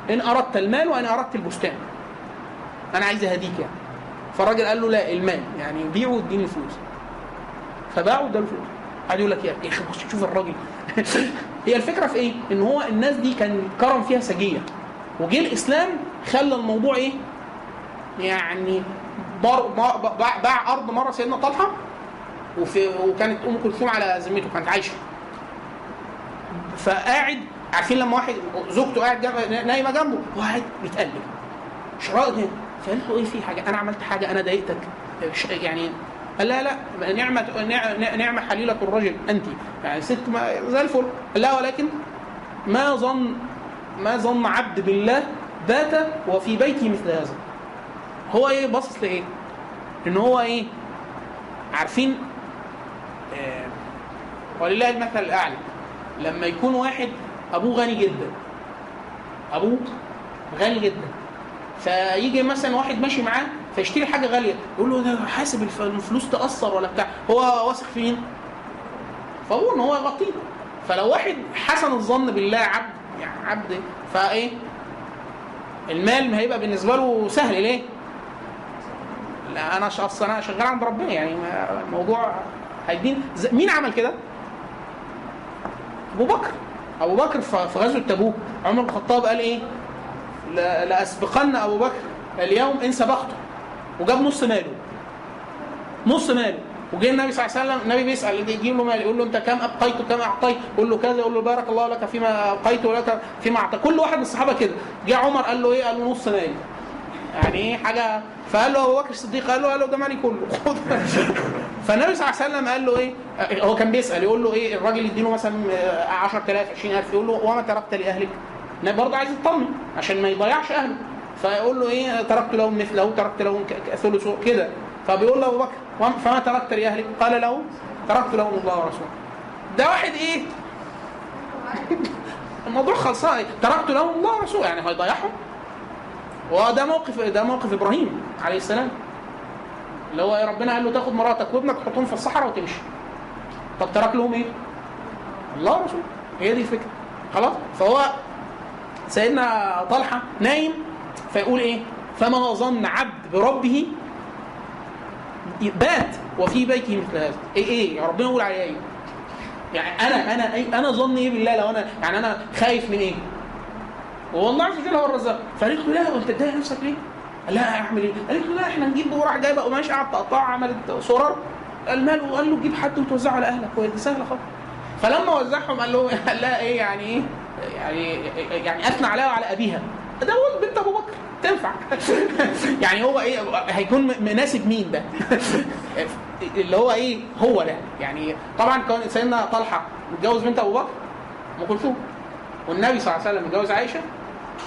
إن أردت المال وان أردت البستان. أنا عايز أهديك يعني. فالراجل قال له لا المال. يعني بيعه واديني الفلوس. فباعوا اداله الفلوس. قعد يقول لك يا أخي بص شوف الراجل. [laughs] هي الفكرة في إيه؟ إن هو الناس دي كان كرم فيها سجية. وجه الإسلام خلى الموضوع إيه؟ يعني باع, أرض مرة سيدنا طلحة وفي وكانت أم كلثوم على ذمته كانت عايشة. فقاعد عارفين لما واحد زوجته قاعد جنب نايمة جنبه وقاعد بيتقلب. شرائط هنا فقال له إيه في حاجة؟ أنا عملت حاجة أنا ضايقتك. يعني قال لا لا نعمة نع- نعمة حليلة الرجل أنت. يعني ست ما زي الفل. لا ولكن ما ظن ما ظن عبد بالله بات وفي بيته مثل هذا. هو إيه باصص لإيه؟ ان هو إيه؟ عارفين آه ولله المثل الأعلى لما يكون واحد أبوه غني جدا أبوه غني جدا فيجي مثلا واحد ماشي معاه فيشتري حاجة غالية يقول له ده حاسب الف- الفلوس تاثر ولا بتاع هو واثق في مين؟ فابوه إن هو يغطيه فلو واحد حسن الظن بالله عبد يعني عبد فإيه؟ المال ما هيبقى بالنسبة له سهل ليه؟ لا أنا ش- اصل أنا شغال عند ربنا يعني الموضوع هيدين. مين عمل كده؟ أبو بكر. أبو بكر في غزوة تبوك. عمر بن الخطاب قال إيه؟ لا- لأسبقن أبو بكر اليوم إن سبقته. وجاب نص ماله. نص ماله. وجه النبي صلى الله عليه وسلم النبي بيسأل يجيب له مال يقول له أنت كم أبقيت وكم أعطيت؟ يقول له كذا يقول له بارك الله لك فيما أبقيت ولك فيما أعطيت. كل واحد من الصحابة كده. جه عمر قال له إيه؟ قال له نص مالي يعني إيه حاجة. فقال له أبو بكر الصديق قال له قال له ده مالي كله؟ [laughs] خد. فالنبي صلى الله عليه وسلم قال له إيه هو كان بيسأل يقول له إيه الراجل يديله مثلا 10000 20000 يقول له وما تركت لأهلك؟ النبي برضه عايز يطمن عشان ما يضيعش أهله. فيقول له إيه تركت لهم مثله تركت لهم ثلثه كده. فبيقول له أبو بكر فما تركت لأهلك؟ قال له تركت لهم الله ورسوله. ده واحد إيه؟ [laughs] الموضوع خلصان. تركت لهم الله ورسوله. يعني هيضيعهم؟ وده موقف ده موقف إبراهيم عليه السلام اللي هو ربنا قال له تاخد مراتك وابنك تحطهم في الصحراء وتمشي طب ترك لهم إيه؟ الله ورسوله هي دي الفكرة خلاص فهو سيدنا طلحة نايم فيقول إيه؟ فما ظن عبد بربه بات وفي بيته مثل هذا إيه إيه ربنا يقول عليا إيه؟ يعني أنا أنا أي أنا ظني إيه بالله لو أنا يعني أنا خايف من إيه؟ والله عز وجل هو الرزاق فقالت له لا وانت تضايق نفسك ليه؟ قال لها أعمل إيه؟ قالت له لا إحنا نجيب وراح جايبه قماش قعدت تقطعها عملت صورة. المال وقال له جيب حد وتوزعه على أهلك. وهي دي سهلة خالص. فلما وزعهم قال له [laughs] قال لها إيه يعني إيه؟ يعني يعني أثنى عليها وعلى أبيها. ده هو بنت أبو بكر. تنفع. [laughs] يعني هو إيه هيكون مناسب مين ده؟ [laughs] اللي هو إيه هو ده. يعني طبعا كان سيدنا طلحة متجوز بنت أبو بكر أم كلثوم. والنبي صلى الله عليه وسلم متجوز عائشة.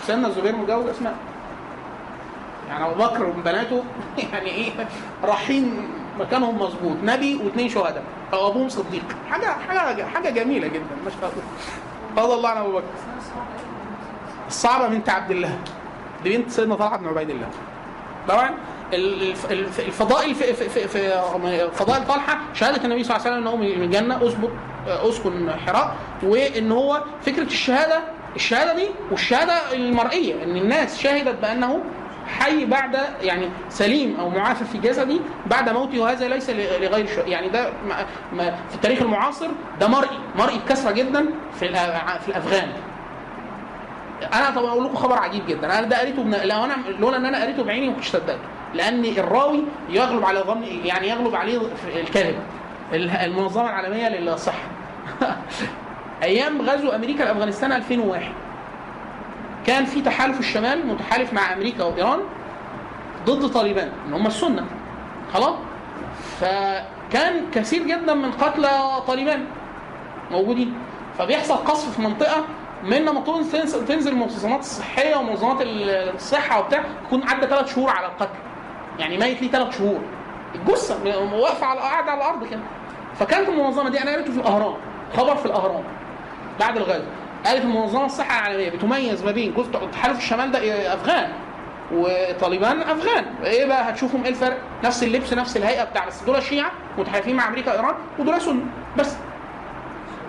سيدنا الزبير متجوز أسماء. يعني أبو بكر وبناته [laughs] يعني إيه رايحين مكانهم مظبوط. نبي واثنين شهداء. أو أبوهم صديق. حاجة حاجة حاجة جميلة جدا ما شاء الله. رضي الله عن أبو بكر. الصعبه بنت عبد الله. دي بنت سيدنا طلحة بن عبيد الله. طبعا ال- الف- الف- الفضائل في, في, في, فضائل طلحة شهادة النبي صلى الله عليه وسلم إنه من الجنة أسكن حراء وإن هو فكرة الشهادة الشهادة دي والشهادة المرئية إن الناس شهدت بأنه حي بعد يعني سليم أو معافى في جسدي بعد موته وهذا ليس لغير شيء. يعني ده في التاريخ المعاصر ده مرئي مرئي بكثرة جدا في في الأفغان. أنا طبعا أقول لكم خبر عجيب جدا. أنا ده قريته بن... لو أنا لولا إن أنا قريته بعيني ما كنتش صدقته. لأن الراوي يغلب على ظن يعني يغلب عليه الكذب ال- المنظمة العالمية للصحة. [laughs] أيام غزو أمريكا لأفغانستان 2001 كان في تحالف الشمال متحالف مع أمريكا وإيران ضد طالبان إن هم السنة. خلاص؟ فكان كثير جدا من قتلى طالبان موجودين. فبيحصل قصف في منطقة من لما تكون تنزل المنظمات الصحيه ومنظمات الصحة وبتاع تكون عدى ثلاث شهور على القتل. يعني ميت ليه ثلاث شهور. الجثة واقفة على قاعدة على الأرض كده. فكانت المنظمة دي أنا قريته في الأهرام خبر في الأهرام. بعد الغزو. قالت المنظمه الصحه العالميه بتميز ما بين جزء تحالف الشمال ده؟ أفغان وطالبان أفغان. إيه بقى؟ هتشوفهم إيه الفرق؟ نفس اللبس نفس الهيئة بتاع بس دول شيعة متحالفين مع أمريكا وإيران ودول سنة. بس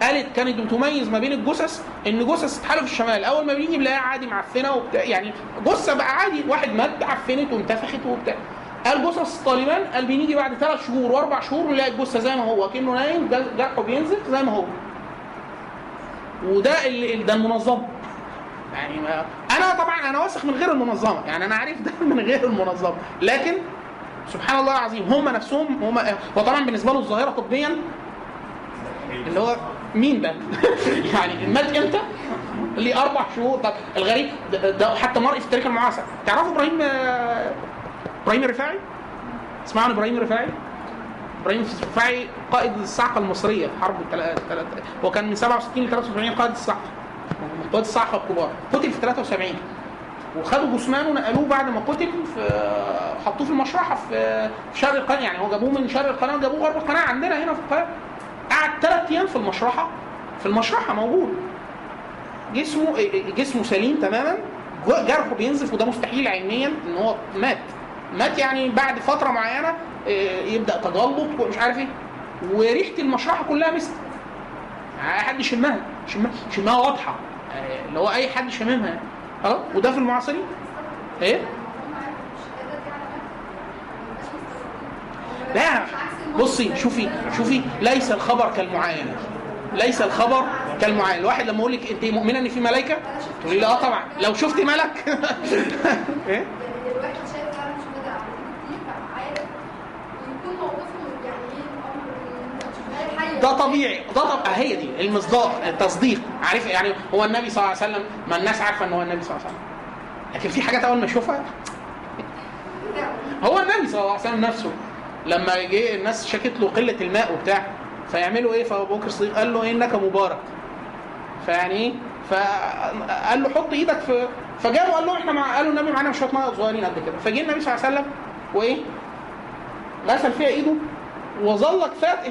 قالت كانت بتميز ما بين الجثث إن جثث تحالف الشمال أول ما بيجي بيلاقيها عادي معفنة وبتاع. يعني جثة بقى عادي واحد مات عفنت وانتفخت وبتاع. قال جثث طالبان قال بنيجي بعد ثلاث شهور وأربع شهور نلاقي الجثة زي ما هو كأنه نايم جرحه بينزل زي ما هو. وده اللي ده المنظمة يعني ما أنا طبعا أنا واثق من غير المنظمة يعني أنا عارف [laughs] ده من غير المنظمة لكن سبحان الله العظيم هم نفسهم هم هو طبعا بالنسبة له الظاهرة طبيا اللي هو مين ده؟ [laughs] يعني مات إمتى؟ ليه أربع شهور طب الغريب ده, ده حتى مرئي في التاريخ المعاصر تعرفوا إبراهيم إبراهيم الرفاعي؟ تسمعوا عن إبراهيم الرفاعي؟ إبراهيم الرفاعي قائد الصعقه المصرية في حرب التلا- التلا- هو كان من 67 ل 73 قائد الصعقه من قائد الصعقه الكبار. قتل في 73 وخدوا جثمانه ونقلوه بعد ما قتل في حطوه في المشرحة في شرق القناة. يعني هو جابوه من شرق القناة وجابوه غرب القناة عندنا هنا في القاهرة. قعد ثلاث أيام في المشرحة. في المشرحة موجود. جسمه جسمه سليم تماما. جرحه بينزف وده مستحيل علميا إن هو مات. مات يعني بعد فترة معينة يبدأ تجلط ومش عارف إيه. وريحة المشرحة كلها مسك حد يشمها يشمها يشمها واضحة. آه، اللي هو أي حد شاممها أه؟ وده في المعاصرين؟ إيه؟ لا بصي شوفي شوفي ليس الخبر كالمعاينه ليس الخبر كالمعاينه الواحد لما أقول لك أنت مؤمنة إن في ملائكة؟ تقولي لي آه طبعا. لو شفت ملك. [laughs] إيه الواحد شايف فعلا مش قادر على كتير فعارف ويكون موقفه يعني إيه الامر ان انت مش حي ده طبيعي ده طب... هي دي المصداق التصديق. عارف يعني هو النبي صلى الله عليه وسلم ما الناس عارفة إن هو النبي صلى الله عليه وسلم. لكن في حاجات اول ما اشوفها هو النبي صلى الله عليه وسلم نفسه لما جه الناس شكت له قلة الماء وبتاع فيعملوا إيه؟ فابو بكر الصديق قال له إنك مبارك. فيعني إيه فقال له حط إيدك في فجابوا قال له إحنا مع قالوا النبي معانا شوية مية صغيرين قد كده. فجه النبي صلى الله عليه وسلم وإيه؟ غسل فيها إيده. وظل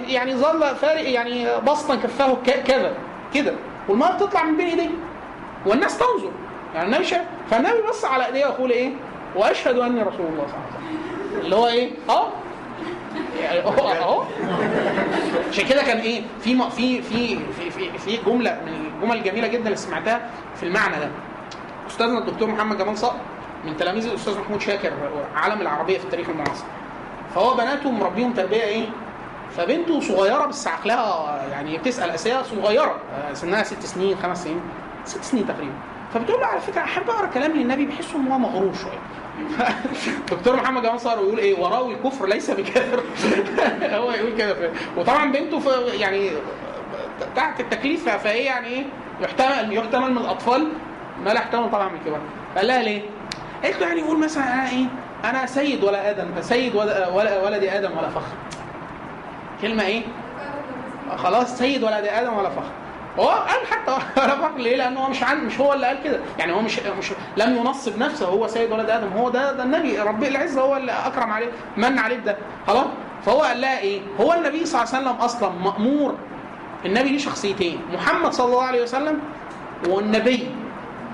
يعني ظل فارق يعني بسطا كفاه كذا كده. والميه بتطلع من بين ايديه والناس تنظر. يعني النبي شاف فالنبي بص على ايديه ويقول إيه؟ وأشهد اني رسول الله صلى الله عليه وسلم. اللي هو إيه؟ آه. يعني اهو اهو عشان كده كان إيه؟ في في في في, في جملة من الجمل الجميلة جدا اللي سمعتها في المعنى ده. أستاذنا الدكتور محمد جمال صقر من تلاميذ الأستاذ محمود شاكر عالم العربية في التاريخ المعاصر فهو بناته مربيهم تربية إيه؟ فبنته صغيرة بس عقلها يعني بتسأل أسئلة صغيرة. آه، سنها ست سنين خمس سنين ست سنين تقريبا. فبتقول له على فكرة أحب أقرأ كلام للنبي بحسه إن هو مغرور شوية. [laughs] دكتور محمد جمال صقر يقول إيه؟ وراوي الكفر ليس بكافر. [laughs] هو يقول كده. وطبعا بنته يعني تحت التكليف فهي يعني إيه؟ يحتمل يحتمل من الأطفال ما لا يحتمل طبعا من الكبار. قال لها ليه؟ قالت له يعني يقول مثلا أنا إيه؟ أنا سيد ولا آدم سيد ولا ولا- ولد آدم ولا فخر. كلمة إيه؟ خلاص سيد ولد آدم ولا فخر. هو قال حتى [laughs] ولا فخر ليه؟ لأنه هو مش عن مش هو اللي قال كده. يعني هو مش مش لم ينصب نفسه هو سيد ولد آدم. هو ده ده النبي ربي العزة هو اللي أكرم عليه من عليه ده. خلاص؟ فهو قال لها إيه؟ هو النبي صلى الله عليه وسلم أصلا مأمور. النبي ليه شخصيتين محمد صلى الله عليه وسلم والنبي.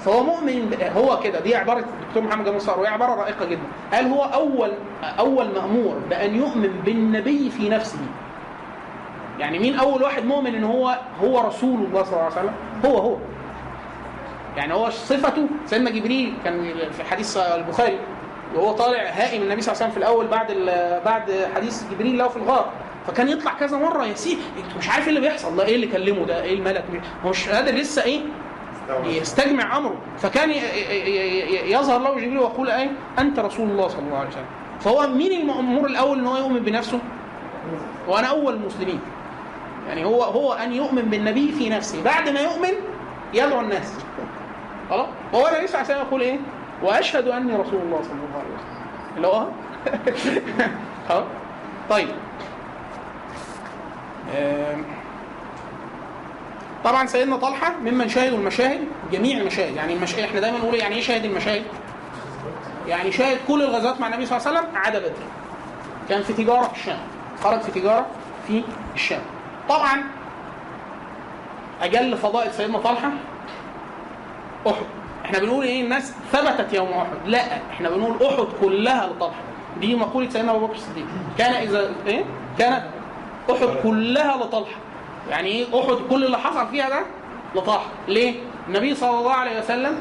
فهو مؤمن هو كده دي عبارة الدكتور محمد جمال صار وهي عبارة رائقة جدا. قال هو اول أول مأمور بأن يؤمن بالنبي في نفسه؟ يعني مين أول واحد مؤمن إن هو هو رسول الله صلى الله عليه وسلم؟ هو هو. يعني هو صفته سيدنا جبريل كان في حديث البخاري وهو طالع هائم النبي صلى الله عليه وسلم في الأول بعد بعد حديث جبريل له في الغار. فكان يطلع كذا مرة يسيء مش عارف إيه اللي بيحصل؟ ده إيه اللي كلمه ده؟ إيه الملك؟ هو مش قادر لسه إيه؟ يستجمع أمره. فكان يظهر له جبريل ويقول إيه أنت رسول الله صلى الله عليه وسلم. فهو مين المأمور الأول إن هو يؤمن بنفسه؟ وأنا أول المسلمين. يعني هو هو أن يؤمن بالنبي في نفسه. بعد ما يؤمن يدعو الناس. خلاص؟ هو النبي صلى الله عليه يقول إيه؟ وأشهد أني رسول الله صلى الله عليه وسلم. اللي هو؟ [laughs] خلاص؟ طيب. طبعا سيدنا طلحة ممن شاهدوا المشاهد جميع المشاهد يعني المشاهد إحنا دايما نقول يعني إيه شاهد المشاهد؟ يعني شاهد كل الغزوات مع النبي صلى الله عليه وسلم عدا بدر. كان في تجارة في الشام خرج في تجارة في الشام. طبعا أجل فضائل سيدنا طلحة أحد. إحنا بنقول إيه؟ الناس ثبتت يوم أحد. لا إحنا بنقول أحد كلها لطلحة. دي مقولة سيدنا أبو بكر الصديق. كان إذا إيه؟ كانت أحد كلها لطلحة. يعني إيه أحد كل اللي حصل فيها ده لطلحه ليه؟ النبي صلى الله عليه وسلم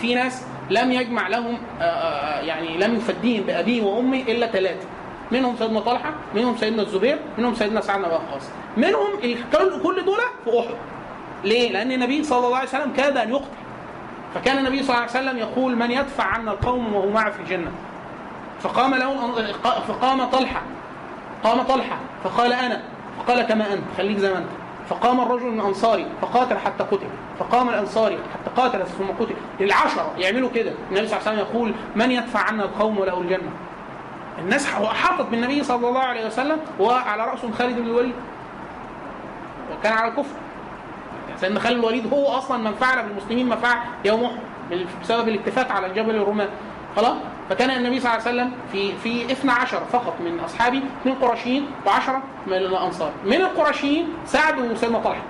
في ناس لم يجمع لهم آه، آه، يعني لم يفديهم بأبيه وأمه إلا ثلاثة. منهم سيدنا طلحة منهم سيدنا الزبير منهم سيدنا سعد بن وقاص. منهم كل- دول في أحد. ليه؟ لأن النبي صلى الله عليه وسلم كاد أن يقتل. فكان النبي صلى الله عليه وسلم يقول من يدفع عنا القوم وهو معه في الجنة؟ فقام له فقام طلحة. قام طلحة. فقال أنا فقال كما أنت خليك زي ما أنت. فقام الرجل من الأنصاري فقاتل حتى قتل. فقام الأنصاري حتى قاتل ثم قتل. للعشرة يعملوا كده. النبي صلى الله عليه وسلم يقول من يدفع عنا القوم وله الجنة؟ الناس حاطت بالنبي صلى الله عليه وسلم وعلى رأسهم خالد بن الوليد. وكان على الكفر. سيدنا خالد الوليد هو أصلا من فعل بالمسلمين ما فعل يوم احد بسبب الاتفاق على الجبل الرومان خلاص؟ فكان النبي صلى الله عليه وسلم في في 12 فقط من اصحابه من قرشيين و10 من الأنصار. من القرشيين سعد وسيدنا طلحة.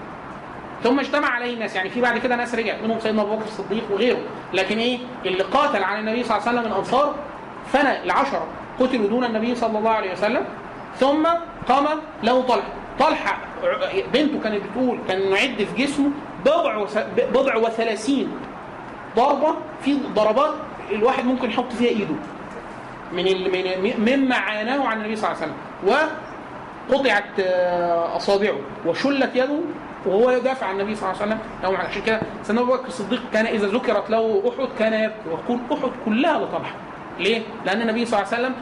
ثم اجتمع عليه الناس يعني في بعد كده ناس رجعت منهم سيدنا أبو بكر الصديق وغيره. لكن إيه؟ اللي قاتل على النبي صلى الله عليه وسلم الأنصار فنى العشرة. قتلوا دون النبي صلى الله عليه وسلم. ثم قام له طلحة. طلحة بنته كانت بتقول كان نعد في جسمه بضع بضع وثلاثين ضربة في ضربات الواحد ممكن يحط فيها ايده من من مما عاناه عن النبي صلى الله عليه وسلم. وقطعت آه، أصابعه وشلت يده وهو يدافع عن النبي صلى الله عليه وسلم. يوم عشان كده سيدنا أبو بكر الصديق كان إذا ذكرت له أحد كان يبكي. ويقول أحد كلها لطلحه ليه؟ لأن النبي صلى الله عليه وسلم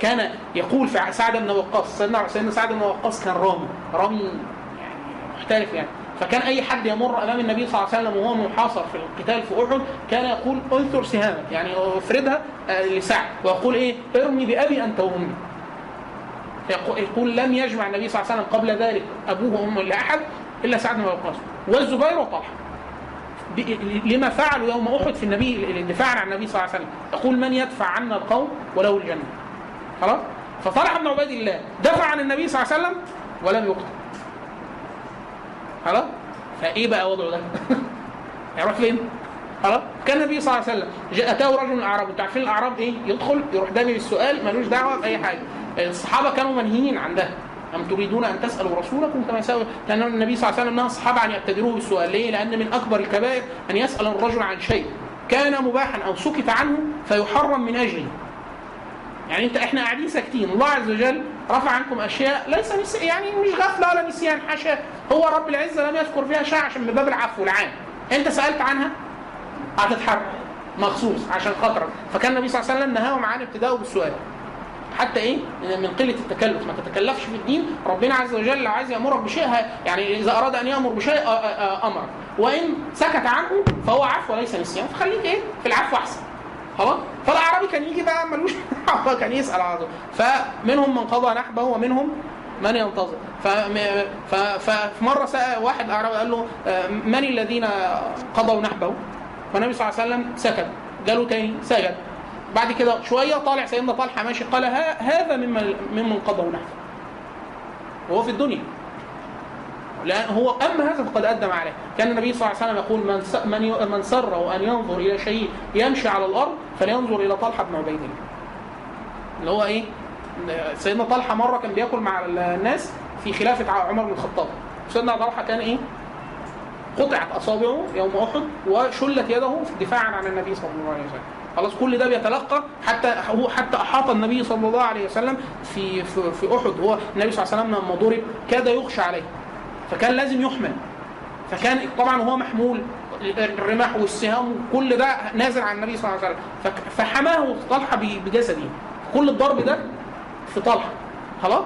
كان يقول في سعد بن وقاص سيدنا سعد بن وقاص كان رامي. رامي يعني محترف يعني. فكان أي حد يمر أمام النبي صلى الله عليه وسلم وهو محاصر في القتال في أحد كان يقول انثر سهامك يعني افردها آه، لسعد ويقول إيه؟ ارمي بأبي أنت وأمي. يقول- لم يجمع النبي صلى الله عليه وسلم قبل ذلك أبوه وأمه لأحد إلا سعد بن وقاص. والزبير وطلحة. لما فعلوا يوم أحد في النبي الدفاع عن النبي صلى الله عليه وسلم يقول من يدفع عنا القوم وله الجنة. خلاص؟ فطلحه بن عبيد الله دفع عن النبي صلى الله عليه وسلم ولم يقتل. خلاص؟ فإيه بقى وضعه ده؟ [laughs] يروح فين؟ خلاص؟ كان النبي صلى الله عليه وسلم جاء أتاه رجل من الاعراب أنتوا عارفين الأعراب إيه؟ يدخل يروح دامي بالسؤال ملوش دعوة بأي حاجة. الصحابة كانوا منهيين عن ده. أم تريدون أن تسألوا رسولكم كما سأل كان النبي صلى الله عليه وسلم نهى الصحابة أن يبتدروه بالسؤال. ليه؟ لأن من أكبر الكبائر أن يسأل الرجل عن شيء. كان مباحا أو سكت عنه فيحرم من أجله. يعني أنت إحنا قاعدين ساكتين. الله عز وجل رفع عنكم أشياء ليس. يعني مش غفله ولا نسيان حاشا. هو رب العزة لم يذكر فيها شيء عشان من باب العفو العام. أنت سألت عنها؟ هتتحرم مخصوص عشان خاطرك. فكان النبي صلى الله عليه وسلم نهاهم عن ابتدائه بالسؤال. حتى إيه؟ من قلة التكلف. ما تتكلفش في الدين. ربنا عز وجل لو عايز يأمرك بشيء يعني إذا أراد أن يأمر بشيء أمرك. وإن سكت عنه فهو عفو وليس نسيان. فخليك إيه؟ في العفو أحسن. خلاص؟ فالأعرابي كان يجي بقى ملوش [laughs] كان يسأل على طول. فمنهم من قضى نحبه ومنهم من ينتظر. ففي مرة سأل واحد أعرابي قال له آه، من الذين قضوا نحبه؟ فالنبي صلى الله عليه وسلم سكت. قالوا تاني سجد. بعد كده شوية طالع سيدنا طلحة ماشي قال هذا ممن ممن قضوا نحبه. وهو في الدنيا. لأن هو أما هذا فقد أدى ما عليه. كان النبي صلى الله عليه وسلم يقول من من من سره أن ينظر إلى شيء يمشي على الأرض فلينظر إلى طلحة بن عبيد الله. اللي هو إيه؟ سيدنا طلحة مرة كان بياكل مع الناس في خلافة عمر بن الخطاب. سيدنا طلحة كان إيه؟ قطعت أصابعه يوم أحد وشلت يده دفاعا عن النبي صلى الله عليه وسلم. خلاص كل ده بيتلقى حتى هو حتى أحاط النبي صلى الله عليه وسلم في في, في أحد. هو النبي صلى الله عليه وسلم لما ضرب كاد يغشى عليه. فكان لازم يحمل. فكان طبعا هو محمول الرماح والسهام كل ده نازل على النبي صلى الله عليه وسلم. فحماه طلحة بجسده. كل الضرب ده في طلحة. خلاص؟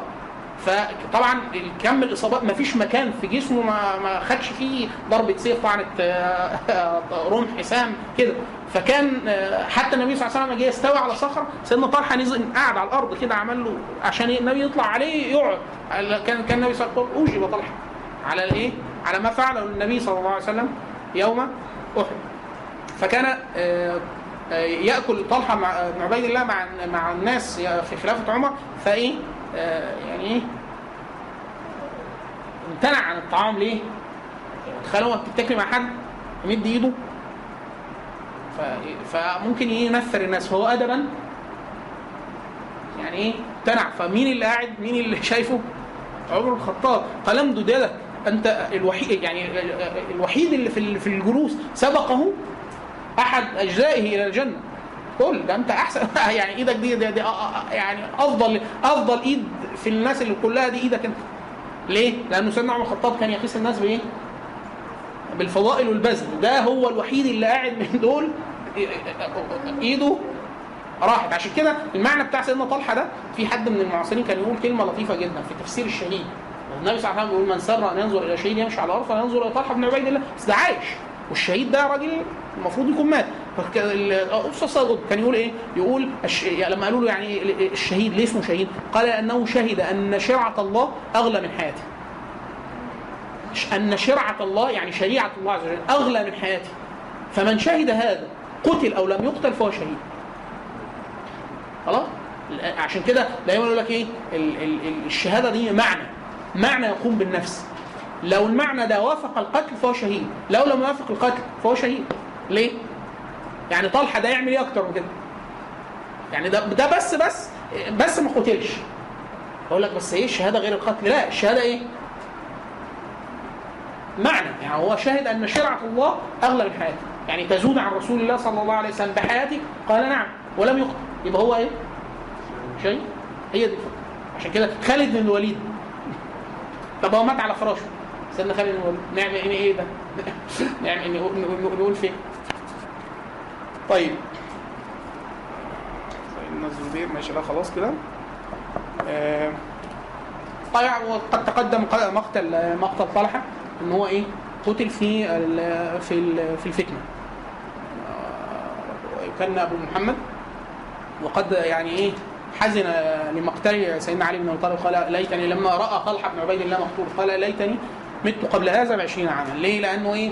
فطبعا كم الإصابات ما فيش مكان في جسمه ما ما خدش فيه ضربة سيف طعنت آه، [laughs] رمح سام كده. فكان حتى النبي صلى الله عليه وسلم جه يستوي على صخره سيدنا طلحة نزل قاعد على الأرض كده عمل له عشان النبي يطلع عليه يقعد. كان كان النبي صلى الله عليه وسلم أوجب طلحة. على الايه؟ على ما فعله النبي صلى الله عليه وسلم يوم أحد. فكان آه، آه، يأكل طلحة مع بن عبيد الله مع مع الناس في خلافة عمر فإيه؟ آه، يعني إيه؟ امتنع عن الطعام. ليه؟ تخيلوا انت بتاكل مع حد يمد ايده. فممكن ينفر الناس. فهو ادبا؟ يعني إيه؟ امتنع. فمين اللي قاعد؟ مين اللي شايفه؟ عمر الخطاب. قال امدد يدك أنت الوحيد يعني الوحيد اللي في في الجلوس سبقه أحد أجزائه إلى الجنة. قول ده أنت أحسن. [laughs] يعني إيدك دي, دي, دي يعني افضل أفضل إيد في الناس اللي كلها دي إيدك أنت. ليه؟ لأنه سيدنا عمر الخطاب كان يقيس الناس بإيه؟ بالفضائل والبذل. ده هو الوحيد اللي قاعد من دول إيده راحت. عشان كده المعنى بتاع سيدنا طلحة ده في حد من المعاصرين كان يقول كلمة لطيفة جدا في تفسير الشهيد. النبي صلى الله عليه وسلم بيقول من سر أن ينظر إلى شهيد يمشي على الأرض فينظر إلى طلحة بن عبيد الله بس ده عايش والشهيد ده راجل المفروض يكون مات الاستاذ صادق كان يقول إيه؟ يقول الش... يعني لما قالوا له يعني الشهيد ليه اسمه شهيد؟ قال أنه شهد أن شرعة الله أغلى من حياته. أن شرعة الله يعني شريعة الله عز وجل أغلى من حياته. فمن شهد هذا قتل أو لم يقتل فهو شهيد. خلاص؟ عشان كده دايما يقول لك إيه؟ ال... ال- الشهادة دي معنى معنى يقوم بالنفس. لو المعنى ده وافق القتل فهو شهيد، لو لم يوافق القتل فهو شهيد. ليه؟ يعني طلحة ده يعمل إيه أكتر من كده؟ يعني ده ده بس بس بس ما قتلش. أقول لك بس إيه الشهاده غير القتل؟ لا الشهاده إيه؟ معنى يعني هو شاهد أن شرعة الله اغلى من حياته، يعني تزود عن رسول الله صلى الله عليه وسلم بحياتك قال نعم ولم يقتل يبقى هو إيه؟ شيء هي دي الفكرة عشان كده خالد بن الوليد طب هو مات على فراشه. خالد بن الوليد نعمل إيه إيه ده؟ [laughs] نعمل نقول, نقول, نقول فين؟ طيب. سيدنا الزبير ماشي لا خلاص كده. آه، طيب وقد تقدم مقتل مقتل طلحه إن هو إيه؟ قتل في في في الفتنة. آه، كان أبو محمد وقد يعني إيه؟ حزن لمقتل سيدنا علي بن أبي طالب قال ليتني لما رأى طلحة بن عبيد الله مقتول قال ليتني مت قبل هذا ب 20 عاما. ليه؟ لأنه إيه؟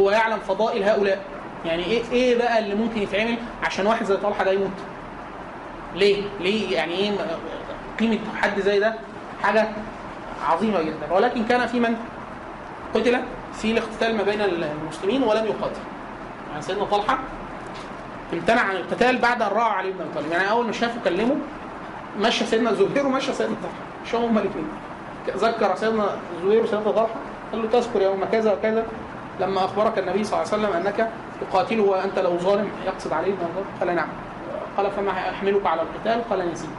هو يعلم فضائل هؤلاء. يعني إيه إيه بقى اللي ممكن يتعمل عشان واحد زي طلحة ده يموت؟ ليه؟ ليه؟ يعني إيه؟ قيمة حد زي ده حاجة عظيمة جدا. ولكن كان في من؟ قتل في الاقتتال ما بين المسلمين ولم يقاتل. يعني سيدنا طلحة امتنع عن القتال بعد ان راى علي بن أبي طالب. يعني أول ما شافه كلمه مشى سيدنا الزبير ومشى سيدنا طلحة. مش هما الاثنين ذكر سيدنا الزبير وسيدنا طلحة قال له تذكر يوم كذا وكذا لما أخبرك النبي صلى الله عليه وسلم أنك تقاتله وأنت له ظالم يقصد عليه بن أبي قال نعم. قال فما أحملك على القتال؟ قال نسيت.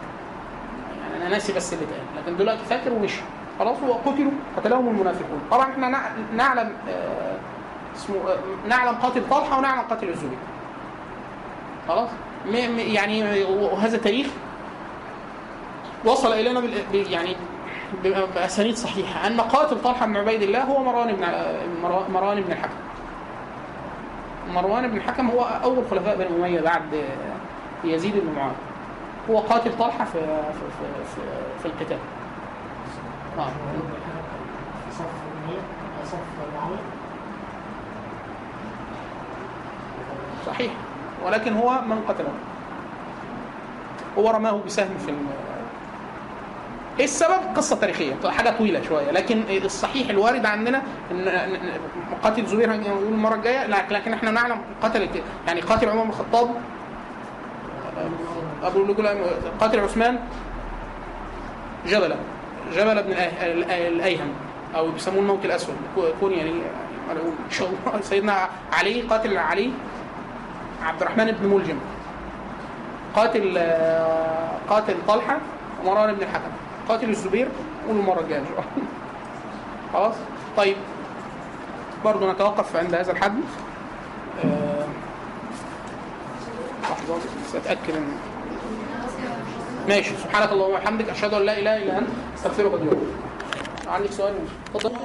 يعني أنا ناسي بس اللي اتقال. لكن دلوقتي فاكر ومشي. خلاص وقتلوا قتلهم المنافقون. طبعا إحنا نع- نعلم آه، اسمه آه، نعلم قاتل طلحة ونعلم قاتل الزبير. خلاص يعني وهذا تاريخ وصل الينا يعني باسانيد صحيحه ان قاتل طلحه بن عبيد الله هو مروان بن مروان بن الحكم مروان بن الحكم هو اول خلفاء بني اميه بعد يزيد بن معاويه هو قاتل طلحه في في في, في, في القتال آه. معاوية صحيح ولكن هو من قتله هو رماه بسهم في. إيه السبب؟ قصة تاريخية حاجة طويلة شوية لكن الصحيح الوارد عندنا ان قاتل زبير هنقول المرة الجاية لكن إحنا نعلم قتل يعني قاتل عمر بن الخطاب أبو قاتل عثمان جبله جبل بن الأي- الأيهم أو بيسموه الموت الأسود كون يعني سيدنا علي قاتل علي عبد الرحمن بن ملجم. قاتل آه، قاتل طلحة مروان بن الحكم. قاتل الزبير قول المره الجايه إن شاء الله. [laughs] خلاص؟ طيب. برضه نتوقف عند هذا الحد. آه، لحظة بس اتاكد ان ماشي. سبحانك اللهم وبحمدك أشهد أن لا إله إلا أنت أستغفرك وأتوب. عندك سؤال؟ اتفضل